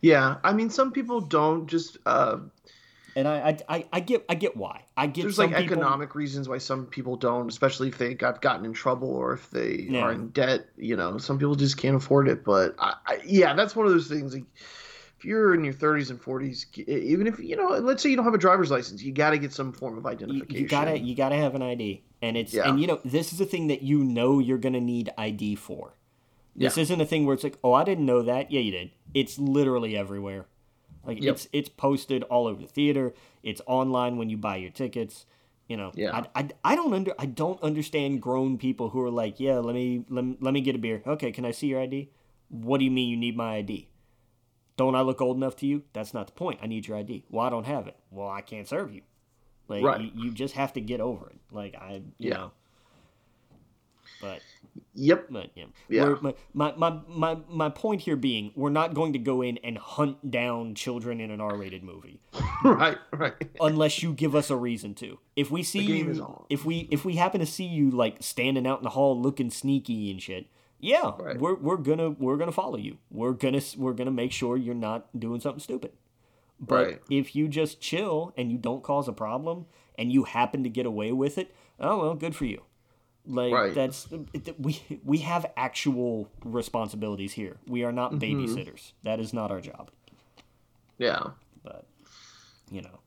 [SPEAKER 1] Yeah. I mean, some people don't just. Uh,
[SPEAKER 2] And I, I, I, get, I get why. I get
[SPEAKER 1] there's like
[SPEAKER 2] people,
[SPEAKER 1] economic reasons why some people don't, especially if they got gotten in trouble or if they
[SPEAKER 2] Yeah.
[SPEAKER 1] are in debt. You know, some people just can't afford it. But I, I, yeah, that's one of those things. Like, if you're in your 30s and 40s, even if you know, let's say you don't have a driver's license, you got to get some form of identification.
[SPEAKER 2] you gotta, you gotta have an ID, and it's,
[SPEAKER 1] Yeah.
[SPEAKER 2] and you know, this is a thing that you know you're gonna need ID for. This
[SPEAKER 1] Yeah.
[SPEAKER 2] isn't a thing where it's like, oh, I didn't know that. Yeah, you did. It's literally everywhere. Like
[SPEAKER 1] Yep.
[SPEAKER 2] it's, it's posted all over the theater. It's online when you buy your tickets. You know,
[SPEAKER 1] Yeah.
[SPEAKER 2] I, I, I don't under, I don't understand grown people who are like, yeah, let me, let let me get a beer. Okay, can I see your ID? What do you mean you need my ID? Don't I look old enough to you? That's not the point. I need your ID. Well, I don't have it. Well, I can't serve you. Like
[SPEAKER 1] Right.
[SPEAKER 2] you, you just have to get over it. Like I, you
[SPEAKER 1] Yeah.
[SPEAKER 2] know. But
[SPEAKER 1] Yep.
[SPEAKER 2] but yeah,
[SPEAKER 1] Yeah.
[SPEAKER 2] My, my my my my point here being, we're not going to go in and hunt down children in an R-rated movie
[SPEAKER 1] right. Right.
[SPEAKER 2] unless you give us a reason to. If we see you, if we if we happen to see you like standing out in the hall looking sneaky and shit, yeah,
[SPEAKER 1] Right.
[SPEAKER 2] we're we're gonna we're gonna follow you. We're gonna we're gonna make sure you're not doing something stupid. But
[SPEAKER 1] Right.
[SPEAKER 2] if you just chill and you don't cause a problem and you happen to get away with it, oh well, good for you. Like
[SPEAKER 1] Right.
[SPEAKER 2] that's we we have actual responsibilities here. We are not
[SPEAKER 1] Mm-hmm.
[SPEAKER 2] babysitters. That is not our job
[SPEAKER 1] Yeah.
[SPEAKER 2] but you know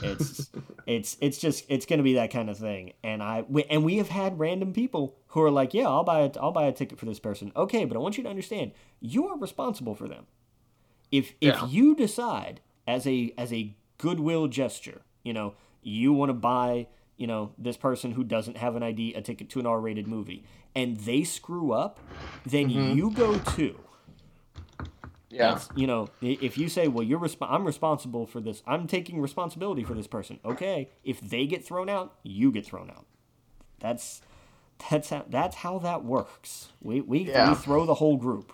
[SPEAKER 2] it's it's it's just it's going to be that kind of thing and i we, and we have had random people who are like yeah i'll buy a, i'll buy a ticket for this person okay but i want you to understand you are responsible for them if if
[SPEAKER 1] Yeah.
[SPEAKER 2] you decide as a as a goodwill gesture you know you want to buy you know this person who doesn't have an id a ticket to an r-rated movie and they screw up then mm-hmm. you go too
[SPEAKER 1] Yeah.
[SPEAKER 2] that's, you know, if you say, "Well, you're resp- I'm responsible for this. I'm taking responsibility for this person." Okay, if they get thrown out, you get thrown out. That's that's how that's how that works. We we,
[SPEAKER 1] Yeah.
[SPEAKER 2] we throw the whole group.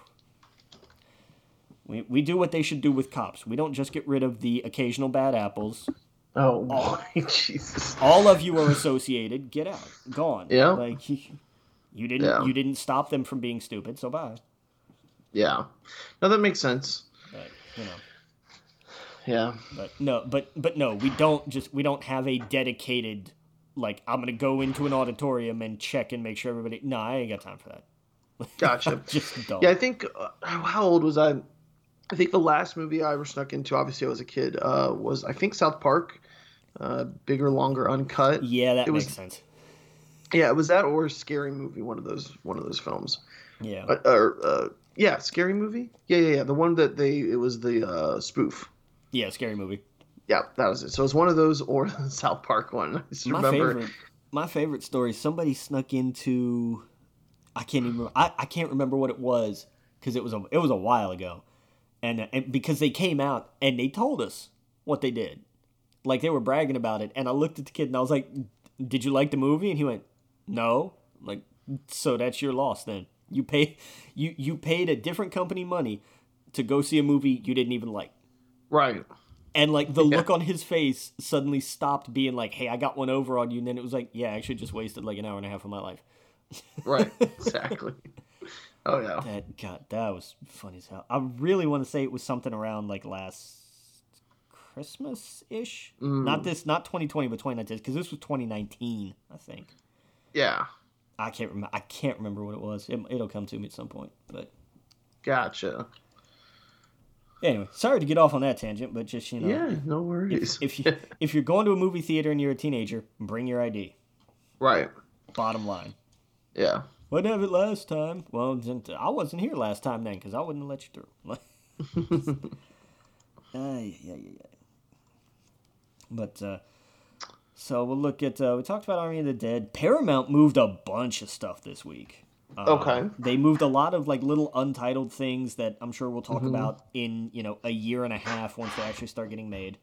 [SPEAKER 2] We, we do what they should do with cops. We don't just get rid of the occasional bad apples.
[SPEAKER 1] Oh, boy. Jesus.
[SPEAKER 2] All of you are associated. Get out. Gone.
[SPEAKER 1] Yeah.
[SPEAKER 2] Like you, you didn't
[SPEAKER 1] Yeah.
[SPEAKER 2] you didn't stop them from being stupid. So bye.
[SPEAKER 1] Yeah. No, that makes sense.
[SPEAKER 2] But you know.
[SPEAKER 1] Yeah.
[SPEAKER 2] But no, but but no, we don't just we don't have a dedicated like I'm gonna go into an auditorium and check and make sure everybody. No, I ain't got time for that.
[SPEAKER 1] Gotcha.
[SPEAKER 2] just don't.
[SPEAKER 1] Yeah, I think uh, how old was I? I think the last movie I ever snuck into, obviously I was a kid, uh, was I think South Park, uh, bigger, longer, uncut.
[SPEAKER 2] Yeah, that
[SPEAKER 1] It
[SPEAKER 2] makes
[SPEAKER 1] was-
[SPEAKER 2] sense.
[SPEAKER 1] Yeah, it was that or Scary Movie, one of those, one of those films.
[SPEAKER 2] Yeah,
[SPEAKER 1] Uh, or uh, yeah, Scary Movie. Yeah, yeah, yeah. The one that they it was the uh, spoof.
[SPEAKER 2] yeah, scary movie.
[SPEAKER 1] Yeah, that was it. So it was one of those or the South Park one. I just
[SPEAKER 2] My
[SPEAKER 1] remember.
[SPEAKER 2] favorite, my favorite story. Somebody snuck into. I can't even. I, I can't remember what it was because it was a it was a while ago, and, uh, and because they came out and they told us what they did, like they were bragging about it, and I looked at the kid and I was like, "Did you like the movie?" And he went, "No." I'm like, so that's your loss then. You pay, you you paid a different company money to go see a movie you didn't even like.
[SPEAKER 1] Right.
[SPEAKER 2] And like the
[SPEAKER 1] Yeah.
[SPEAKER 2] look on his face suddenly stopped being like, "Hey, I got one over on you," and then it was like, "Yeah, I actually just wasted like an hour and a half of my life."
[SPEAKER 1] Right. Exactly. Oh yeah.
[SPEAKER 2] That God, that was funny as hell. I really want to say it was something around like last Christmas ish.
[SPEAKER 1] Mm.
[SPEAKER 2] Not this, not 2020, but 2019, because this was 2019, I think.
[SPEAKER 1] Yeah.
[SPEAKER 2] I can't remember. I can't remember what it was. It, it'll come to me at some point. But
[SPEAKER 1] Gotcha.
[SPEAKER 2] anyway, sorry to get off on that tangent, but just you know,
[SPEAKER 1] Yeah. No worries.
[SPEAKER 2] if you if you're going to a movie theater and you're a teenager, bring your ID.
[SPEAKER 1] right.
[SPEAKER 2] Bottom line.
[SPEAKER 1] Yeah.
[SPEAKER 2] Wouldn't have it last time. Well, I wasn't here last time then because I wouldn't have let you through. Ay, yeah, yeah, yeah. But uh, so we'll look at. Uh, we talked about Army of the Dead. Paramount moved a bunch of stuff this week. Uh,
[SPEAKER 1] Okay.
[SPEAKER 2] They moved a lot of like little untitled things that I'm sure we'll talk about in you know a year and a half once they actually start getting made.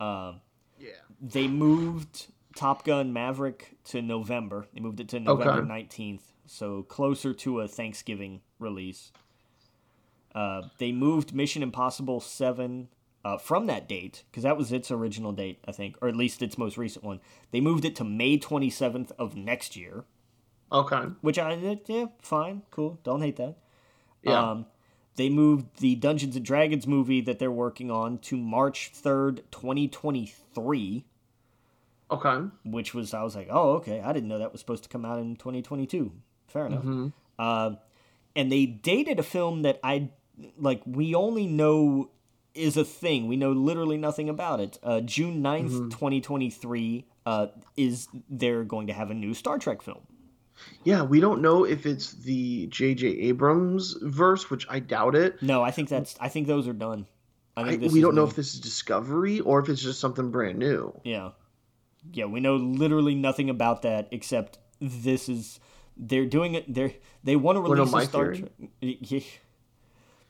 [SPEAKER 2] Um,
[SPEAKER 1] Yeah.
[SPEAKER 2] they moved Top Gun Maverick to November. They moved it to November
[SPEAKER 1] Okay.
[SPEAKER 2] 19th, so closer to a Thanksgiving release. Uh, they moved Mission Impossible 7 uh, from that date, because that was its original date, I think, or at least its most recent one. They moved it to May 27th of next year,
[SPEAKER 1] Okay.
[SPEAKER 2] which I, yeah, fine, cool, don't hate that.
[SPEAKER 1] Yeah.
[SPEAKER 2] Um, they moved the Dungeons and Dragons movie that they're working on to March 3rd, 2023
[SPEAKER 1] okay.
[SPEAKER 2] which was I was like, oh, okay, I didn't know that was supposed to come out in 2022. Fair enough.
[SPEAKER 1] Mm-hmm.
[SPEAKER 2] Uh, and they dated a film that I like. We only know is a thing. We know literally nothing about it. Uh, June 9th,
[SPEAKER 1] Mm-hmm.
[SPEAKER 2] 2023 uh, is they're going to have a new Star Trek film.
[SPEAKER 1] Yeah, we don't know if it's the J.J. Abrams verse, which I doubt it.
[SPEAKER 2] No, I think that's I think those are done. I
[SPEAKER 1] I,
[SPEAKER 2] think this
[SPEAKER 1] we don't know if this is Discovery or if it's just something brand new.
[SPEAKER 2] Yeah. Yeah, we know literally nothing about that except this is they're doing it they're they want to release a Star? Trek.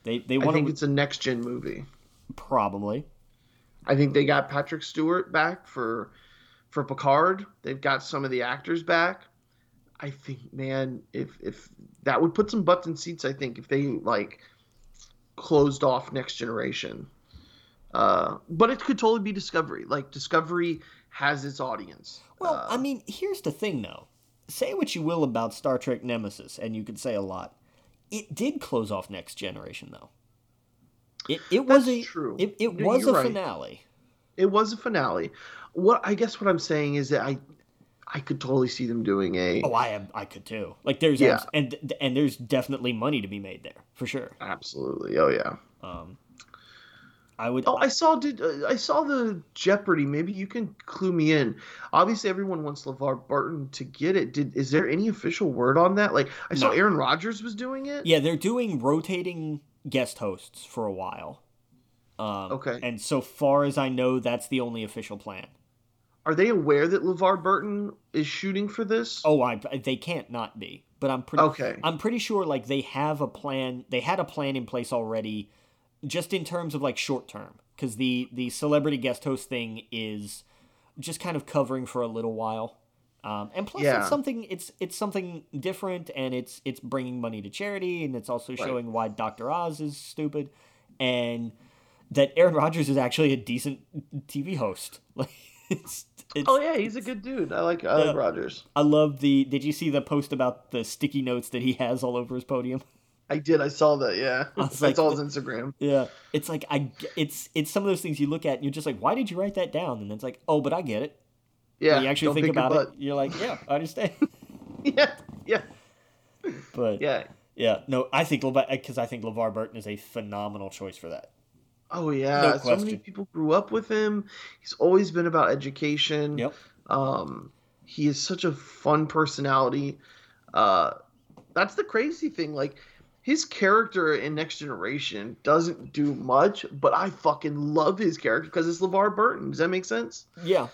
[SPEAKER 2] They they
[SPEAKER 1] I think
[SPEAKER 2] to
[SPEAKER 1] it's a next gen movie.
[SPEAKER 2] probably.
[SPEAKER 1] I think they got Patrick Stewart back for for Picard, they've got some of the actors back. I think, man, if if that would put some butts in seats, I think if they like closed off Next Generation. Uh, but it could totally be Discovery. Like Discovery has its audience.
[SPEAKER 2] Well,
[SPEAKER 1] Uh,
[SPEAKER 2] I mean, here's the thing, though. Say what you will about Star Trek Nemesis, and you could say a lot. It did close off Next Generation, though. It it was
[SPEAKER 1] That's
[SPEAKER 2] a
[SPEAKER 1] true.
[SPEAKER 2] it, it
[SPEAKER 1] No,
[SPEAKER 2] was a
[SPEAKER 1] you're right.
[SPEAKER 2] finale.
[SPEAKER 1] it was a finale. What I guess what I'm saying is that I I could totally see them doing a
[SPEAKER 2] Oh, I am, I could too. Like there's
[SPEAKER 1] Yeah.
[SPEAKER 2] abs- and and there's definitely money to be made there for sure.
[SPEAKER 1] absolutely. Oh yeah.
[SPEAKER 2] Um, I would.
[SPEAKER 1] Oh, I saw did uh, I saw the Jeopardy. Maybe you can clue me in. Obviously, everyone wants LeVar Burton to get it. Did is there any official word on that? Like I saw Aaron Rodgers was doing it.
[SPEAKER 2] Yeah, they're doing rotating guest hosts for a while. Um,
[SPEAKER 1] Okay.
[SPEAKER 2] And so far as I know, that's the only official plan.
[SPEAKER 1] Are they aware that LeVar Burton is shooting for this?
[SPEAKER 2] Oh, I they can't not be. But I'm pretty.
[SPEAKER 1] Okay.
[SPEAKER 2] I'm pretty sure like they have a plan. They had a plan in place already, just in terms of like short term, because the the celebrity guest host thing is just kind of covering for a little while. Um, and plus,
[SPEAKER 1] Yeah.
[SPEAKER 2] it's something it's it's something different, and it's it's bringing money to charity, and it's also showing why Doctor Oz is stupid, and that Aaron Rodgers is actually a decent TV host. Like it's, it's
[SPEAKER 1] Oh yeah, he's a good dude. I like I like
[SPEAKER 2] Yeah.
[SPEAKER 1] Rodgers.
[SPEAKER 2] I love the. Did you see the post about the sticky notes that he has all over his podium?
[SPEAKER 1] I did. I saw that. Yeah, that's
[SPEAKER 2] like-
[SPEAKER 1] saw his Instagram.
[SPEAKER 2] Yeah, it's like I. It's it's some of those things you look at and you're just like, why did you write that down? And it's like, oh, but I get it.
[SPEAKER 1] Yeah,
[SPEAKER 2] When you actually think about it, you're like, yeah, I understand.
[SPEAKER 1] Yeah, yeah,
[SPEAKER 2] but yeah,
[SPEAKER 1] yeah.
[SPEAKER 2] no, I think LeVar because I think LeVar Burton is a phenomenal choice for that.
[SPEAKER 1] Oh yeah,
[SPEAKER 2] No
[SPEAKER 1] so many people grew up with him. He's always been about education.
[SPEAKER 2] Yep.
[SPEAKER 1] Um, he is such a fun personality. Uh, that's the crazy thing. Like his character in Next Generation doesn't do much, but I fucking love his character because it's LeVar Burton. Does that make sense?
[SPEAKER 2] Yeah,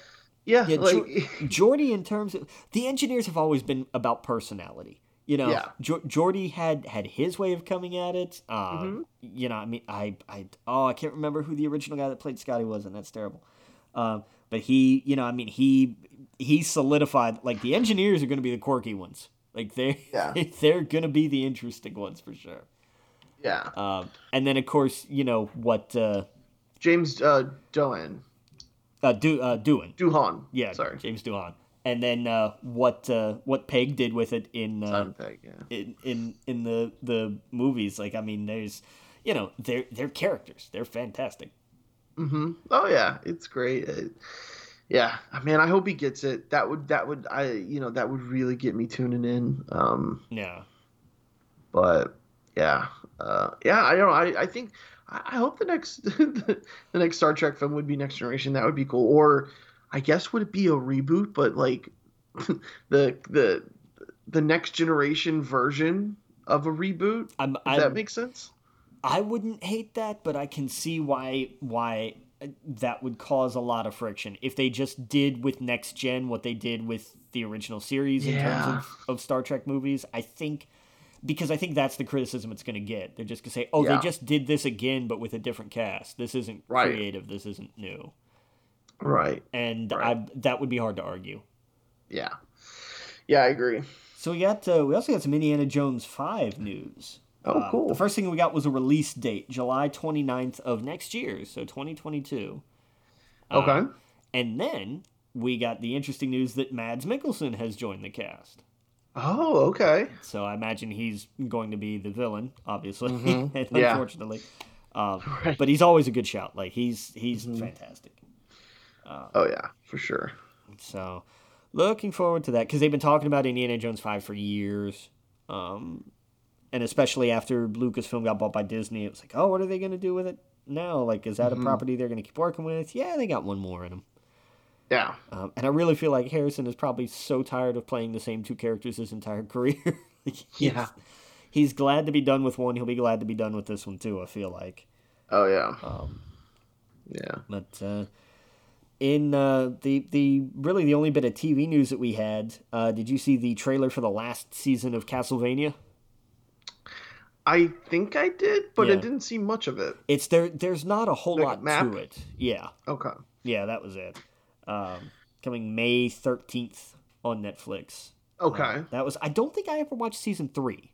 [SPEAKER 1] Yeah,
[SPEAKER 2] Yeah,
[SPEAKER 1] like
[SPEAKER 2] Geordi, in terms of the engineers have always been about personality. You know,
[SPEAKER 1] Yeah.
[SPEAKER 2] jo- Geordi had had his way of coming at it. Uh,
[SPEAKER 1] Mhm.
[SPEAKER 2] You know, I mean, I, I, oh, I can't remember who the original guy that played Scotty was, and that's terrible. Um, but he, you know, I mean, he he solidified like the engineers are going to be the quirky ones. Like they,
[SPEAKER 1] Yeah.
[SPEAKER 2] they're going to be the interesting ones for sure.
[SPEAKER 1] yeah,
[SPEAKER 2] Um, and then of course, you know what uh,
[SPEAKER 1] James uh, Doan
[SPEAKER 2] uh, do uh, doing.
[SPEAKER 1] Doohan.
[SPEAKER 2] Yeah,
[SPEAKER 1] sorry,
[SPEAKER 2] James Doohan. And then uh, what uh, what Pegg did with it in uh,
[SPEAKER 1] Simon Pegg. Yeah.
[SPEAKER 2] in in in the the movies. Like I mean, there's you know they're they're characters. They're fantastic.
[SPEAKER 1] hmm Oh yeah, it's great. Uh, yeah, man, I hope he gets it. That would that would I you know that would really get me tuning in. Um,
[SPEAKER 2] Yeah.
[SPEAKER 1] but yeah, uh, yeah, I don't know. I, I think I, I hope the next the next Star Trek film would be Next Generation. That would be cool. Or I guess would it be a reboot, but like the the the Next Generation version of a reboot?
[SPEAKER 2] I'm,
[SPEAKER 1] Does
[SPEAKER 2] I
[SPEAKER 1] that make sense?
[SPEAKER 2] I wouldn't hate that, but I can see why why that would cause a lot of friction if they just did with next gen what they did with the original series in
[SPEAKER 1] Yeah.
[SPEAKER 2] terms of, of Star Trek movies. I think because I think that's the criticism it's going to get. They're just going to say, "Oh,
[SPEAKER 1] Yeah.
[SPEAKER 2] they just did this again, but with a different cast. This isn't
[SPEAKER 1] Right.
[SPEAKER 2] creative. This isn't new."
[SPEAKER 1] Right.
[SPEAKER 2] And
[SPEAKER 1] Right.
[SPEAKER 2] I that would be hard to argue.
[SPEAKER 1] Yeah. Yeah, I agree.
[SPEAKER 2] So we got uh, we also got some Indiana Jones 5 news.
[SPEAKER 1] Oh,
[SPEAKER 2] Uh,
[SPEAKER 1] cool.
[SPEAKER 2] The first thing we got was a release date, July 29th of next year, so 2022. Uh,
[SPEAKER 1] Okay.
[SPEAKER 2] and then we got the interesting news that Mads Mikkelsen has joined the cast.
[SPEAKER 1] Oh, okay.
[SPEAKER 2] So I imagine he's going to be the villain, obviously,
[SPEAKER 1] Mhm.
[SPEAKER 2] and
[SPEAKER 1] Yeah.
[SPEAKER 2] unfortunately. Um,
[SPEAKER 1] Right. Mm-hmm.
[SPEAKER 2] But he's always a good shout. Like he's he's fantastic.
[SPEAKER 1] Oh yeah, for sure.
[SPEAKER 2] So, looking forward to that because they've been talking about Indiana Jones 5 for years. Um, and especially after Lucasfilm got bought by Disney, it was like, oh, what are they going to do with it now? Like, is that
[SPEAKER 1] Mm-hmm.
[SPEAKER 2] a property they're going to keep working with? Yeah, they got one more in them.
[SPEAKER 1] Yeah.
[SPEAKER 2] Um, and I really feel like Harrison is probably so tired of playing the same two characters his entire career. Like, he's,
[SPEAKER 1] Yeah.
[SPEAKER 2] He's glad to be done with one. He'll be glad to be done with this one, too, I feel like.
[SPEAKER 1] Oh yeah.
[SPEAKER 2] Um,
[SPEAKER 1] Yeah.
[SPEAKER 2] But uh, in uh, the the really the only bit of TV news that we had, uh, did you see the trailer for the last season of Castlevania?
[SPEAKER 1] I think I did, but
[SPEAKER 2] Yeah.
[SPEAKER 1] I didn't see much of it.
[SPEAKER 2] It's there. There's not a whole
[SPEAKER 1] Like
[SPEAKER 2] lot
[SPEAKER 1] map?
[SPEAKER 2] to it. Yeah,
[SPEAKER 1] Okay.
[SPEAKER 2] yeah, that was it. Um, coming May thirteenth on Netflix.
[SPEAKER 1] Okay.
[SPEAKER 2] Uh, that was. I don't think I ever watched season three.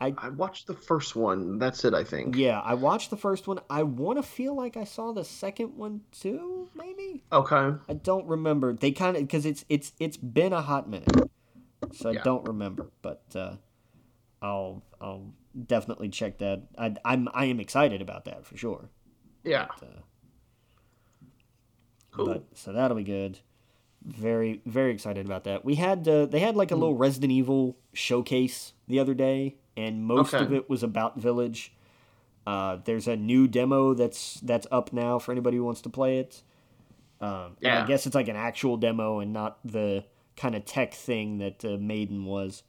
[SPEAKER 1] I I watched the first one. That's it. I think.
[SPEAKER 2] Yeah, I watched the first one. I want to feel like I saw the second one too. Maybe.
[SPEAKER 1] Okay.
[SPEAKER 2] I don't remember. They kind of because it's it's it's been a hot minute, so
[SPEAKER 1] Yeah.
[SPEAKER 2] I don't remember. But uh, I'll I'll definitely check that. I, I'm I am excited about that for sure.
[SPEAKER 1] Yeah.
[SPEAKER 2] But, uh,
[SPEAKER 1] Cool.
[SPEAKER 2] But so that'll be good. Very very excited about that. We had uh, they had like a little Resident Evil showcase the other day, and most
[SPEAKER 1] Okay.
[SPEAKER 2] of it was about Village. Uh, there's a new demo that's that's up now for anybody who wants to play it. Um, and I guess it's like an actual demo and not the kind of tech thing that uh, Maiden was.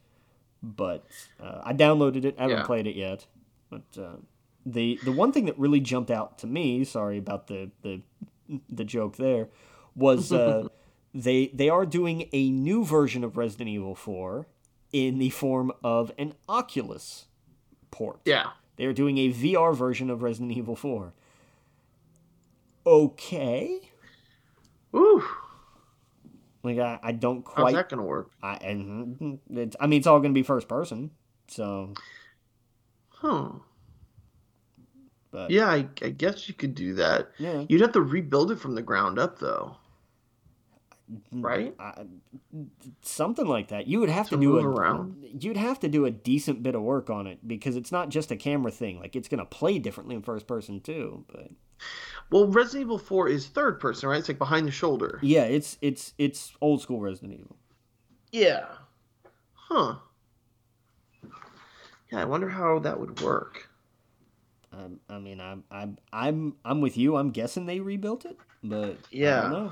[SPEAKER 2] But uh, I downloaded it. I haven't
[SPEAKER 1] Yeah.
[SPEAKER 2] played it yet. But uh, the the one thing that really jumped out to me, sorry about the the the joke there, was uh, they they are doing a new version of Resident Evil 4 in the form of an Oculus port.
[SPEAKER 1] Yeah.
[SPEAKER 2] They are doing a VR version of Resident Evil 4. Okay.
[SPEAKER 1] Ooh.
[SPEAKER 2] Like I, I don't quite.
[SPEAKER 1] How's that gonna work?
[SPEAKER 2] I and it's, I mean it's all going to be first person. So,
[SPEAKER 1] Huh.
[SPEAKER 2] but
[SPEAKER 1] Yeah, I, I guess you could do that.
[SPEAKER 2] yeah.
[SPEAKER 1] You'd have to rebuild it from the ground up, though. Right?
[SPEAKER 2] I, something like that. You would have to,
[SPEAKER 1] To
[SPEAKER 2] do a,
[SPEAKER 1] around.
[SPEAKER 2] You'd have to do a decent bit of work on it because it's not just a camera thing. Like it's going to play differently in first person too. But
[SPEAKER 1] Well, Resident Evil 4 is third person, right? It's like behind the shoulder.
[SPEAKER 2] yeah, it's it's it's old school Resident Evil.
[SPEAKER 1] Yeah. Huh. Yeah, I wonder how that would work.
[SPEAKER 2] Um, I mean, I'm I'm I'm I'm with you. I'm guessing they rebuilt it, but I
[SPEAKER 1] Yeah.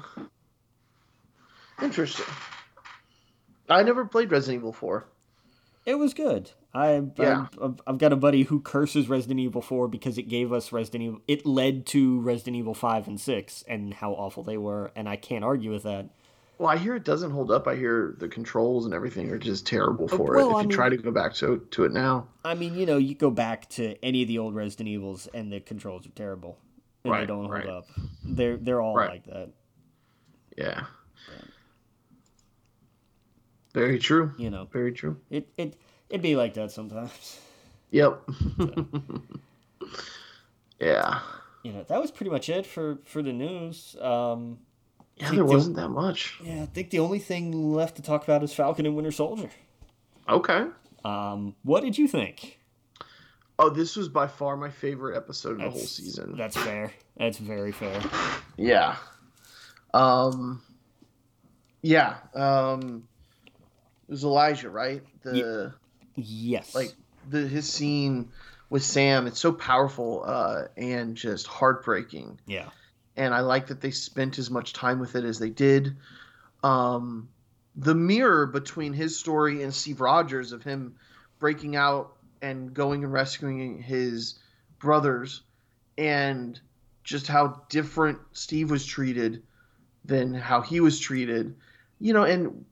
[SPEAKER 1] Interesting. I never played Resident Evil 4.
[SPEAKER 2] It was good. I,
[SPEAKER 1] Yeah.
[SPEAKER 2] I've, I've got a buddy who curses Resident Evil 4 because it gave us Resident Evil. It led to Resident Evil 5 and 6 and how awful they were, and I can't argue with that.
[SPEAKER 1] Well, I hear it doesn't hold up. I hear the controls and everything are just terrible oh, for
[SPEAKER 2] well,
[SPEAKER 1] it. If
[SPEAKER 2] I
[SPEAKER 1] you
[SPEAKER 2] mean-
[SPEAKER 1] try to go back to to it now,
[SPEAKER 2] I mean, you know, you go back to any of the old Resident Evils, and the controls are terrible, and they don't hold
[SPEAKER 1] right.
[SPEAKER 2] up. They're they're all
[SPEAKER 1] Right.
[SPEAKER 2] like that.
[SPEAKER 1] yeah. Very true.
[SPEAKER 2] You know,
[SPEAKER 1] Very true.
[SPEAKER 2] it it it'd be like that sometimes.
[SPEAKER 1] Yep. yeah.
[SPEAKER 2] You know, that was pretty much it for for the news. Um,
[SPEAKER 1] Yeah, there wasn't that much.
[SPEAKER 2] yeah, I think the only thing left to talk about is Falcon and Winter Soldier.
[SPEAKER 1] Okay.
[SPEAKER 2] Um, what did you think?
[SPEAKER 1] Oh, this was by far my favorite episode of the whole season.
[SPEAKER 2] That's fair. That's very fair.
[SPEAKER 1] Yeah. Um. Yeah. Um. Was Elijah, right? The
[SPEAKER 2] Yes.
[SPEAKER 1] like the his scene with Sam. It's so powerful uh, and just heartbreaking.
[SPEAKER 2] yeah.
[SPEAKER 1] and I like that they spent as much time with it as they did. Um, the mirror between his story and Steve Rogers of him breaking out and going and rescuing his brothers, and just how different Steve was treated than how he was treated, you know. And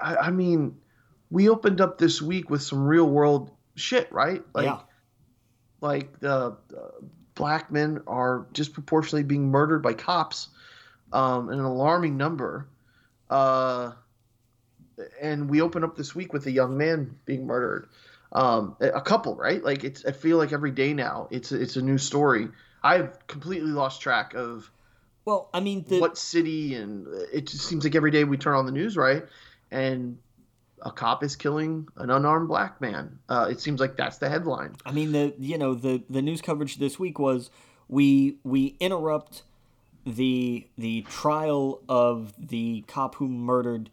[SPEAKER 1] I, I mean, we opened up this week with some real world shit, right? Like,
[SPEAKER 2] yeah.
[SPEAKER 1] like the uh, black men are disproportionately being murdered by cops um, in an alarming number. Uh, and we open up this week with a young man being murdered. Um, a couple, right? Like it's. I feel like every day now, it's it's a new story. I've completely lost track of
[SPEAKER 2] Well, I mean, the
[SPEAKER 1] what city, and it just seems like every day we turn on the news, right? And a cop is killing an unarmed black man. Uh, it seems like that's the headline.
[SPEAKER 2] I mean the you know the the news coverage this week was we we interrupt the the trial of the cop who murdered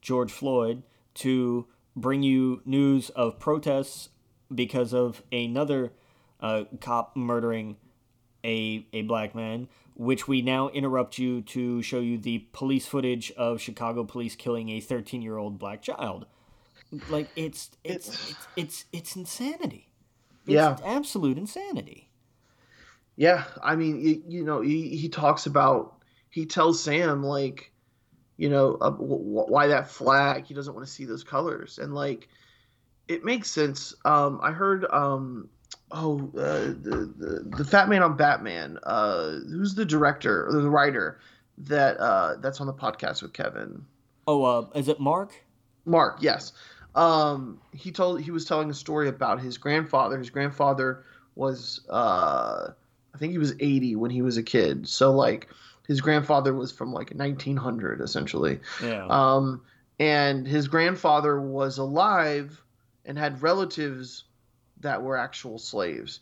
[SPEAKER 2] George Floyd to bring you news of protests because of another uh, cop murdering a a black man, which we now interrupt you to show you the police footage of Chicago police killing a 13 year old black child. Like it's it's
[SPEAKER 1] It's-
[SPEAKER 2] it's it's, it's insanity. It's
[SPEAKER 1] Yeah.
[SPEAKER 2] absolute insanity.
[SPEAKER 1] Yeah, I mean, you, you know, he, he talks about he tells Sam like, you know, uh, w- why that flag? He doesn't want to see those colors, and like, it makes sense. Um, I heard, um, oh, uh, the, the the Fat Man on Batman. Uh, who's the director or the writer? that uh, that's on the podcast with Kevin.
[SPEAKER 2] Oh, uh, is it Marc?
[SPEAKER 1] Marc, yes. Um, he told he was telling a story about his grandfather. His grandfather was, uh, I think he was 80 when he was a kid. So like, his grandfather was from like 1900 essentially.
[SPEAKER 2] Yeah.
[SPEAKER 1] Um, and his grandfather was alive and had relatives that were actual slaves.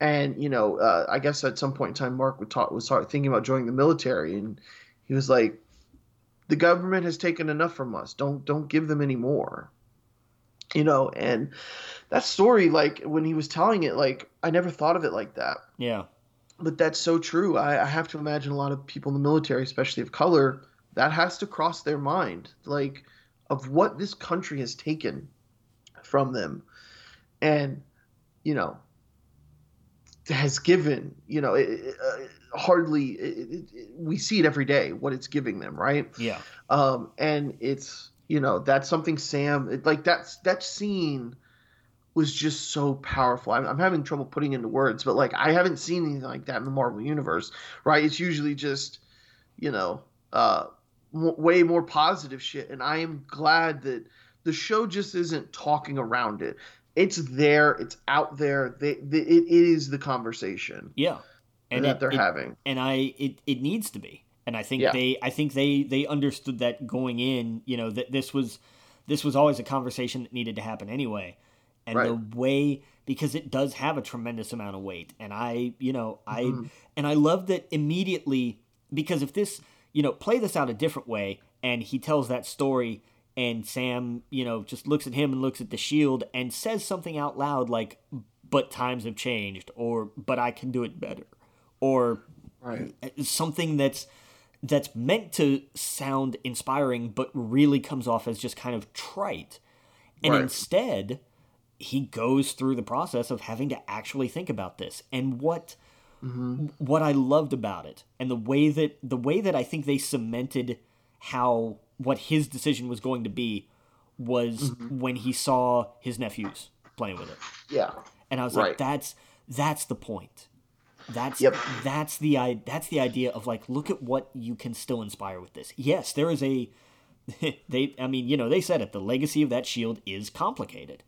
[SPEAKER 1] And you know, uh, I guess at some point in time, Marc would talk, was thinking about joining the military, and he was like, "The government has taken enough from us. Don't don't give them any more." You know, and that story, like when he was telling it, like I never thought of it like that.
[SPEAKER 2] Yeah.
[SPEAKER 1] But that's so true. I, I have to imagine a lot of people in the military, especially of color, that has to cross their mind, like of what this country has taken from them, and you know has given you know it, uh, hardly it, it, we see it every day what it's giving them right?
[SPEAKER 2] Yeah.
[SPEAKER 1] um and it's you know that's something sam like that's that scene was just so powerful. I'm, I'm having trouble putting into words but like i haven't seen anything like that in the marvel universe right? It's usually just you know uh w- way more positive shit and i am glad that the show just isn't talking around it it's there it's out there they, they, it is the conversation
[SPEAKER 2] Yeah.
[SPEAKER 1] and that
[SPEAKER 2] it-
[SPEAKER 1] they're
[SPEAKER 2] it-
[SPEAKER 1] having
[SPEAKER 2] and I it, it needs to be. And I think
[SPEAKER 1] Yeah.
[SPEAKER 2] they I think they they understood that going in, you know, that this was this was always a conversation that needed to happen anyway. And the way because it does have a tremendous amount of weight. And I, you know, I
[SPEAKER 1] Mhm.
[SPEAKER 2] and I love that immediately because if this, you know, play this out a different way and he tells that story and Sam, you know, just looks at him and looks at the shield and says something out loud like but times have changed or but I can do it better or
[SPEAKER 1] right.
[SPEAKER 2] something that's that's meant to sound inspiring but really comes off as just kind of trite. And
[SPEAKER 1] Right.
[SPEAKER 2] instead he goes through the process of having to actually think about this. And what mm-hmm. what i loved about it and the way that the way that i think they cemented how what his decision was going to be was mm-hmm. when he saw his nephews playing with it
[SPEAKER 1] yeah
[SPEAKER 2] and I was
[SPEAKER 1] Right.
[SPEAKER 2] like, "That's that's the point. That's
[SPEAKER 1] Yep.
[SPEAKER 2] that's the that's the idea of like, look at what you can still inspire with this. Yes, there is a they. I mean, you know, they said it. The legacy of that shield is complicated,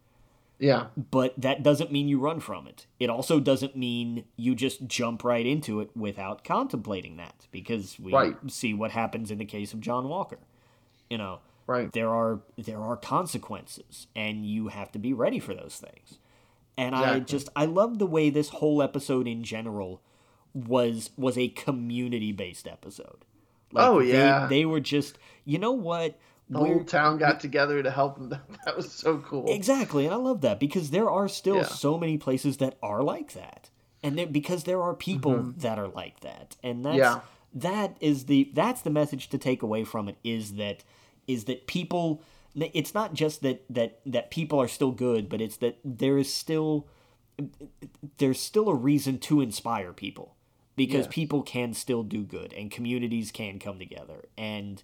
[SPEAKER 1] yeah
[SPEAKER 2] but that doesn't mean you run from it. It also doesn't mean you just jump right into it without contemplating that, because we
[SPEAKER 1] Right.
[SPEAKER 2] see what happens in the case of John Walker. You know,
[SPEAKER 1] right
[SPEAKER 2] there are there are consequences and you have to be ready for those things and i just i love the way this whole episode in general was was a community based episode
[SPEAKER 1] Oh, yeah.
[SPEAKER 2] they, were just you know what
[SPEAKER 1] the
[SPEAKER 2] We're-
[SPEAKER 1] whole town got together to help them that was so cool
[SPEAKER 2] Exactly, and I love that because there are still
[SPEAKER 1] Yeah.
[SPEAKER 2] so many places that are like that, and there, because there are people that are like that, and that's
[SPEAKER 1] Mm-hmm. Yeah.
[SPEAKER 2] that is the that's the message to take away from it is that is that people it's not just that that that people are still good, but it's that there is still there's still a reason to inspire people because
[SPEAKER 1] Yes.
[SPEAKER 2] people can still do good and communities can come together and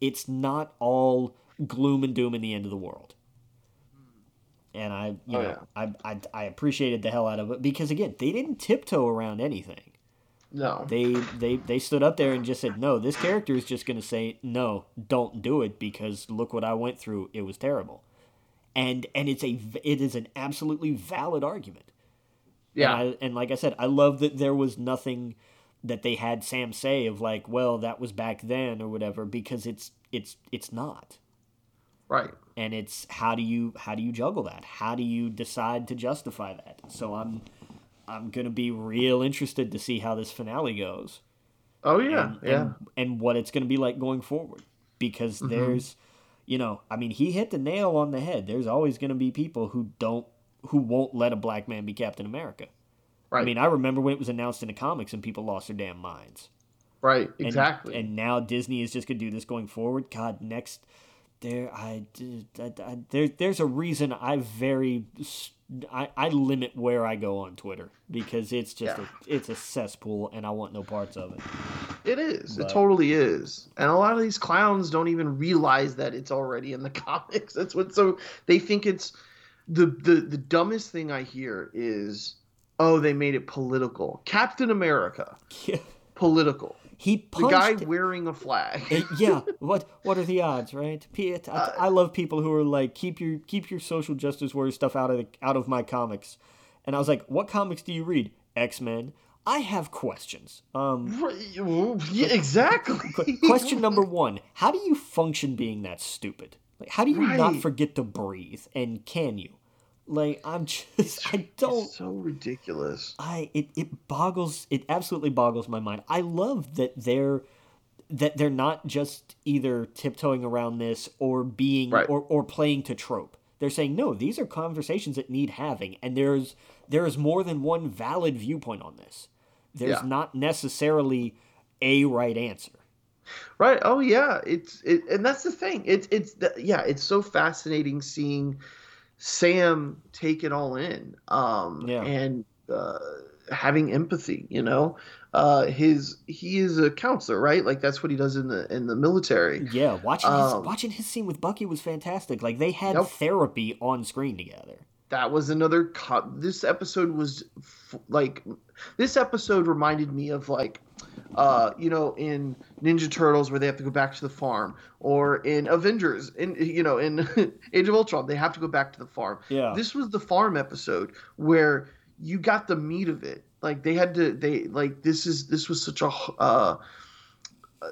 [SPEAKER 2] it's not all gloom and doom in the end of the world and I, you
[SPEAKER 1] Oh,
[SPEAKER 2] know,
[SPEAKER 1] yeah.
[SPEAKER 2] I, I, I appreciated the hell out of it because again, they didn't tiptoe around anything.
[SPEAKER 1] No
[SPEAKER 2] They, they, they stood up there and just said, "No, this character is just going to say no, don't do it because look what I went through. It was terrible." And and it's a it is an absolutely valid argument.
[SPEAKER 1] yeah
[SPEAKER 2] And, I, and like I said, I love that there was nothing that they had Sam say of like, "Well, that was back then" or whatever because it's it's it's not
[SPEAKER 1] right
[SPEAKER 2] and it's how do you how do you juggle that how do you decide to justify that so i'm i'm gonna be real interested to see how this finale goes.
[SPEAKER 1] Oh yeah
[SPEAKER 2] and,
[SPEAKER 1] yeah.
[SPEAKER 2] and, and what it's gonna be like going forward. Because mm-hmm. there's you know i mean he hit the nail on the head. There's always gonna be people who don't who won't let a black man be captain america.
[SPEAKER 1] Right.
[SPEAKER 2] i mean i remember when it was announced in the comics and people lost their damn minds.
[SPEAKER 1] Right exactly.
[SPEAKER 2] And, now Disney is just gonna do this going forward. God, next there, I, I, I there, there's a reason I very, s- I, I limit where I go on Twitter because it's just
[SPEAKER 1] Yeah.
[SPEAKER 2] a, it's a cesspool, and I want no parts of it.
[SPEAKER 1] It is.
[SPEAKER 2] But-
[SPEAKER 1] It totally is. And a lot of these clowns don't even realize that it's already in the comics. That's what so they think it's the the the dumbest thing I hear is oh they made it political. Captain America political.
[SPEAKER 2] He
[SPEAKER 1] the guy wearing a flag.
[SPEAKER 2] Yeah. What what are the odds, right? I,
[SPEAKER 1] Uh,
[SPEAKER 2] I love people who are like keep your keep your social justice warrior stuff out of the, out of my comics. And I was like, "What comics do you read?" X-Men. I have questions. Um
[SPEAKER 1] yeah, exactly.
[SPEAKER 2] question number 1. How do you function being that stupid? Like how do you not forget to breathe? And can you? Like I'm just I don't
[SPEAKER 1] It's so ridiculous.
[SPEAKER 2] I it, it boggles it absolutely boggles my mind. I love that they're that they're not just either tiptoeing around this or being
[SPEAKER 1] Right.
[SPEAKER 2] or, or playing to trope. They're saying no, these are conversations that need having, and there's there is more than one valid viewpoint on this. There's
[SPEAKER 1] Yeah.
[SPEAKER 2] not necessarily a right answer.
[SPEAKER 1] Right. Oh yeah. It's it, and that's the thing. It's it's yeah. It's so fascinating seeing Sam take it all in. Um.
[SPEAKER 2] Yeah.
[SPEAKER 1] And uh, having empathy. You know, uh, his he is a counselor, right? Like that's what he does in the in the military.
[SPEAKER 2] Yeah, watching his,
[SPEAKER 1] Um,
[SPEAKER 2] watching his scene with Bucky was fantastic. Like they had
[SPEAKER 1] Yep.
[SPEAKER 2] therapy on screen together.
[SPEAKER 1] that was another co- this episode was f- like this episode reminded me of like uh you know in ninja turtles where they have to go back to the farm or in avengers in you know in age of ultron they have to go back to the farm.
[SPEAKER 2] Yeah.
[SPEAKER 1] this was the farm episode where you got the meat of it. Like they had to they like this is this was such a uh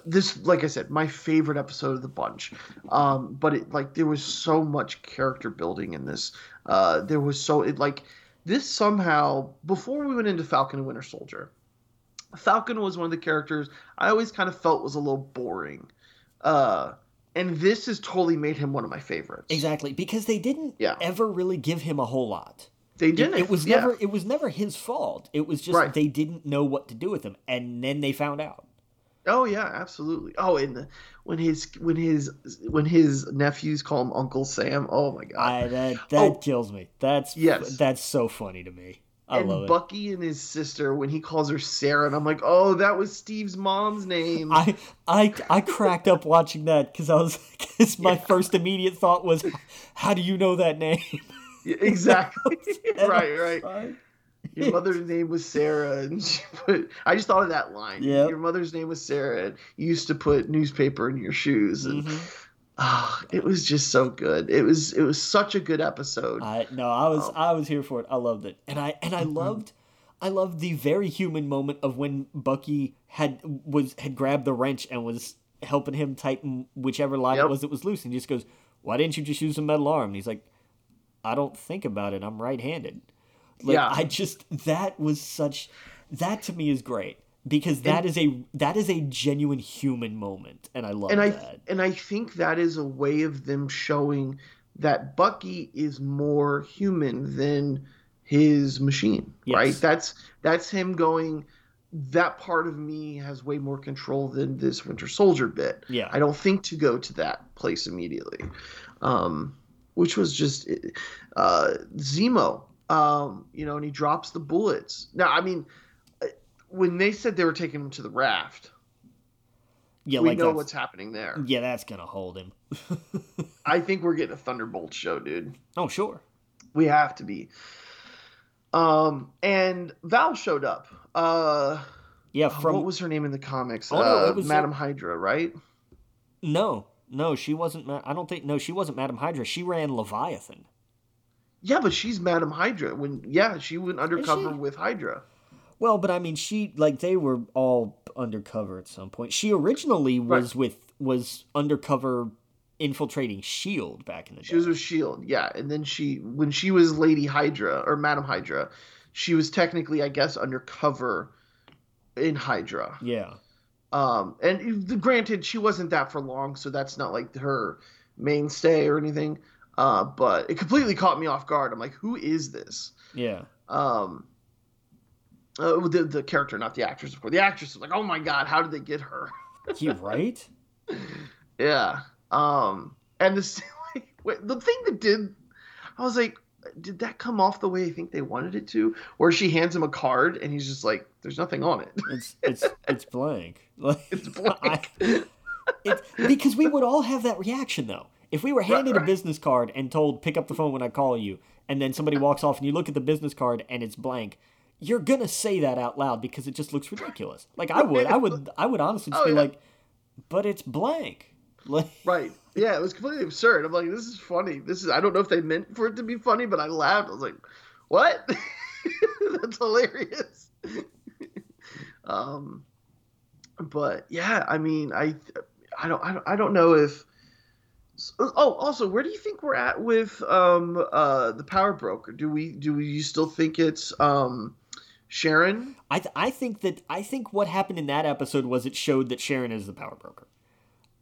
[SPEAKER 1] this like i said my favorite episode of the bunch. Um but it like there was so much character building in this. Uh there was so it like this somehow before we went into falcon and winter soldier falcon was one of the characters i always kind of felt was a little boring uh and this has totally made him one of my favorites
[SPEAKER 2] Exactly, because they didn't
[SPEAKER 1] Yeah.
[SPEAKER 2] ever really give him a whole lot.
[SPEAKER 1] they
[SPEAKER 2] It,
[SPEAKER 1] didn't
[SPEAKER 2] it was
[SPEAKER 1] yeah.
[SPEAKER 2] never it was never his fault. It was just
[SPEAKER 1] Right.
[SPEAKER 2] they didn't know what to do with him, and then they found out.
[SPEAKER 1] Oh yeah, absolutely. Oh, and the, when his when his when his nephews call him Uncle Sam. Oh my god.
[SPEAKER 2] I that that
[SPEAKER 1] Oh.
[SPEAKER 2] kills me. That's
[SPEAKER 1] Yes.
[SPEAKER 2] that's so funny to me. I
[SPEAKER 1] and. Bucky and his sister when he calls her Sarah, and I'm like, oh, that was Steve's mom's name.
[SPEAKER 2] I I I cracked up watching that because I was because my first immediate thought was, how do you know that name?
[SPEAKER 1] Yeah, exactly. Right, right.
[SPEAKER 2] I-
[SPEAKER 1] Your mother's name was Sarah, and she put. I just thought of that line.
[SPEAKER 2] Yep.
[SPEAKER 1] Your mother's name was Sarah, and you used to put newspaper in your shoes, and
[SPEAKER 2] Mhm.
[SPEAKER 1] Ah, it was just so good. It was it was such a good episode.
[SPEAKER 2] I no, I was
[SPEAKER 1] Um,
[SPEAKER 2] I was here for it. I loved it, and I and I
[SPEAKER 1] Mhm.
[SPEAKER 2] loved, I loved the very human moment of when Bucky had was had grabbed the wrench and was helping him tighten whichever line it was that was loose, and he just goes, "Why didn't you just use a metal arm?" And he's like, "I don't think about it. I'm right-handed." Like
[SPEAKER 1] Yeah.
[SPEAKER 2] I just that was such that to me is great because that is a that is a genuine human moment, and I love
[SPEAKER 1] and I
[SPEAKER 2] that.
[SPEAKER 1] and I think that is a way of them showing that Bucky is more human than his machine,
[SPEAKER 2] Yes.
[SPEAKER 1] right? That's that's him going. That part of me has way more control than this Winter Soldier bit.
[SPEAKER 2] Yeah.
[SPEAKER 1] I don't think to go to that place immediately, um, which was just uh, Zemo. Um, you know, and he drops the bullets. Now, I mean, when they said they were taking him to the raft,
[SPEAKER 2] yeah,
[SPEAKER 1] we
[SPEAKER 2] like
[SPEAKER 1] know what's happening there.
[SPEAKER 2] yeah, that's gonna hold him.
[SPEAKER 1] I think we're getting a Thunderbolt show, dude.
[SPEAKER 2] oh sure.
[SPEAKER 1] We have to be. Um, and Val showed up. Uh,
[SPEAKER 2] Yeah,
[SPEAKER 1] oh,
[SPEAKER 2] from
[SPEAKER 1] what was her name in the comics?
[SPEAKER 2] Oh, no,
[SPEAKER 1] uh,
[SPEAKER 2] it was, uh,
[SPEAKER 1] Madam Hydra, right?
[SPEAKER 2] No, no, she wasn't. Ma- I don't think. No, she wasn't Madam Hydra. She ran Leviathan.
[SPEAKER 1] Yeah, but she's Madam Hydra. When yeah, she went undercover
[SPEAKER 2] she?
[SPEAKER 1] with Hydra.
[SPEAKER 2] Well, but I mean, she like they were all undercover at some point. She originally was with was undercover infiltrating Shield back in the day.
[SPEAKER 1] She was with Shield, yeah, and then she when she was Lady Hydra or Madam Hydra, she was technically, I guess, undercover in Hydra.
[SPEAKER 2] yeah,
[SPEAKER 1] Um, and granted, she wasn't that for long, so that's not like her mainstay or anything. Uh, but it completely caught me off guard. I'm like, who is this?
[SPEAKER 2] yeah,
[SPEAKER 1] Um, uh, the the character, not the actress, of course. The actress was like, oh my god, how did they get her?
[SPEAKER 2] you right?
[SPEAKER 1] yeah. Um, and the like, wait, the thing that did, I was like, did that come off the way I think they wanted it to? Where she hands him a card and he's just like, there's nothing on it.
[SPEAKER 2] It's it's it's blank. Like
[SPEAKER 1] It's blank.
[SPEAKER 2] I- it, because we would all have that reaction though. If we were handed a
[SPEAKER 1] right.
[SPEAKER 2] business card and told pick up the phone when I call you, and then somebody walks off and you look at the business card and it's blank, you're gonna say that out loud because it just looks ridiculous. Like I would, I would, I would honestly just
[SPEAKER 1] Oh,
[SPEAKER 2] be
[SPEAKER 1] yeah.
[SPEAKER 2] like, but it's blank. Like,
[SPEAKER 1] Right. Yeah, it was completely absurd. I'm like, this is funny. This is I don't know if they meant for it to be funny, but I laughed. I was like, what? That's hilarious. um but yeah, I mean, I I don't I don't, I don't know if Oh, also, where do you think we're at with um uh the power broker? Do we do you still think it's um Sharon?
[SPEAKER 2] I, th- I think that I think what happened in that episode was it showed that Sharon is the power broker.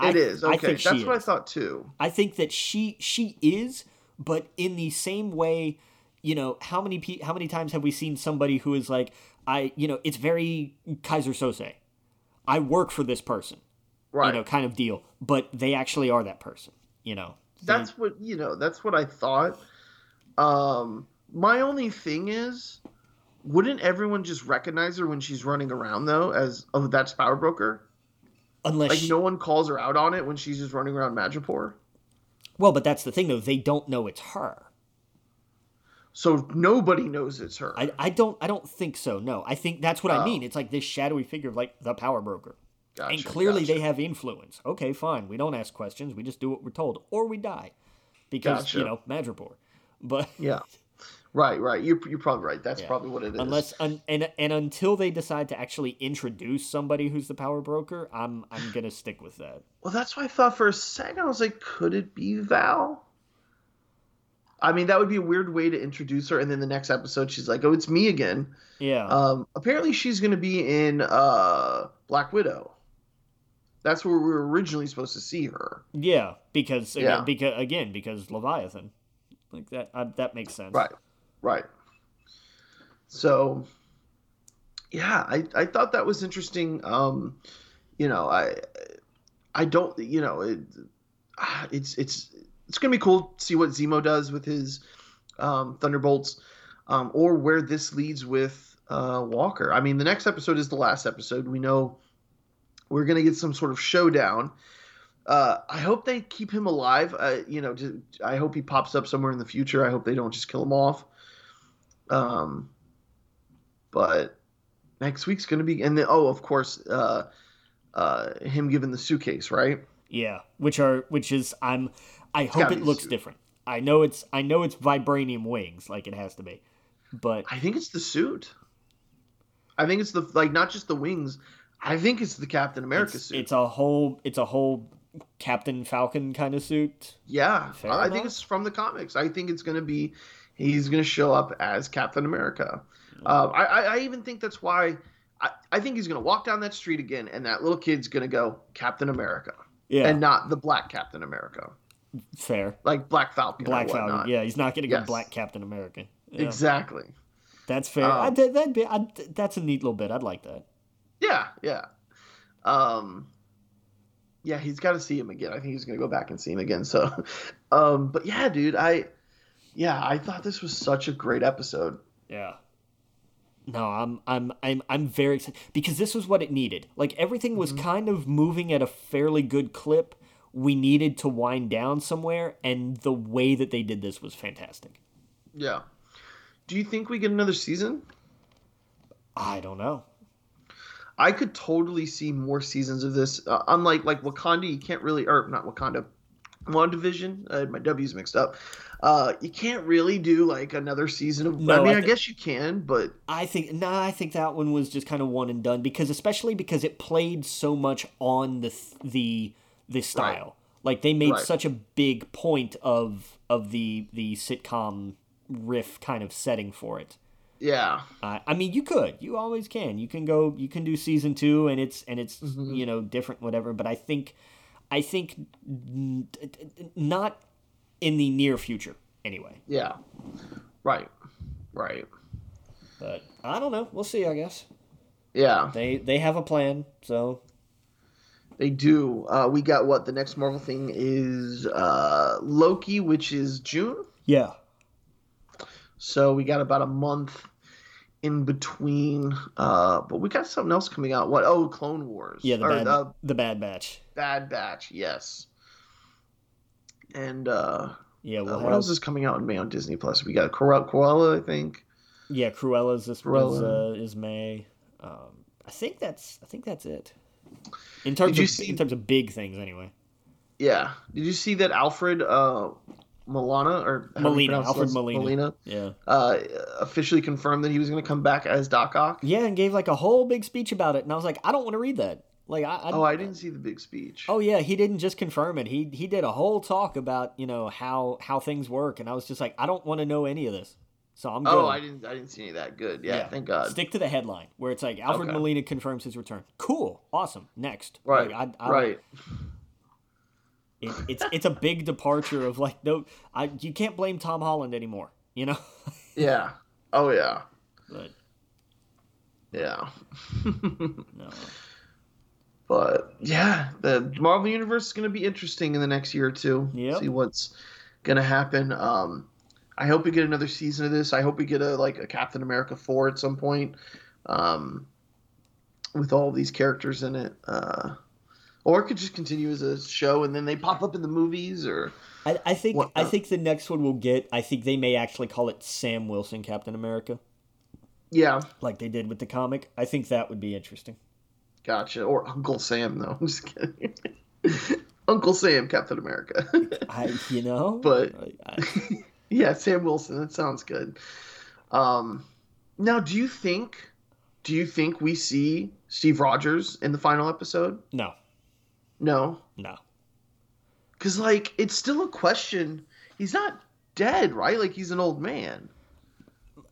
[SPEAKER 2] I-
[SPEAKER 1] It is.
[SPEAKER 2] I
[SPEAKER 1] Okay.
[SPEAKER 2] think
[SPEAKER 1] That's what I thought too.
[SPEAKER 2] I think that she she is, but in the same way, you know, how many pe- how many times have we seen somebody who is like, I, you know, it's very Keyser Söze. I work for this person,
[SPEAKER 1] Right.
[SPEAKER 2] you know, kind of deal, but they actually are that person, you know. They-
[SPEAKER 1] that's what you know that's what i thought um my only thing is wouldn't everyone just recognize her when she's running around though as oh that's power broker
[SPEAKER 2] unless
[SPEAKER 1] like
[SPEAKER 2] she-
[SPEAKER 1] no one calls her out on it when she's just running around Madripoor?
[SPEAKER 2] well, but that's the thing though, they don't know it's her.
[SPEAKER 1] so nobody knows it's her
[SPEAKER 2] I, I don't I don't think so. No, I think that's what I
[SPEAKER 1] Oh.
[SPEAKER 2] mean. It's like this shadowy figure of like the power broker.
[SPEAKER 1] Gotcha,
[SPEAKER 2] and clearly
[SPEAKER 1] gotcha.
[SPEAKER 2] they have influence. Okay, fine. We don't ask questions. We just do what we're told, or we die, because
[SPEAKER 1] Gotcha.
[SPEAKER 2] you know Madripoor. But
[SPEAKER 1] yeah right right you're, you're probably right that's
[SPEAKER 2] Yeah.
[SPEAKER 1] probably what it is
[SPEAKER 2] unless un, and and until they decide to actually introduce somebody who's the power broker, I'm I'm gonna stick with that.
[SPEAKER 1] well that's why i thought for a second i was like could it be val i mean that would be a weird way to introduce her and then the next episode she's like oh it's me again
[SPEAKER 2] Yeah,
[SPEAKER 1] Um, apparently, she's going to be in uh, Black Widow. That's where we were originally supposed to see her.
[SPEAKER 2] yeah, because again,
[SPEAKER 1] yeah.
[SPEAKER 2] because again, because Leviathan, like that uh, that makes sense.
[SPEAKER 1] Right, right. So, yeah, I, I thought that was interesting. Um, you know, I I don't, you know, it, ah, it's it's it's gonna be cool to see what Zemo does with his um, Thunderbolts, um, or where this leads with uh, Walker. I mean, the next episode is the last episode. We know we're gonna get some sort of showdown. Uh, I hope they keep him alive. Uh, you know, to, I hope he pops up somewhere in the future. I hope they don't just kill him off. Um, but next week's gonna be, and then oh, of course, uh, uh, him giving the suitcase, right?
[SPEAKER 2] Yeah, which are which is I'm I hope it looks
[SPEAKER 1] suit.
[SPEAKER 2] different. I know it's I know it's vibranium wings like it has to be, but
[SPEAKER 1] I think it's the suit. I think it's the like not just the wings. I think it's the Captain America
[SPEAKER 2] it's,
[SPEAKER 1] suit.
[SPEAKER 2] it's a whole it's a whole Captain Falcon kind of suit.
[SPEAKER 1] yeah,
[SPEAKER 2] Fair
[SPEAKER 1] I think it's from the comics. I think it's gonna be he's gonna show up as Captain America. Uh, I, I I even think that's why. I, I think he's gonna walk down that street again, and that little kid's gonna go Captain America,
[SPEAKER 2] Yeah,
[SPEAKER 1] and not the Black Captain America,
[SPEAKER 2] fair.
[SPEAKER 1] like Black Falcon.
[SPEAKER 2] Black. Falcon. Yeah, he's not going to go Black Captain America. Yeah,
[SPEAKER 1] Exactly.
[SPEAKER 2] That's fair.
[SPEAKER 1] Um,
[SPEAKER 2] I, that, that'd be, I, that's a neat little bit. I'd like that.
[SPEAKER 1] Yeah, yeah. Um yeah, he's got to see him again. I think he's going to go back and see him again. So um but yeah, dude, I yeah, I thought this was such a great episode.
[SPEAKER 2] Yeah. No, I'm I'm I'm I'm very excited because this was what it needed. Like everything was
[SPEAKER 1] Mm-hmm.
[SPEAKER 2] kind of moving at a fairly good clip. We needed to wind down somewhere, and the way that they did this was fantastic.
[SPEAKER 1] Yeah. Do you think we get another season?
[SPEAKER 2] I don't know.
[SPEAKER 1] I could totally see more seasons of this. Uh, unlike like Wakanda, you can't really or not Wakanda. WandaVision, uh, my W's mixed up. Uh, you can't really do like another season of. I mean,
[SPEAKER 2] I
[SPEAKER 1] I, guess you can, but
[SPEAKER 2] I think nah, I think that one was just kind of one and done because especially because it played so much on the th- the the style. Like they made
[SPEAKER 1] Right.
[SPEAKER 2] such a big point of of the the sitcom riff kind of setting for it.
[SPEAKER 1] yeah,
[SPEAKER 2] Uh, I mean, you could, you always can. You can go, you can do season two, and it's and it's
[SPEAKER 1] Mm-hmm.
[SPEAKER 2] you know different, whatever. But I think, I think, not in the near future, anyway.
[SPEAKER 1] yeah, right, right,
[SPEAKER 2] But I don't know. We'll see. I guess
[SPEAKER 1] yeah.
[SPEAKER 2] they they have a plan. So
[SPEAKER 1] They do. Uh, we got what the next Marvel thing is uh, Loki, which is June.
[SPEAKER 2] yeah,
[SPEAKER 1] So we got about a month in between. Uh, but we got something else coming out. What? Oh, Clone Wars.
[SPEAKER 2] yeah, the
[SPEAKER 1] or
[SPEAKER 2] bad
[SPEAKER 1] the
[SPEAKER 2] the Bad Batch.
[SPEAKER 1] Bad Batch. Yes. And uh,
[SPEAKER 2] Yeah,
[SPEAKER 1] uh,
[SPEAKER 2] we'll
[SPEAKER 1] what
[SPEAKER 2] have,
[SPEAKER 1] else is coming out in May on Disney Plus? We got Cor- Cruella, I think.
[SPEAKER 2] Yeah, Cruella's this
[SPEAKER 1] Cruella.
[SPEAKER 2] Is, uh, is May. Um, I think that's I think that's it. In terms of
[SPEAKER 1] see-
[SPEAKER 2] in terms of big things, anyway.
[SPEAKER 1] Yeah. Did you see that Alfred uh, Molina or how do you
[SPEAKER 2] Molina, Alfred
[SPEAKER 1] this?
[SPEAKER 2] Molina. Yeah.
[SPEAKER 1] uh, officially confirmed that he was going to come back as Doc Ock?
[SPEAKER 2] Yeah, and gave like a whole big speech about it, and I was like, I don't want to read that. Like, I, I
[SPEAKER 1] Oh, I didn't see the big speech.
[SPEAKER 2] Oh yeah, he didn't just confirm it. He he did a whole talk about you know how how things work, and I was just like, I don't want to know any of this. So I'm oh, good.
[SPEAKER 1] Oh, I didn't. I didn't see any of that. Good. Yeah. Thank God.
[SPEAKER 2] Stick to the headline where it's like Alfred
[SPEAKER 1] Okay.
[SPEAKER 2] Molina confirms his return. Cool, awesome. Next,
[SPEAKER 1] Right.
[SPEAKER 2] Like, I, I,
[SPEAKER 1] right.
[SPEAKER 2] It, it's it's a big departure of like no, I you can't blame Tom Holland anymore. You know.
[SPEAKER 1] Yeah. Oh yeah.
[SPEAKER 2] but
[SPEAKER 1] Yeah.
[SPEAKER 2] no.
[SPEAKER 1] But yeah, the Marvel universe is going to be interesting in the next year or two.
[SPEAKER 2] Yep.
[SPEAKER 1] See what's going to happen. Um, I hope we get another season of this. I hope we get a like a Captain America four at some point. Um, with all these characters in it. Uh, or it could just continue as a show and then they pop up in the movies or
[SPEAKER 2] I, I think
[SPEAKER 1] What-
[SPEAKER 2] I think the next one we'll get. I think they may actually call it Sam Wilson Captain America,
[SPEAKER 1] yeah,
[SPEAKER 2] like they did with the comic. I think that would be interesting.
[SPEAKER 1] Gotcha. Or Uncle Sam though. I'm just kidding. Uncle Sam, Captain America.
[SPEAKER 2] I you know,
[SPEAKER 1] But-
[SPEAKER 2] I,
[SPEAKER 1] yeah, Sam Wilson. That sounds good. Um, now, do you think, do you think we see Steve Rogers in the final episode?
[SPEAKER 2] no,
[SPEAKER 1] No,
[SPEAKER 2] no.
[SPEAKER 1] because like it's still a question. He's not dead, right? Like he's an old man.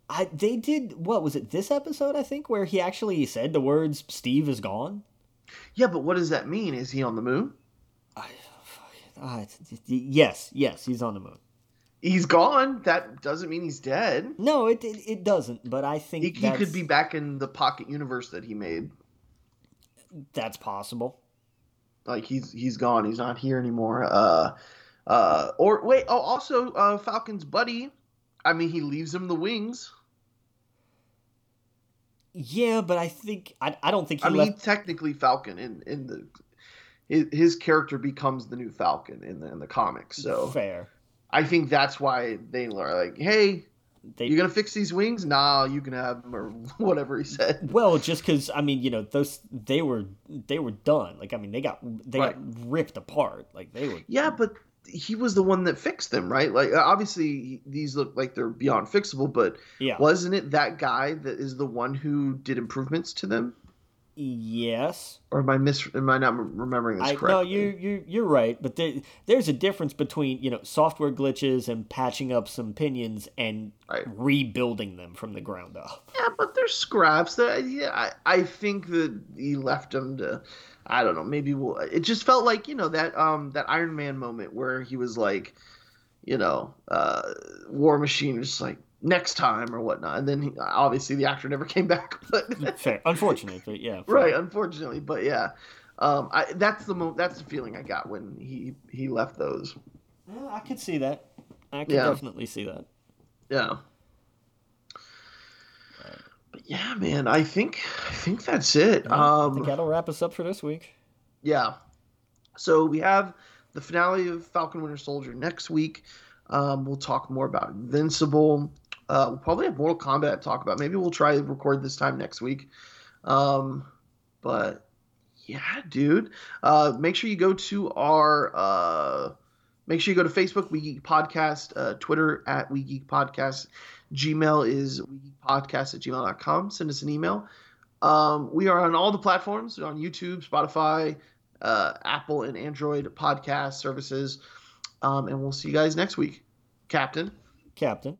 [SPEAKER 2] I they did what was it this episode I think where he actually said the words Steve is gone.
[SPEAKER 1] Yeah, but what does that mean? Is he on the moon?
[SPEAKER 2] I, yes, yes, he's on the moon.
[SPEAKER 1] He's gone. That doesn't mean he's dead.
[SPEAKER 2] No, it it, it doesn't. But I think
[SPEAKER 1] He, he could be back in the pocket universe that he made.
[SPEAKER 2] that's possible.
[SPEAKER 1] Like he's he's gone. He's not here anymore. Uh, uh, or wait. Oh, also, uh, Falcon's buddy. I mean, he leaves him the wings.
[SPEAKER 2] Yeah, but I think I, I don't think he
[SPEAKER 1] I mean,
[SPEAKER 2] left.
[SPEAKER 1] technically Falcon in in the his, his character becomes the new Falcon in the in the comics. So
[SPEAKER 2] fair.
[SPEAKER 1] I think that's why they are like, hey,
[SPEAKER 2] They
[SPEAKER 1] you gonna fix these wings? Nah, you can have them or whatever he said.
[SPEAKER 2] well, just because I mean, you know, those they were they were done. Like I mean, they got they
[SPEAKER 1] Right.
[SPEAKER 2] got ripped apart. Like they were.
[SPEAKER 1] Yeah, but he was the one that fixed them, right? Like uh, obviously these look like they're beyond fixable, but
[SPEAKER 2] Yeah.
[SPEAKER 1] wasn't it that guy that is the one who did improvements to them?
[SPEAKER 2] Yes.
[SPEAKER 1] Or am I mis? Am I not remembering this
[SPEAKER 2] I no,
[SPEAKER 1] correctly?
[SPEAKER 2] you you you're right, but there, there's a difference between you know software glitches and patching up some pinions and
[SPEAKER 1] Right.
[SPEAKER 2] rebuilding them from the ground up.
[SPEAKER 1] Yeah, but there's scraps. That yeah, I, I think that he left them to. I don't know. Maybe we'll. It just felt like you know that um that Iron Man moment where he was like, you know, uh, War Machine was just like next time or whatnot, and then he, obviously the actor never came back. But
[SPEAKER 2] Fair, unfortunate, but yeah. fair.
[SPEAKER 1] right, unfortunately, but yeah, um, I that's the mo- that's the feeling I got when he he left those.
[SPEAKER 2] Yeah, I could see that. I could
[SPEAKER 1] Yeah.
[SPEAKER 2] definitely see that.
[SPEAKER 1] Yeah. Yeah, man, I think I think that's it.
[SPEAKER 2] Yeah, I
[SPEAKER 1] um,
[SPEAKER 2] think that'll wrap us up for this week.
[SPEAKER 1] Yeah. So we have the finale of Falcon Winter Soldier next week. Um, we'll talk more about Invincible. Uh, we'll probably have Mortal Kombat to talk about. Maybe we'll try to record this time next week. Um, but yeah, dude. Uh, make sure you go to our. Uh, make sure you go to Facebook, We Geek Podcast, uh, Twitter at We Geek Podcast. Gmail is podcast at gmail.com. Send us an email. Um, we are on all the platforms on YouTube, Spotify, uh, Apple, and Android podcast services. Um, and we'll see you guys next week. Captain.
[SPEAKER 2] Captain.